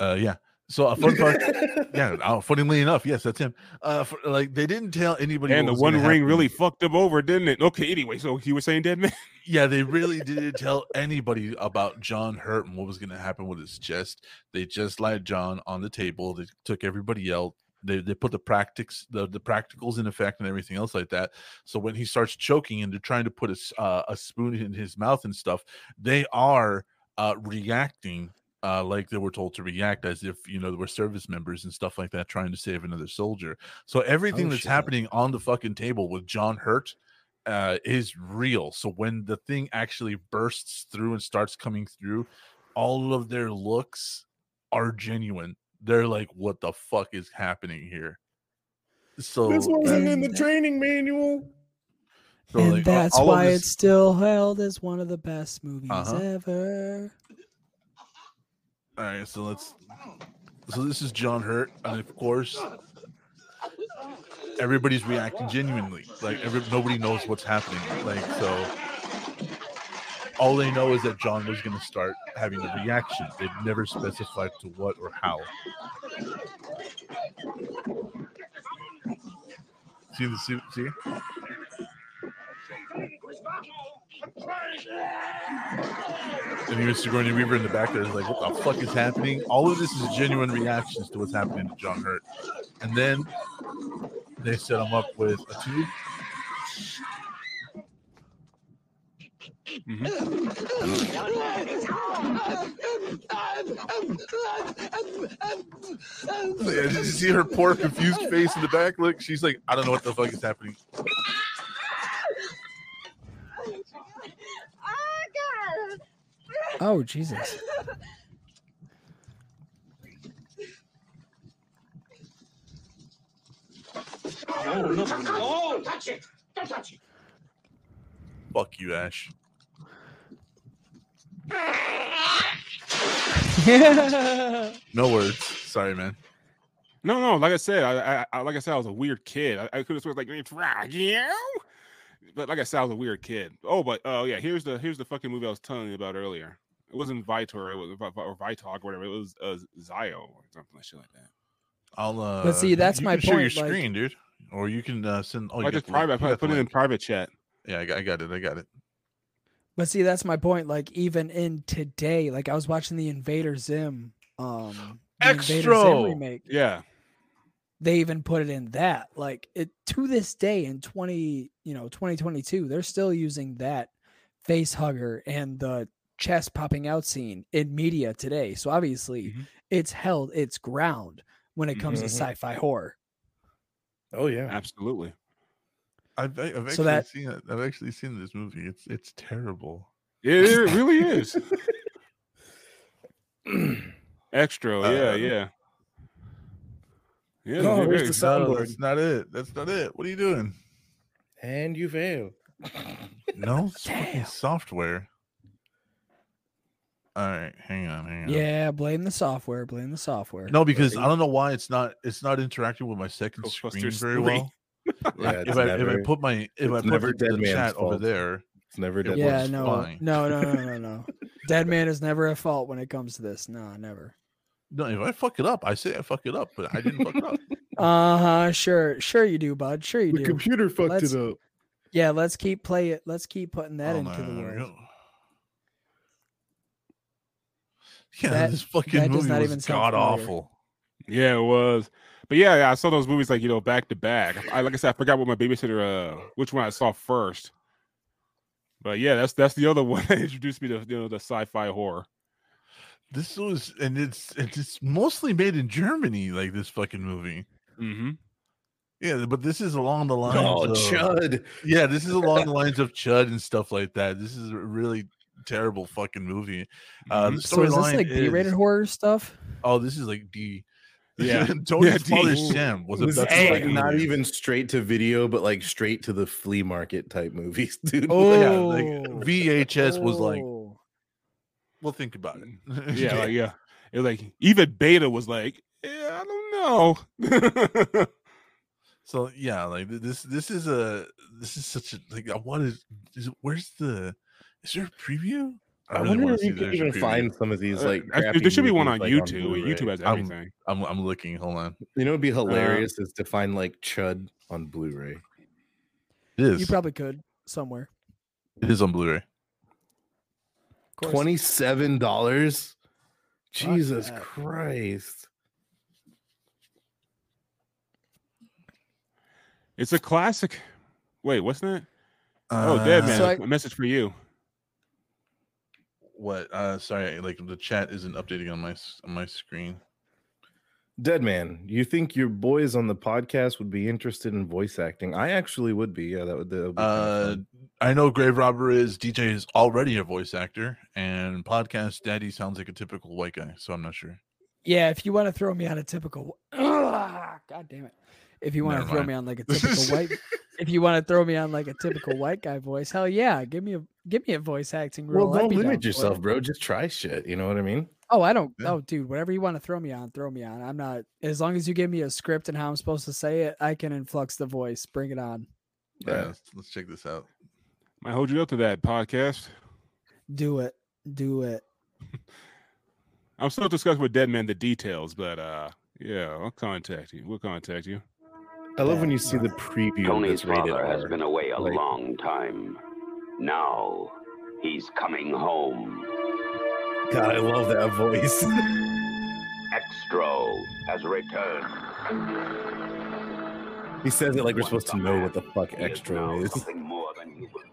uh yeah. So a fun fact, [laughs] yeah. Uh, funnily enough, yes, that's him. Uh, for, like they didn't tell anybody. and what the was one ring happen. really fucked him over, didn't it? Okay, anyway, so he was saying dead man. [laughs] Yeah, they really didn't tell anybody about John Hurt and what was going to happen with his chest. They just lied John on the table. They took everybody out. They, they put the practics the, the practicals in effect and everything else like that. So when he starts choking and they're trying to put a, uh, a spoon in his mouth and stuff, they are uh, reacting uh, like they were told to react, as if you know they were service members and stuff like that, trying to save another soldier. So everything Oh, that's shit. happening on the fucking table with John Hurt uh, is real. So when the thing actually bursts through and starts coming through, all of their looks are genuine. They're like, "What the fuck is happening here?" So, this wasn't in the training manual. so, and like, that's all of why this- it's still held as one of the best movies Uh-huh. ever. All right, so let's. So this is John Hurt, and of course, everybody's reacting genuinely. Like every, nobody knows what's happening. Like so, all they know is that John was going to start having a reaction. They've never specified to what or how. See the see, see? And even Sigourney Weaver in the back there is like, what the fuck is happening? All of this is genuine reactions to what's happening to John Hurt. And then they set him up with a tube. Mhm. Yeah, did you see her poor confused face in the back? Look, she's like, I don't know what the fuck is happening. Oh Jesus! Oh, no, no. Don't touch it. Don't touch it. Fuck you, Ash. [laughs] No words. Sorry, man. No, no. Like I said, I, I, I like I said, I was a weird kid. I, I could have sworn like it's right, yeah. But like I said, I was a weird kid. Oh, but oh yeah, here's the here's the fucking movie I was telling you about earlier. It wasn't Vitor, it was Vi- Vi- or Vitalk or whatever. It was uh, Zio or something like shit like that. I'll uh see, that's you my can share your point, like- screen, dude. Or you can uh send oh I you got just private. I got put the it in private chat. Yeah, I got, I got it. I got it. But see, that's my point. Like even in today, like I was watching the Invader Zim, um, the Invader Zim Extra! remake. Yeah, They even put it in that. Like it to this day in twenty, you know, twenty twenty two, they're still using that face hugger and the chest popping out scene in media today. So obviously, Mhm. it's held its ground when it comes Mhm. to sci-fi horror. Oh yeah. absolutely. I've, I've actually So that- seen it. I've actually seen this movie. It's it's terrible. It, it really is. [laughs] [clears throat] Extra. Yeah, Uh, yeah. Yeah, very- where's the soundboard? that's not it. That's not it. What are you doing? and you fail. No, [laughs] Damn. software. All right, hang on, hang on. Yeah, blame the software. Blame the software. No, because I don't know why it's not it's not interacting with my second screen very well. [laughs] Yeah, if it's I never, if I put my if I put never the, the Dead Man's chat over there, it's never it done. yeah, no, fine. no, no, no, no, no. [laughs] Dead man is never at fault when it comes to this. No, never. no, if I fuck it up, I say I fuck it up, but I didn't fuck it up. [laughs] Uh huh. Sure, sure you do, bud. Sure you The do. computer fucked Let's- it up. Yeah, let's keep play it. Let's keep putting that Oh, into no, the world. go. Yeah, That- this fucking movie was god familiar. awful. Yeah, it was. But yeah, yeah, I saw those movies like you know back to back. I like I said, I forgot what my babysitter, uh, which one I saw first. But yeah, that's that's the other [laughs] one that introduced me to you know the sci-fi horror. This was, and it's it's mostly made in Germany, like this fucking movie. Mm-hmm. Yeah, but this is along the lines. Oh, of, Chud. Yeah, this is along the [laughs] lines of Chud and stuff like that. This is a really terrible fucking movie. Uh, the Mhm. So is this like B-rated is- horror stuff? Oh, this is like D. Yeah. [laughs] Tony's Yeah, D. father Sam was This is abducted like not even straight to video, but like straight to the flea market type movies, [laughs] dude. Yeah, like Oh. VHS was like, Oh. well, think about it. [laughs] Yeah, like, yeah. It was like even Beta was like, yeah, I don't know. So yeah, like this this is a this is such a like I wanted is it, where's the is there a preview? I, really wonder if you can even find some of these Uh, like. I- crappy there should be one on like, YouTube. Blu-ray. YouTube has I'm- everything. I'm I'm looking. Hold on. You know, it'd be Uh, hilarious is to find like Chud on Blu-ray. It is. You probably could somewhere. it is on Blu-ray. Twenty-seven dollars. Jesus that. Christ! It's a classic. Wait, what's that? Oh, Uh, dead man. So I- a message for you. What? Uh, sorry, like the chat isn't updating on my on my screen. Dead man, you think your boys on the podcast would be interested in voice acting? I actually would be. Yeah, that would. That would be Uh. I know Grave Robber is DJ is already a voice actor, and podcast Daddy sounds like a typical white guy, so I'm not sure. Yeah, if you want to throw me on a typical, Ugh, [coughs] god damn it, if you want to Never throw mind. me on like a [laughs] typical white, if you want to throw me on like a typical white guy voice, hell yeah, give me a give me a voice acting role. well, don't limit yourself, bro. Just try shit. You know what I mean? Oh, I don't. Yeah. Oh, dude, whatever you want to throw me on, throw me on. I'm not. As long as you give me a script and how I'm supposed to say it, I can influx the voice. Bring it on. Yeah, Yeah. let's, let's check this out. Might hold you up to that podcast. Do it. Do it. [laughs] I'm still discussing with Dead Man the details, but uh, yeah, I'll contact you. We'll contact you. I love when you see the preview Tony's that's rated father has been away a Like- long time. Now he's coming home. God, I love that voice. [laughs] Xtro has returned. he says it like we're supposed to know what the fuck he is extra is. Something more than human.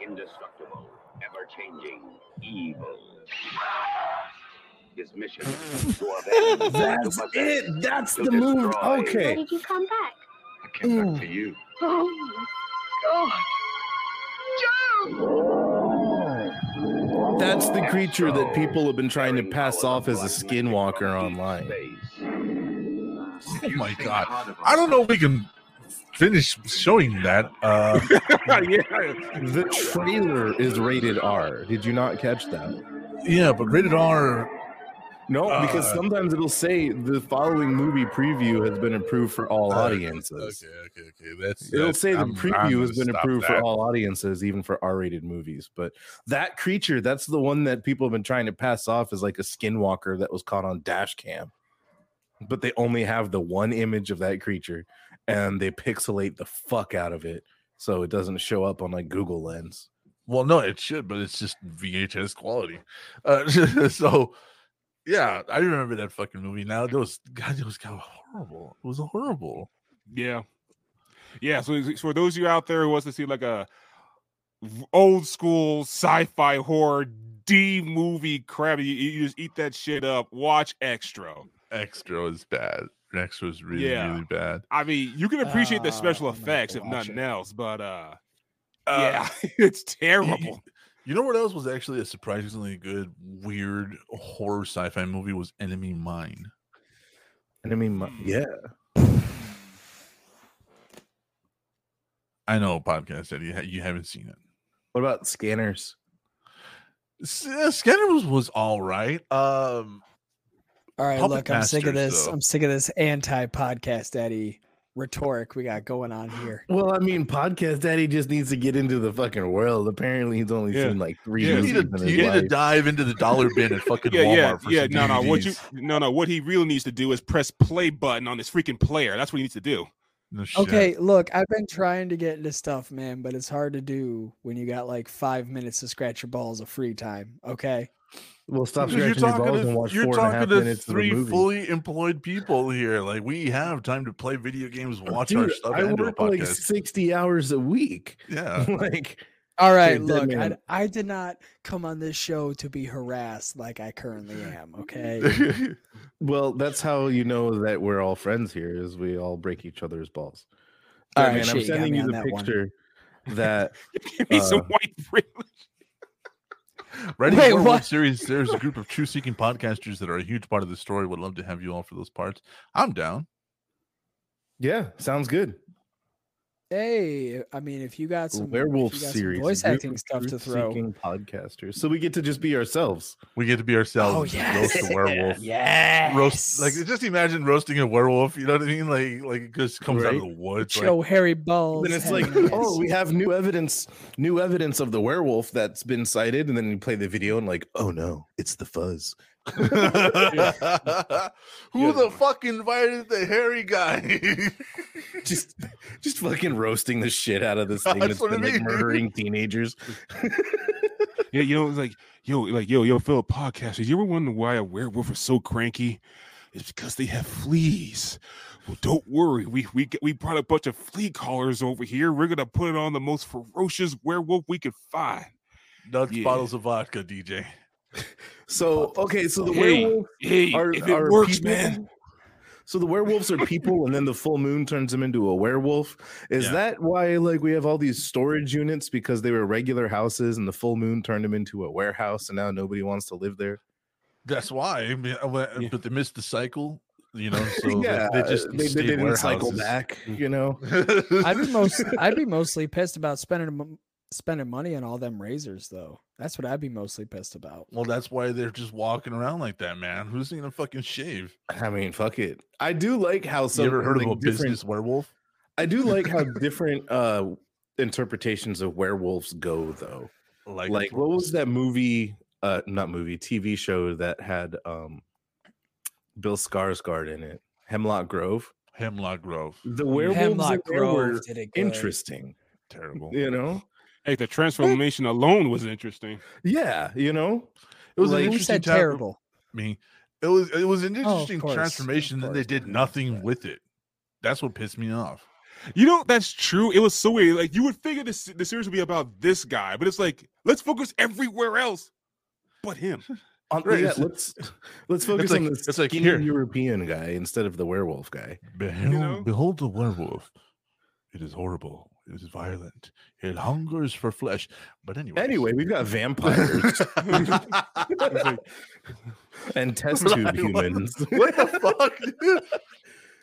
Indestructible, ever-changing, evil. His mission is to [laughs] avenge, That's it. That's the move. destroy. Why Okay. did you come back? I came back for you. Oh my God. That's the creature that people have been trying to pass off as a skinwalker online. Oh my god. I don't know if we can finish showing that. Uh yeah. [laughs] The trailer is rated R. Did you not catch that? yeah, but rated R No, because Uh, sometimes it'll say the following movie preview has been approved for all audiences. Okay, okay, okay. That's It'll that's- say the I'm- I'm preview has been approved for all audiences, even for R-rated movies. But that creature, that's the one that people have been trying to pass off as like a skinwalker that was caught on dash cam. But they only have the one image of that creature and they pixelate the fuck out of it so it doesn't show up on like Google Lens. Well, no, it should, but it's just VHS quality. Uh, [laughs] so, yeah, I remember that fucking movie. Now it was [laughs] God, it was kind of horrible. It was horrible. Yeah. Yeah. So, so for those of you out there who wants to see like a old school sci-fi horror D movie crap, you, you just eat that shit up. Watch Xtro. Xtro is bad. Xtro is really, Yeah. really bad. I mean, you can appreciate the Uh, special I'm gonna have effects to if nothing it. else, but uh, Uh, yeah, [laughs] it's terrible. You know what else was actually a surprisingly good, weird horror sci-fi movie was Enemy Mine. Enemy I mean, my- Hmm. yeah. I know podcast that you, ha- you haven't seen it. What about scanners? S- uh, Scanner was, was all right. Um, All right, Puppet look, I'm sick of this. though. I'm sick of this anti-podcast daddy rhetoric we got going on here. Well, I mean, podcast daddy just needs to get into the fucking world. Apparently, he's only Yeah. seen like three Yeah. you movies need, in to, his you need to dive into the dollar bin at [laughs] fucking Yeah, Walmart yeah, for yeah. No, no. What you no, no. What he really needs to do is press play button on his freaking player. That's what he needs to do. No. Okay, look, I've been trying to get into stuff, man, but it's hard to do when you got like five minutes to scratch your balls of free time. Okay. Well, stop Because you're scratching your talking balls to, and watch you're four and a half to minutes of the three movie. fully employed people here. Like we have time to play video games, watch our stuff, I and do a work like sixty hours a week. yeah. [laughs] like, All right, Dude, look, I, I did not come on this show to be harassed like I currently am. Okay. [laughs] well, that's how you know that we're all friends here. Is we all break each other's balls. All Yeah, right, man, I'm sending me you the that one. picture [laughs] that Give me some Uh, white privilege. Ready Wait, Werewolf what? series. There's a group of truth seeking podcasters that are a huge part of the story. Would love to have you all for those parts. I'm down. yeah sounds good. Hey, I mean, if you got some werewolf you got some series, a voice acting stuff to throw. podcasters, so we get to just be ourselves. We get to be ourselves. Oh and yes, roast a werewolf. [laughs] yes. Roast like just imagine roasting a werewolf. You know what I mean? Like like it just comes out of the woods. like, Show hairy balls. then it's like, oh, we have new evidence, new evidence of the werewolf that's been cited, and then you play the video and like, oh no, it's the fuzz. [laughs] Who the fuck invited the hairy guy? [laughs] just, just fucking roasting the shit out of this [laughs] thing That's that's what I been like mean. murdering teenagers. Yeah, you know, it's like yo, like yo, yo, fellow podcasters. You ever wonder why a werewolf is so cranky? It's because they have fleas. Well, don't worry. We we get- we brought a bunch of flea collars over here. We're gonna put it on the most ferocious werewolf we could find. Nuts Yeah. bottles of vodka, DJ. So okay, so the Hey, werewolf Hey, are, if it are works, people- man. So the werewolves are people, and then the full moon turns them into a werewolf. Is Yeah. that why like we have all these storage units because they were regular houses, and the full moon turned them into a warehouse, and now nobody wants to live there? That's why. I mean, uh, well, Yeah. But they missed the cycle, you know. [laughs] So yeah, they, they just they, they stayed didn't cycle back. You know, [laughs] I'd be most I'd be mostly pissed about spending m- spending money on all them razors though. That's what I'd be mostly pissed about. Well, that's why they're just walking around like that, man. Who's gonna fucking shave? I mean, fuck it. I do like how some you ever heard like, of a business werewolf? I do like how [laughs] different uh interpretations of werewolves go, though. Like, like what was that movie uh not movie tv show that had um bill skarsgård in it hemlock grove Hemlock Grove? the werewolves in Hemlock there were Grove did it interesting Terrible. you know Hey, the transformation alone was interesting. yeah you know It was Like- an interesting said time for terrible? me. It was it was an Oh, interesting course, transformation. Then they did nothing Yeah. with it. That's what pissed me off. You know that's true. It was so weird. Like you would figure this the series would be about this guy, but it's like let's focus everywhere else but him. [laughs] On, Right, yeah, let's [laughs] let's focus like- on the it's like, skinny here. European guy instead of the werewolf guy. Behold, know? behold the werewolf. It is horrible. It is violent. It hungers for flesh. But anyway. Anyway, we've got vampires [laughs] and test tube Right, humans. [laughs] what the fuck?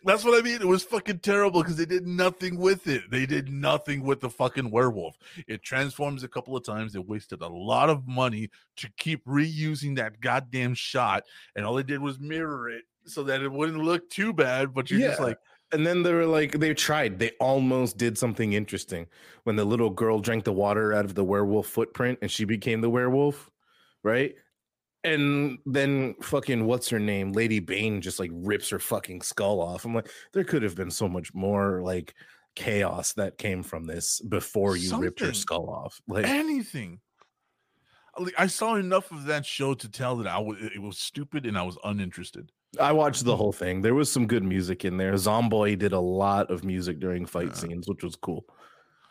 That's what I mean. It was fucking terrible because they did nothing with it. They did nothing with the fucking werewolf. It transforms a couple of times. They wasted a lot of money to keep reusing that goddamn shot, and all they did was mirror it so that it wouldn't look too bad. But you're just like, And then they were like, they tried. They almost did something interesting when the little girl drank the water out of the werewolf footprint and she became the werewolf, right? And then fucking what's her name? Lady Bane just like rips her fucking skull off. I'm like, there could have been so much more like chaos that came from this before you ripped her skull off. Like, anything. I saw enough of that show to tell that I was it was stupid and I was uninterested. I watched the whole thing. There was some good music in there. Zomboy did a lot of music during fight Yeah. scenes, which was cool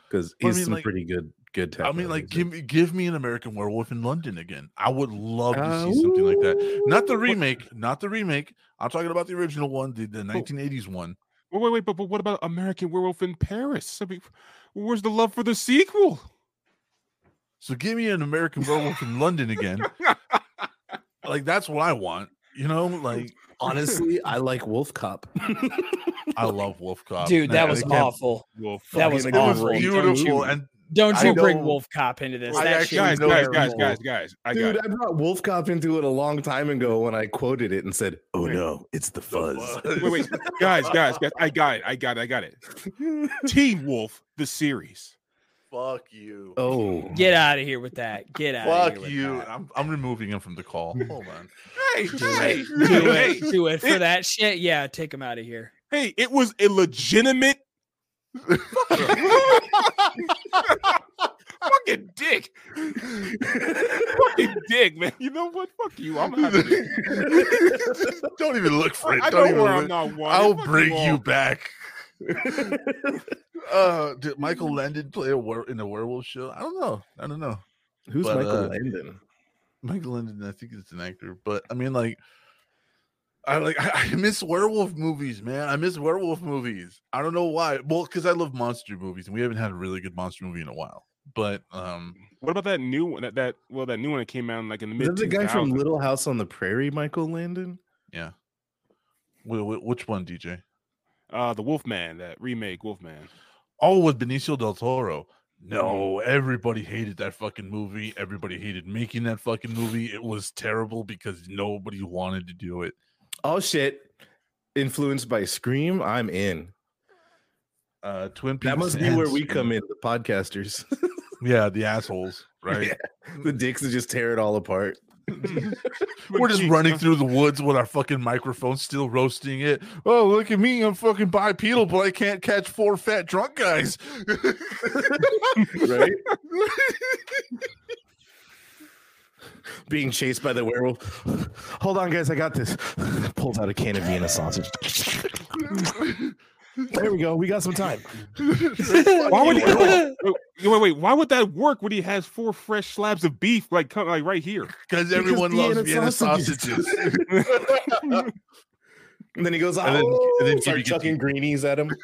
because Well, I he's mean, some like- pretty good, good. I mean, like, give me give me an American Werewolf in London again. I would love to Uh, see something like that. Not the What- remake, not the remake. I'm talking about the original one, the, the 1980s one. Wait, wait, wait, but, but what about American Werewolf in Paris? I mean, where's the love for the sequel? So give me an American Werewolf in London again. [laughs] Like that's what I want. You know, like honestly, I like Wolf Cop. I love Wolf Cop. Dude, that Nah, was awful. Wolf. That was Fucking It was awful. great. beautiful, and Don't I you bring know- Wolf Cop into this? I That actually shit guys, was know guys, terrible. guys, guys, guys. I got Dude, it. I brought Wolf Cop into it a long time ago when I quoted it and said, "Oh no, it's the fuzz." fuzz. Wait, wait, guys, guys, guys. I got it. I got it. I got it. [laughs] Teen Wolf, the series. Fuck you. Oh, Get out of here with that. Get out. Fuck of here with you. that. I'm, I'm removing him from the call. [laughs] Hold on. Hey, Do hey, it. Do hey, it. Do it for It- that shit. Yeah, take him out of here. hey, it was a legitimate [laughs] fucking dick. fucking dick, man. You know what? Fuck you. I'm out of here. Don't even look for it. I Don't know even where I'm look. not wanted. I'll Fuck bring you all. back. [laughs] [laughs] uh, did Michael Landon play a were- in a werewolf show? I don't know. I don't know. who's But, Michael uh, Landon? Michael Landon, I think it's an actor, but I mean, like, I like I, [laughs] I miss werewolf movies, man. I miss werewolf movies. I don't know why. Well, because I love monster movies, and we haven't had a really good monster movie in a while. But um, What about that new one? That, that well, that new one that came out in, like in the Is mid. that the guy from Little House on the Prairie, Michael Landon? yeah. Wh- wh- which one, DJ? Uh, the Wolfman, that remake Wolfman. Oh, with Benicio del Toro. No, everybody hated that fucking movie. Everybody hated making that fucking movie. It was terrible because nobody wanted to do it. Oh shit! Influenced by Scream, I'm in. Uh, Twin Peaks. That must be and where we come in, the podcasters. Yeah, the assholes, [laughs] right? the dicks that just tear it all apart. We're just running through the woods with our fucking microphones, still roasting it. Oh, look at me! I'm fucking bipedal, but I can't catch four fat drunk guys. right? [laughs] Being chased by the werewolf. Hold on, guys, I got this. Pulls out a can of Vienna sausage. [laughs] there we go. We got some time. [laughs] Why would he? wait, wait, wait. Why would that work when he has four fresh slabs of beef, like come like right here? Because everyone loves Vienna Vienna sausages. sausages. [laughs] [laughs] And then he goes, And then- oh, and then start chucking greenies at him.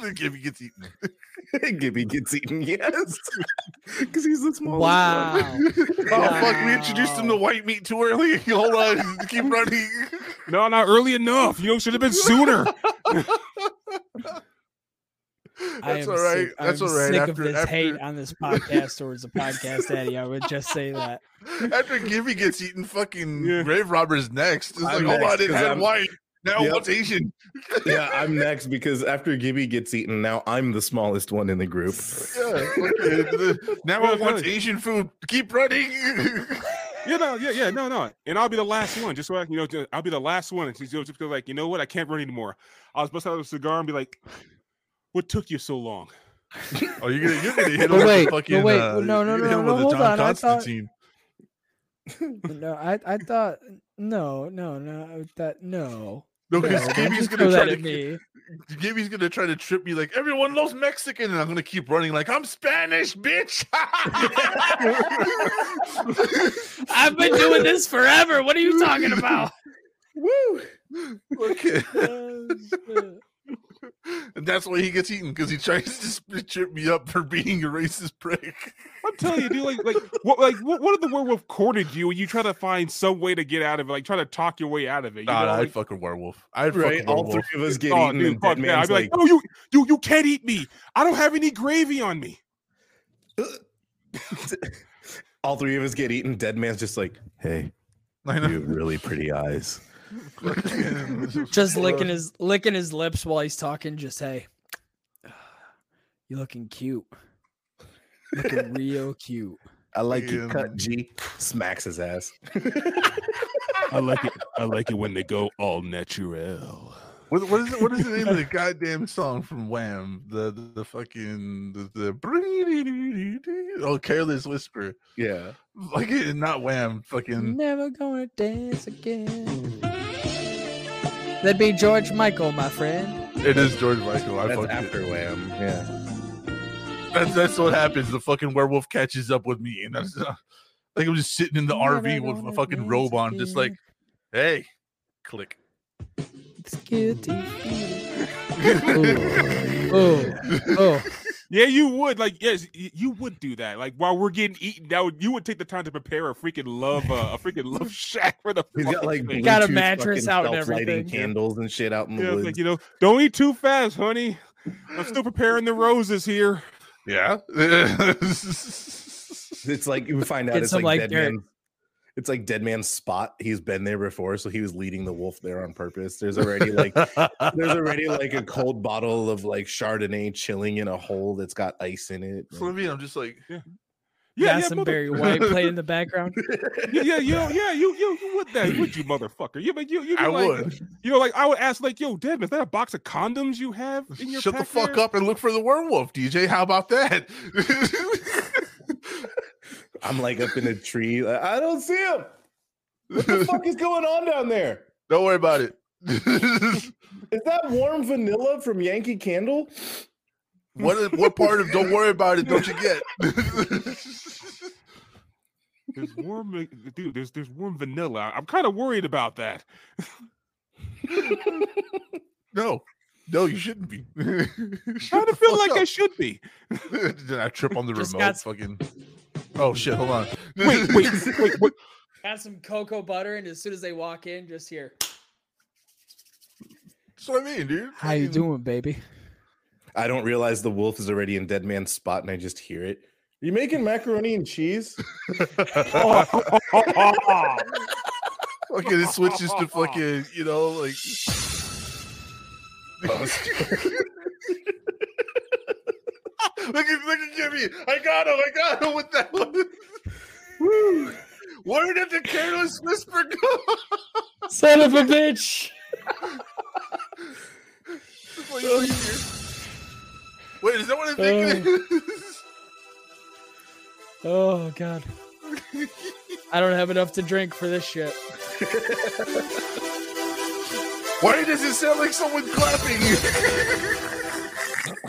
The Gibby gets eaten. Gibby gets eaten, yes. [laughs] Because he's the smallest Wow. one. [laughs] Oh fuck! We introduced him to white meat too early. [laughs] Hold on, keep running. No, not early enough. You know, should have been sooner. I That's am all right. Sick, That's I'm all right. Sick After, of this after, hate on this podcast towards the podcast Eddie. I would just say that. after Gibby gets eaten, fucking Yeah. grave robbers next. It's I'm like, hold on, next, it 'cause had I'm- white. Now Yep. what's Asian? yeah, I'm next because after Gibby gets eaten, now I'm the smallest one in the group. Yeah. okay, [laughs] now Yeah, it wants really. Asian food. Keep running. [laughs] Yeah, no, yeah, yeah, no, no. And I'll be the last one, just so I, you know, just- I'll be the last one. And she's just because, like, you know what? I can't run anymore. I'll bust out a cigar and be like, "What took you so long?" [laughs] oh, you're gonna you're gonna hit him But with wait, the fucking. wait, uh, no, no, you're no, no, hold on, I thought- No, I I thought no, no, no, that no. No, because No, Gibby's gonna try to me. Gibby's gonna try to trip me like everyone loves Mexican, and I'm gonna keep running like I'm Spanish, bitch. [laughs] I've been doing this forever. What are you talking about? [laughs] Woo! okay. Oh. And that's why he gets eaten because he tries to trip me up for being a racist prick. I'm telling you, dude. Like, like, what, like, what, what if the werewolf cornered you and you try to find some way to get out of it? Like, try to talk your way out of it. You Nah, know, nah, I'd like, fucking werewolf. I'd Right, fucking all werewolf. three of us get oh, eaten, dude, fuck dead yeah. I'd be like, like, no, you, you, you can't eat me. I don't have any gravy on me. [laughs] all three of us get eaten. Dead man's just like, hey, you have really pretty eyes. Fucking- Just licking his licking his lips while he's talking. Just hey, [sighs] you looking cute. Looking [laughs] real cute. I like your Yeah. cut, G. Smacks his ass. [laughs] I like it. I like it when they go all natural. What, what is it, what is the name of the [laughs] goddamn song from Wham? The the, the fucking the, the oh Careless Whisper. Yeah. Like it, not Wham. Fucking Never gonna dance again. That'd be George Michael, my friend. it is George Michael. I That's fucking after Wham. Yeah. that's that's what happens. The fucking werewolf catches up with me, and that's uh, like I'm just sitting in the Never RV with a fucking robe on, just like, hey, click. It's guilty feeling. Oh, oh. Yeah, you would. Like, yes, you would do that. Like while we're getting eaten, that would you would take the time to prepare a freaking love, uh, a freaking [laughs] love shack for the. He's got like thing. Got a mattress out and everything. candles and shit out in the Yeah, it's woods. like you know, don't eat too fast, honey. I'm still preparing the roses here. Yeah. [laughs] It's like you find out Get it's some, like, like, dead dirt. man. It's like dead man's spot. He's been there before, so he was leading the wolf there on purpose. There's already like there's already like a cold bottle of like Chardonnay chilling in a hole that's got ice in it. So I mean, I'm just like, Yeah, Yeah, yeah, some mother- Barry White playing in the [laughs] background. yeah, yeah, you yeah, you, you, you would that, would you, motherfucker? You, but you, you, I like, would you know, like I would ask, like, yo, Dev, is that a box of condoms you have in your shut the fuck there? up and look for the werewolf, DJ. How about that? [laughs] I'm like up in a tree. like, I don't see him. What the fuck is going on down there? Don't worry about it. [laughs] Is that warm vanilla from Yankee Candle? what what part of don't worry about it don't you get? There's warm, dude. There's there's warm vanilla. I'm kind of worried about that. [laughs] no. No, you shouldn't be. I Kind of feel like I should be. [laughs] Did I trip on the Just remote? got Fucking. Oh shit! Hold on. Wait, [laughs] wait, wait, what? Have some cocoa butter, and as soon as they walk in, just here. That's what I mean, dude. How you doing, baby? I don't realize the wolf is already in dead man's spot, and I just hear it. Are you making macaroni and cheese? [laughs] [laughs] Fucking it switches to fucking, you know, like oh, look at look at Jimmy. I got him, I got him with that one. Woo. Where did the careless whisper go? [laughs] Son of a bitch! It's like, oh, you- Wait, is that what I'm thinking? Oh. oh god. I don't have enough to drink for this shit. Why does it sound like someone clapping? [laughs]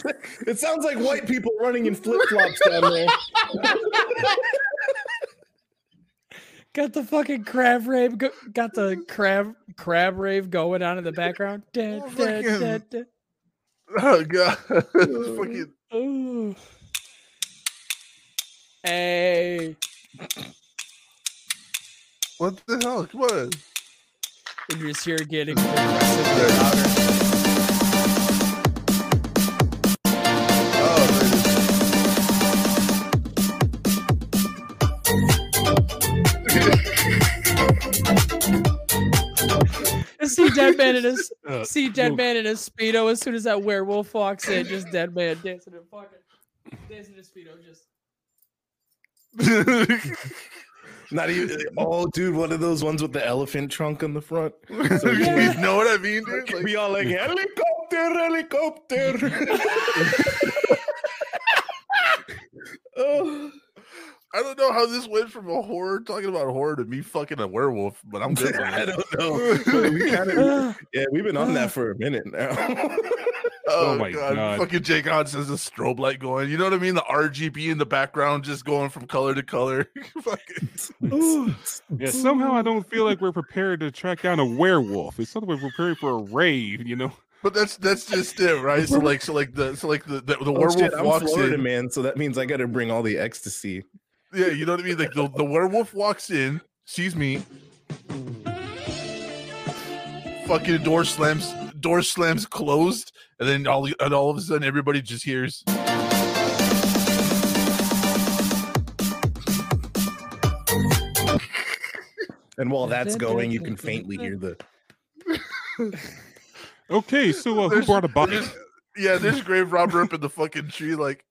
[laughs] It sounds like white people running in flip flops down there. [laughs] Got the fucking crab rave. Go- got the crab crab rave going on in the background. Da, Oh, da, da, da. oh god. [laughs] fucking Ooh. Hey, what the hell? Come on. we're just here getting progressively louder. [laughs] See dead man in his [laughs] Uh, see dead yo, man in his speedo as soon as that werewolf walks in. Just dead man dancing in fucking dancing in his speedo. Just [laughs] Not even. Oh, dude, one of those ones with the elephant trunk on the front. So you we- know what I mean, dude? Like, we all like helicopter, helicopter. oh, I don't know how this went from a horror talking about horror to me fucking a werewolf, but I'm good. [laughs] I don't know. [laughs] We kind of, Ah, yeah, we've been on that [sighs] for a minute now. [laughs] Oh, Oh my god. God. Fucking Jake Hans has a strobe light going. You know what I mean? The RGB in the background just going from color to color. Fucking Yeah, somehow I don't feel like we're prepared to track down a werewolf. It's something we're preparing for a rave, you know. But that's that's just it, right? So like so like the so like the the, the Oh, werewolf shit, I'm walks Florida in. man, so that means I got to bring all the ecstasy. Yeah, you know what I mean? Like the, the werewolf walks in, sees me. Fucking door slams, door slams closed, and then all and all of a sudden everybody just hears. And while that's going, you can faintly hear the. Okay, so uh, who There's- brought a body? yeah, there's grave robber up in the fucking tree. Like,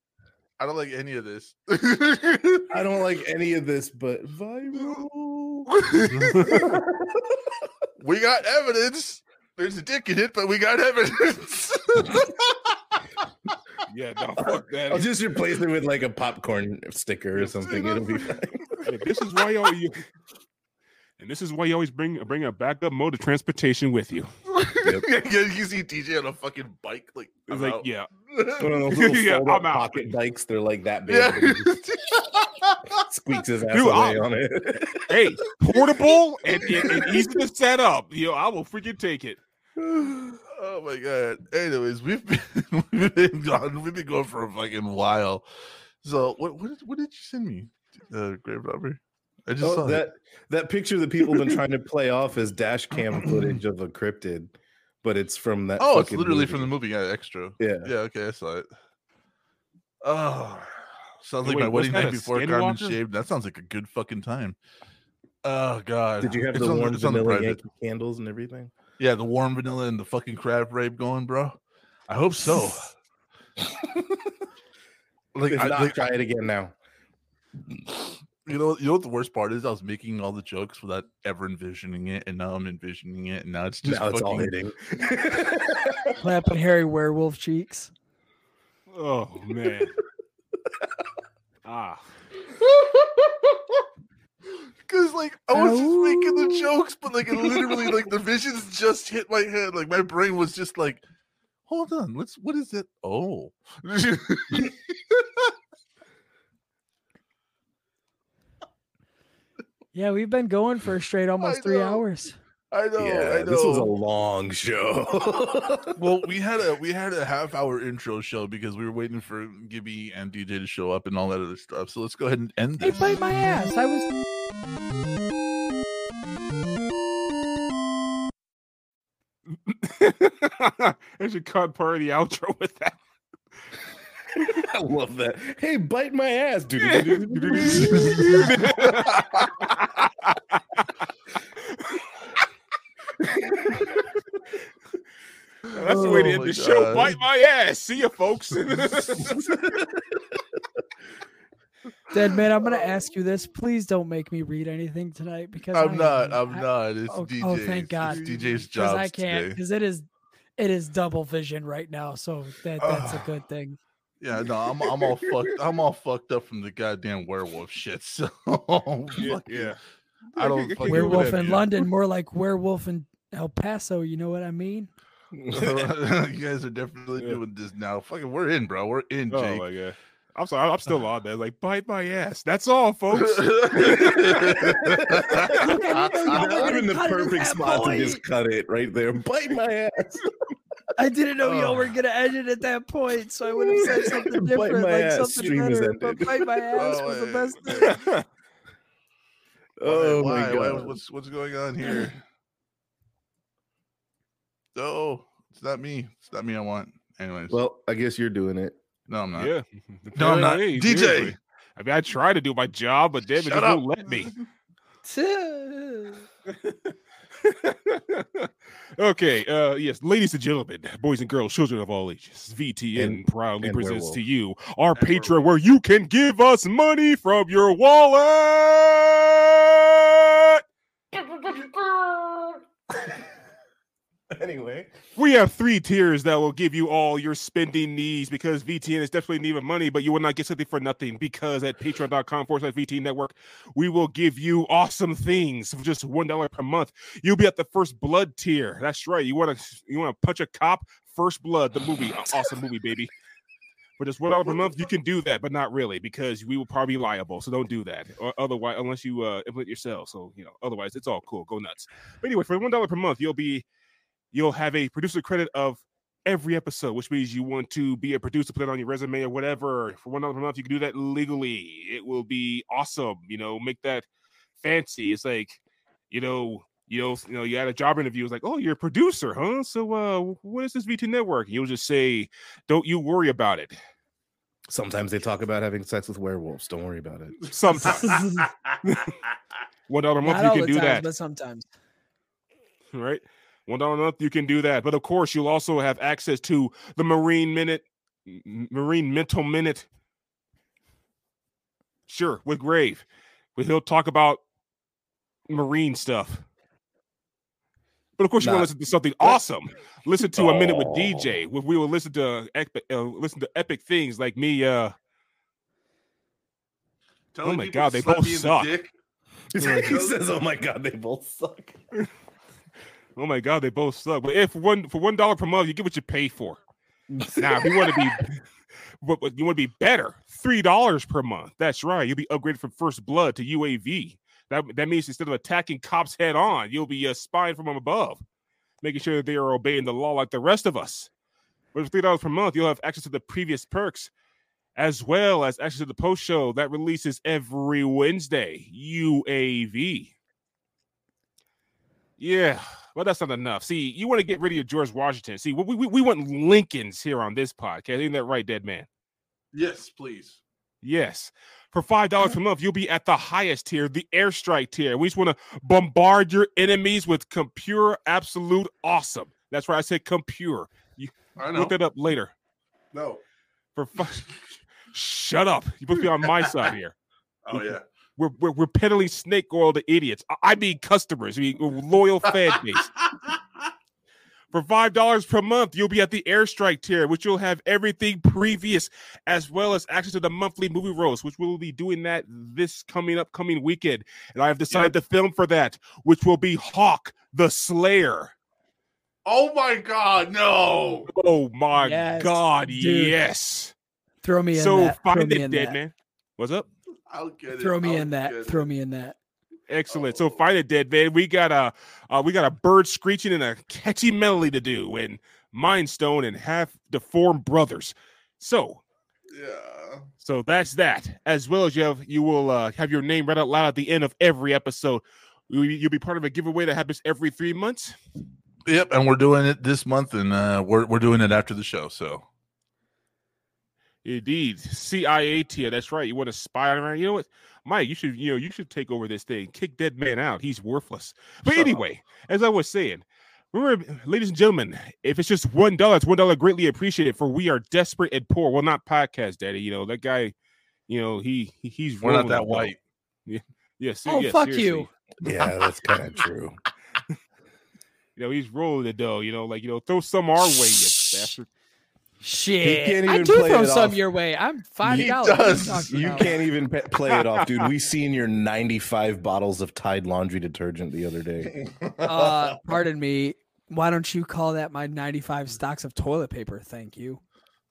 I don't like any of this. I don't like [laughs] any of this, but viral. [laughs] we got evidence. There's a dick in it, but we got evidence. [laughs] Yeah, no, fuck that. I'll just replace it with like a popcorn sticker or something. It'll be fine. Yeah, this is why y'all you, and this is why you always bring bring a backup mode of transportation with you. [laughs] Yep. yeah, you see DJ on a fucking bike, like, I'm like, out. yeah, [laughs] One of those little [laughs] Yeah, fold-up I'm out. pocket bikes. They're like that big. yeah. but he just squeaks his ass Dude, away I'll- on it. hey, portable and, and, and easy to set up. Yo, I will freaking take it. [sighs] oh my god. Anyways, we've been we've been gone. We've been going for a fucking while. So what what did, what did you send me? Uh, grave robber. I just Oh, saw that that. that picture that people have been trying to play off as dash cam footage of a cryptid, but it's from that. Oh, it's literally movie. from the movie. Yeah, Xtro. Yeah. Yeah. Okay, I saw it. Oh, sounds like Wait, my wedding night before I got and skinwalker? shaved. That sounds like a good fucking time. Oh god. Did you have It's the warm it's on the vanilla private. Yankee candles and everything? Yeah, the warm vanilla and the fucking crab rape going, bro. I hope so. [laughs] like, If I, not, like, try it again now. You know, you know what the worst part is? I was making all the jokes without ever envisioning it, and now I'm envisioning it, and now it's just now it's all fucking- hitting. Clapping [laughs] hairy werewolf cheeks. Oh man. ah, [laughs] Cause like I was just making the jokes, but like it literally [laughs] like the visions just hit my head. Like my brain was just like, hold on, let's what is it? Oh. Yeah, we've been going for a straight [laughs] almost three hours. I know, I yeah, know. this was a long show. [laughs] well, we had a we had a half hour intro show because we were waiting for Gibby and DJ to show up and all that other stuff. So let's go ahead and end Hey, this. bite my ass. I was. [laughs] I should cut part of the outro with that. I love that. Hey, bite my ass, dude. That's the way to Oh end my the show. Bite my ass. See you, folks. [laughs] Dead man, I'm gonna ask you this. Please don't make me read anything tonight because I'm I not. I'm I- not. It's oh, DJ's. oh, thank God. It's DJ's Because job I can't. Because it is, it is double vision right now. So that that's a Ah. good thing. Yeah, no, I'm I'm all fucked. I'm all fucked up from the goddamn werewolf shit. [laughs] So yeah, yeah. I don't I can't fucking go with Werewolf in yeah. London, more like werewolf in El Paso. You know what I mean? [laughs] you guys are definitely Yeah. doing this now. Fucking, we're in, bro. We're in, Oh Jake. my god. I'm sorry. I'm still uh. on there. Like bite my ass. That's all, [laughs] folks. that would have been the Cut it at perfect that spot to just cut it right there. Bite my ass. [laughs] I didn't know y'all Oh. were gonna edit at that point, so I would have said something Bite different, my like ass, something stream is better. But bite my ass Oh, was the best thing. Oh why? my Why? god. What's what's going on here? Oh, it's not me. It's not me. I want. Anyways, Well, I guess you're doing it. no, I'm not. yeah. No, I'm not. Hey, DJ. seriously. I mean, I try to do my job, but damn it, Shut won't let me. [laughs] okay, uh yes, ladies and gentlemen, boys and girls, children of all ages, VTN And- proudly and presents werewolf. to you our And Patreon where you can give us money from your wallet. [laughs] [laughs] Anyway, We have three tiers that will give you all your spending needs because VTN is desperately needing money, but you will not get something for nothing because at patreon.com forward slash VTN network, we will give you awesome things for just one dollar per month. You'll be at the first blood tier. That's right. You want to you want to punch a cop First Blood, the movie, awesome movie, baby. For just one dollar per month, you can do that, but not really because we will probably be liable. So don't do that. Or otherwise, unless you uh, implement yourself. So you know, otherwise, it's all cool. Go nuts. But anyway, for one dollar per month, you'll be you'll have a producer credit of every episode, which means you want to be a producer, put it on your resume or whatever. For one dollar per month, you can do that legally. It will be awesome. You know, make that fancy. It's like, you know, you know, you know, you had a job interview. It's like, oh, you're a producer, huh? So, uh, what is this VT network? You'll just say, don't you worry about it. Sometimes they talk about having sex with werewolves. Don't worry about it. [laughs] Sometimes [laughs] [laughs] one dollar a month, Not you can do times, that. but sometimes. right? One dollar a month, you can do that. But of course, you'll also have access to the Marine Minute, Marine Mental Minute. Sure, with Grave, where he'll talk about Marine stuff. But of course, you want Not- to listen to something awesome. Listen to a minute with Oh. DJ. We will listen to epic, uh, listen to epic things like me. Uh, Telling my God, they both me in the suck. [laughs] he says, "Oh my god, they both suck." [laughs] oh my God, they both suck. But if one for one dollar per month, you get what you pay for. [laughs] Now, if you want to be, but, but you want to be better, three dollars per month. That's right. You'll be upgraded from First Blood to UAV. That that means instead of attacking cops head on, you'll be uh, spying from above, making sure that they are obeying the law like the rest of us. But for three dollars per month, you'll have access to the previous perks, as well as access to the post show that releases every Wednesday. UAV. Yeah, but that's not enough. See, you want to get rid of your George Washington. See, we, we, we want Lincolns here on this podcast. Isn't that right, dead man? Yes, please. Yes. For five dollars per month, you'll be at the highest tier, the airstrike tier. We just want to bombard your enemies with compure absolute awesome. That's why I said compure. I know. Look that up later. no. For fi- [laughs] shut up. You put me on my side here. [laughs] Oh yeah. We're, we're, we're peddling snake oil to idiots. I, I mean customers, I mean uh, loyal fan [laughs] base. For five dollars per month, you'll be at the airstrike tier, which you'll have everything previous, as well as access to the monthly movie roast, which we'll be doing that this coming upcoming weekend. And I have decided to film for that, which will be Hawk the Slayer. oh my God, no. Oh my Yes, god, dude. yes. Throw me in So that. Find me it, in dead that. man. What's up? I'll get it. Throw me I'll in that. Throw it. me in that. Excellent. So find it, dead man. We got a uh, we got a bird screeching and a catchy melody to do, and Mind Stone and half deformed brothers. So Yeah. So that's that. As well as you have, you will uh, have your name read out loud at the end of every episode. You- You'll be part of a giveaway that happens every three months. Yep, and we're doing it this month, and uh, we're we're doing it after the show. So Indeed, CIA tier. That's right. You want to spy on around? You know what, Mike? You should, you know, you should take over this thing. Kick dead man out. He's worthless. But Shut up. anyway, as I was saying, remember, ladies and gentlemen, if it's just one dollar, it's one dollar greatly appreciated. For we are desperate and poor. Well, not podcast daddy. You know that guy. You know he, he he's we're not rolling that the dough. white. Yes. Oh, yes, fuck seriously. you. Yeah, that's kind of true. [laughs] You know, he's rolling the dough. You know, like you know, throw some our way, you bastard. Shit. can't I do play throw it some off. your way. I'm five dollars. You can't even pe- play it off, dude. We [laughs] seen your 95 bottles of Tide laundry detergent the other day. [laughs] Uh, pardon me. Why don't you call that my 95 stocks of toilet paper? Thank you.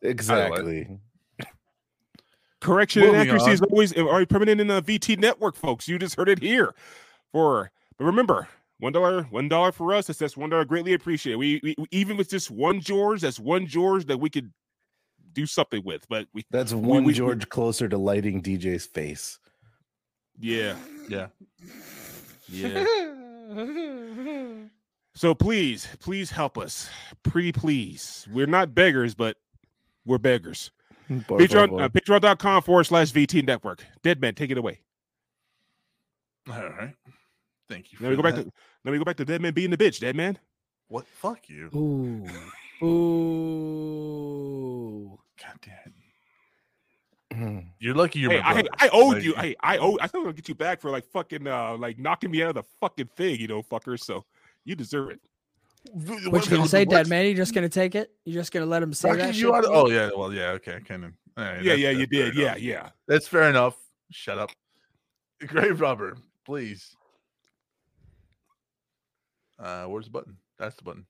Exactly. Correction and Moving accuracy is always already permanent in the VT network, folks. You just heard it here. For but remember, one dollar, one dollar for us. That's that's one dollar greatly appreciated. We, we we- even with just one George, that's one George that we could do something with. But we That's one we- we- George closer to lighting DJ's face. yeah, Yeah. yeah. [laughs] So please, please help us. Pretty please. We're not beggars, but we're beggars. [laughs] Por Patreon, favor. uh, patreon.com forward slash VT network. Dead man, take it away. All right. Thank you. Let me go back to let me go back to dead man being the bitch, dead man. what? Fuck you. Ooh. Ooh. God damn. Mm. You're lucky you're Hey, I. I owed Like, you. Hey, I owe. I thought I was gonna get you back for like fucking uh like knocking me out of the fucking thing, you know, fucker. So you deserve it. What you gonna say, dead man? You just gonna take it? You just gonna let him say Fucking that? you shit out of- to me? oh yeah, well yeah, okay, kind of. yeah, yeah, you did. Yeah, yeah. That's fair enough. Shut up. Grave robber, please. Uh, where's the button? That's the button.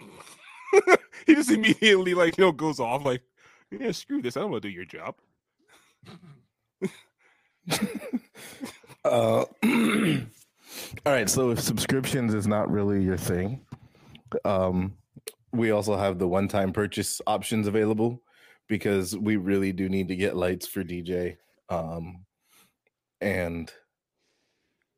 [laughs] he just immediately like you know goes off like, yeah, screw this. I don't want to do your job. [laughs] Uh, [clears throat] all right. So if subscriptions is not really your thing, um, we also have the one-time purchase options available because we really do need to get lights for DJ, um, and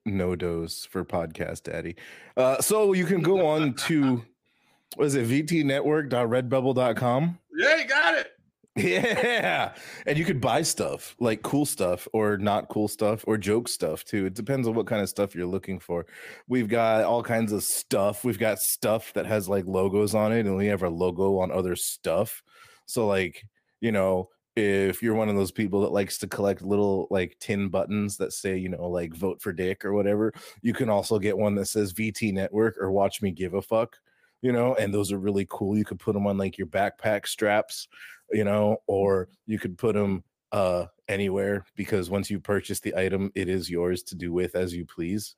no dose for podcast daddy. Uh, so you can go on to [laughs] what is it vtnetwork.redbubble.com Yeah, you got it. [laughs] yeah. And you could buy stuff like cool stuff or not cool stuff or joke stuff too. It depends on what kind of stuff you're looking for. We've got all kinds of stuff. We've got stuff that has like logos on it and we have our logo on other stuff. So, like, you know, if you're one of those people that likes to collect little like tin buttons that say, you know, like vote for Dick or whatever, you can also get one that says VT Network or watch me give a fuck, you know, and those are really cool. You could put them on like your backpack straps you know, or you could put them uh anywhere because once you purchase the item, it is yours to do with as you please.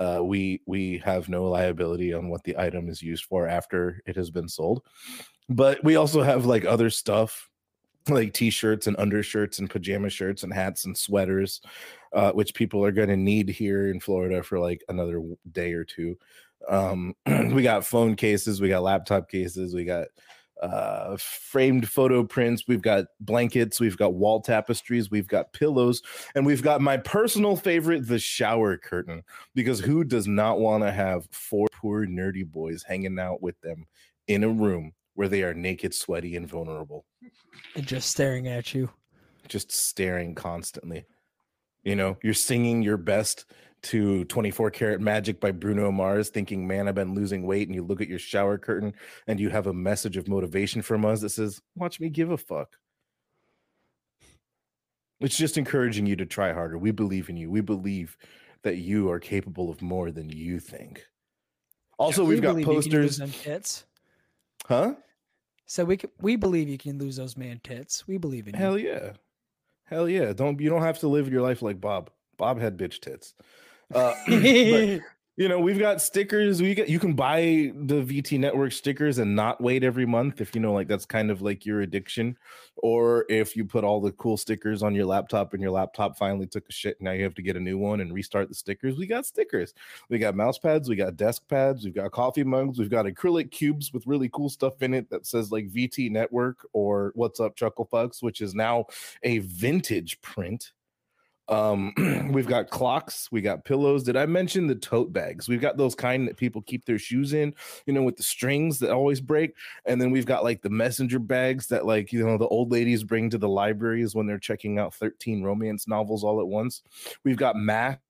Uh, we we have no liability on what the item is used for after it has been sold, but we also have like other stuff [laughs] like t-shirts and undershirts and pajama shirts and hats and sweaters uh, which people are going to need here in florida for like another day or two. Um, [clears throat] we got phone cases we got laptop cases we got uh framed photo prints we've got blankets we've got wall tapestries we've got pillows and we've got my personal favorite the shower curtain because who does not want to have four poor nerdy boys hanging out with them in a room where they are naked sweaty and vulnerable. And just staring at you. just staring constantly. You know you're singing your best to 24 karat magic by bruno mars thinking man i've been losing weight and you look at your shower curtain and you have a message of motivation from us that says watch me give a fuck. It's just encouraging you to try harder. We believe in you. We believe that you are capable of more than you think. Also We we've got believe you can lose posters. Huh So we can, we believe you can lose those man tits. We believe in you. Hell yeah. Hell yeah. Don't you don't have to live your life like Bob. Bob had bitch tits. Uh, [clears throat] but, [laughs] you know, we've got stickers. We get you can buy the VT network stickers and not wait every month if you know like that's kind of like your addiction. Or if you put all the cool stickers on your laptop and your laptop finally took a shit, now you have to get a new one and restart the stickers. We got stickers. We got mouse pads, we got desk pads, we've got coffee mugs, we've got acrylic cubes with really cool stuff in it that says like VT network or what's up chuckle fucks, which is now a vintage print um [clears throat] we've got clocks we got pillows. Did i mention the tote bags? We've got those kind that people keep their shoes in you know with the strings that always break. And then we've got like the messenger bags that like you know the old ladies bring to the libraries when they're checking out 13 romance novels all at once. We've got masks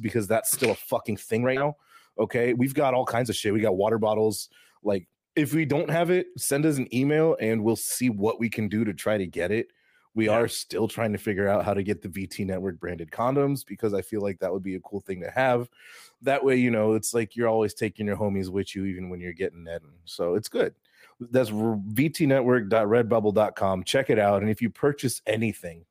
because that's still a fucking thing right now okay? We've got all kinds of shit. We got water bottles. Like if we don't have it send us an email and we'll see what we can do to try to get it we Yeah. are still trying to figure out how to get the VT network branded condoms because I feel like that would be a cool thing to have. That way, you know, it's like you're always taking your homies with you, even when you're getting that. So it's good. That's vtnetwork.redbubble.com. Check it out. And if you purchase anything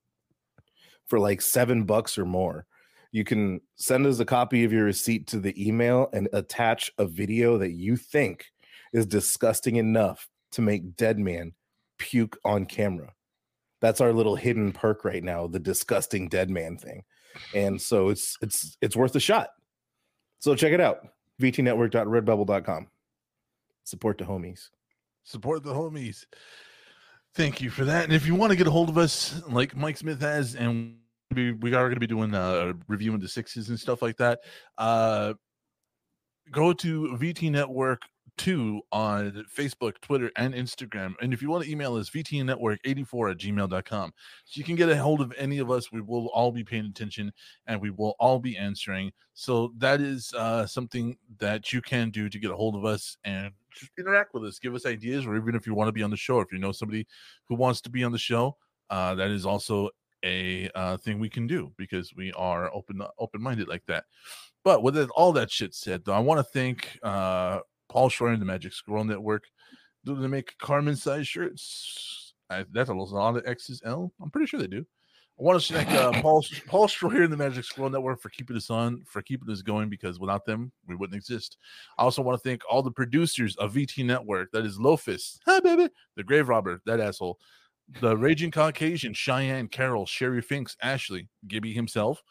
for like seven bucks or more, you can send us a copy of your receipt to the email and attach a video that you think is disgusting enough to make Dead Man puke on camera that's our little hidden perk right now the disgusting dead man thing and so it's it's it's worth a shot so check it out vtnetwork.redbubble.com support the homies support the homies. Thank you for that. And if you want to get a hold of us, like Mike Smith has, and we, we are going to be doing a uh, reviewing the sixes and stuff like that, uh, go to VT Network 2 on Facebook, Twitter, and Instagram. And if you want to email us, vtnetwork84 at gmail.com. So you can get a hold of any of us. We will all be paying attention and we will all be answering. So that is uh, something that you can do to get a hold of us and just interact with us, give us ideas, or even if you want to be on the show, if you know somebody who wants to be on the show, uh, that is also a uh, thing we can do because we are open open minded like that. But with all that shit said, though, I want to thank uh, Paul and the Magic Squirrel Network. Do they make Carmen size shirts? I, that's a lot of XL. I'm pretty sure they do. I want to thank uh, [laughs] Paul Paul Stroyer and the Magic Squirrel Network for keeping us on, for keeping us going, because without them, we wouldn't exist. I also want to thank all the producers of VT Network. That is Lofus, hi baby, the Grave Robber, that asshole, the Raging Caucasian, Cheyenne, Carol, Sherry Finks, Ashley, Gibby himself,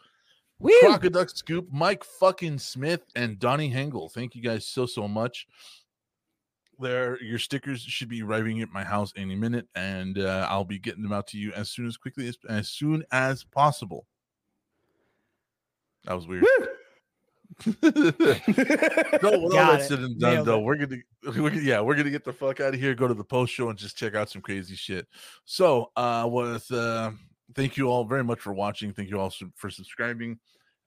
Woo! Crocoduck Scoop, Mike fucking Smith, and Donnie Hengel. Thank you guys so so much. There, your stickers should be arriving at my house any minute, and uh, I'll be getting them out to you as soon as quickly as as soon as possible. That was weird. with all that said and done, Nailed though, it. we're gonna, we're gonna, yeah, we're gonna get the fuck out of here, go to the post show, and just check out some crazy shit. So, uh, with uh, thank you all very much for watching. Thank you all for subscribing.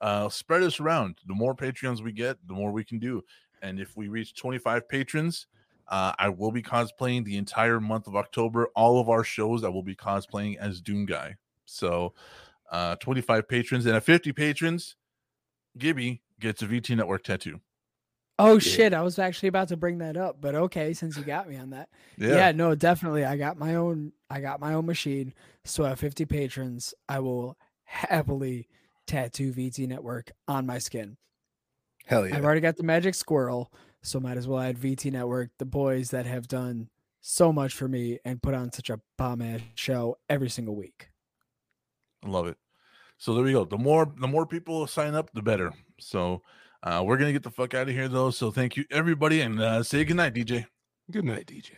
Uh, spread us around. The more Patreons we get, the more we can do. And if we reach 25 patrons, uh, I will be cosplaying the entire month of October. All of our shows, I will be cosplaying as Doom Guy. So, uh, 25 patrons and at 50 patrons, Gibby gets a VT Network tattoo. Oh shit! I was actually about to bring that up, but okay, since you got me on that, yeah. no, definitely. I got my own. I got my own machine. So at 50 patrons, I will happily tattoo VT Network on my skin. Hell yeah. I've already got the Magic Squirrel, so might as well add VT Network, the boys that have done so much for me and put on such a bomb ass show every single week. I love it. So there we go. The more the more people sign up, the better. So uh, we're gonna get the fuck out of here though. So thank you everybody and uh, say goodnight, DJ. Good night, DJ.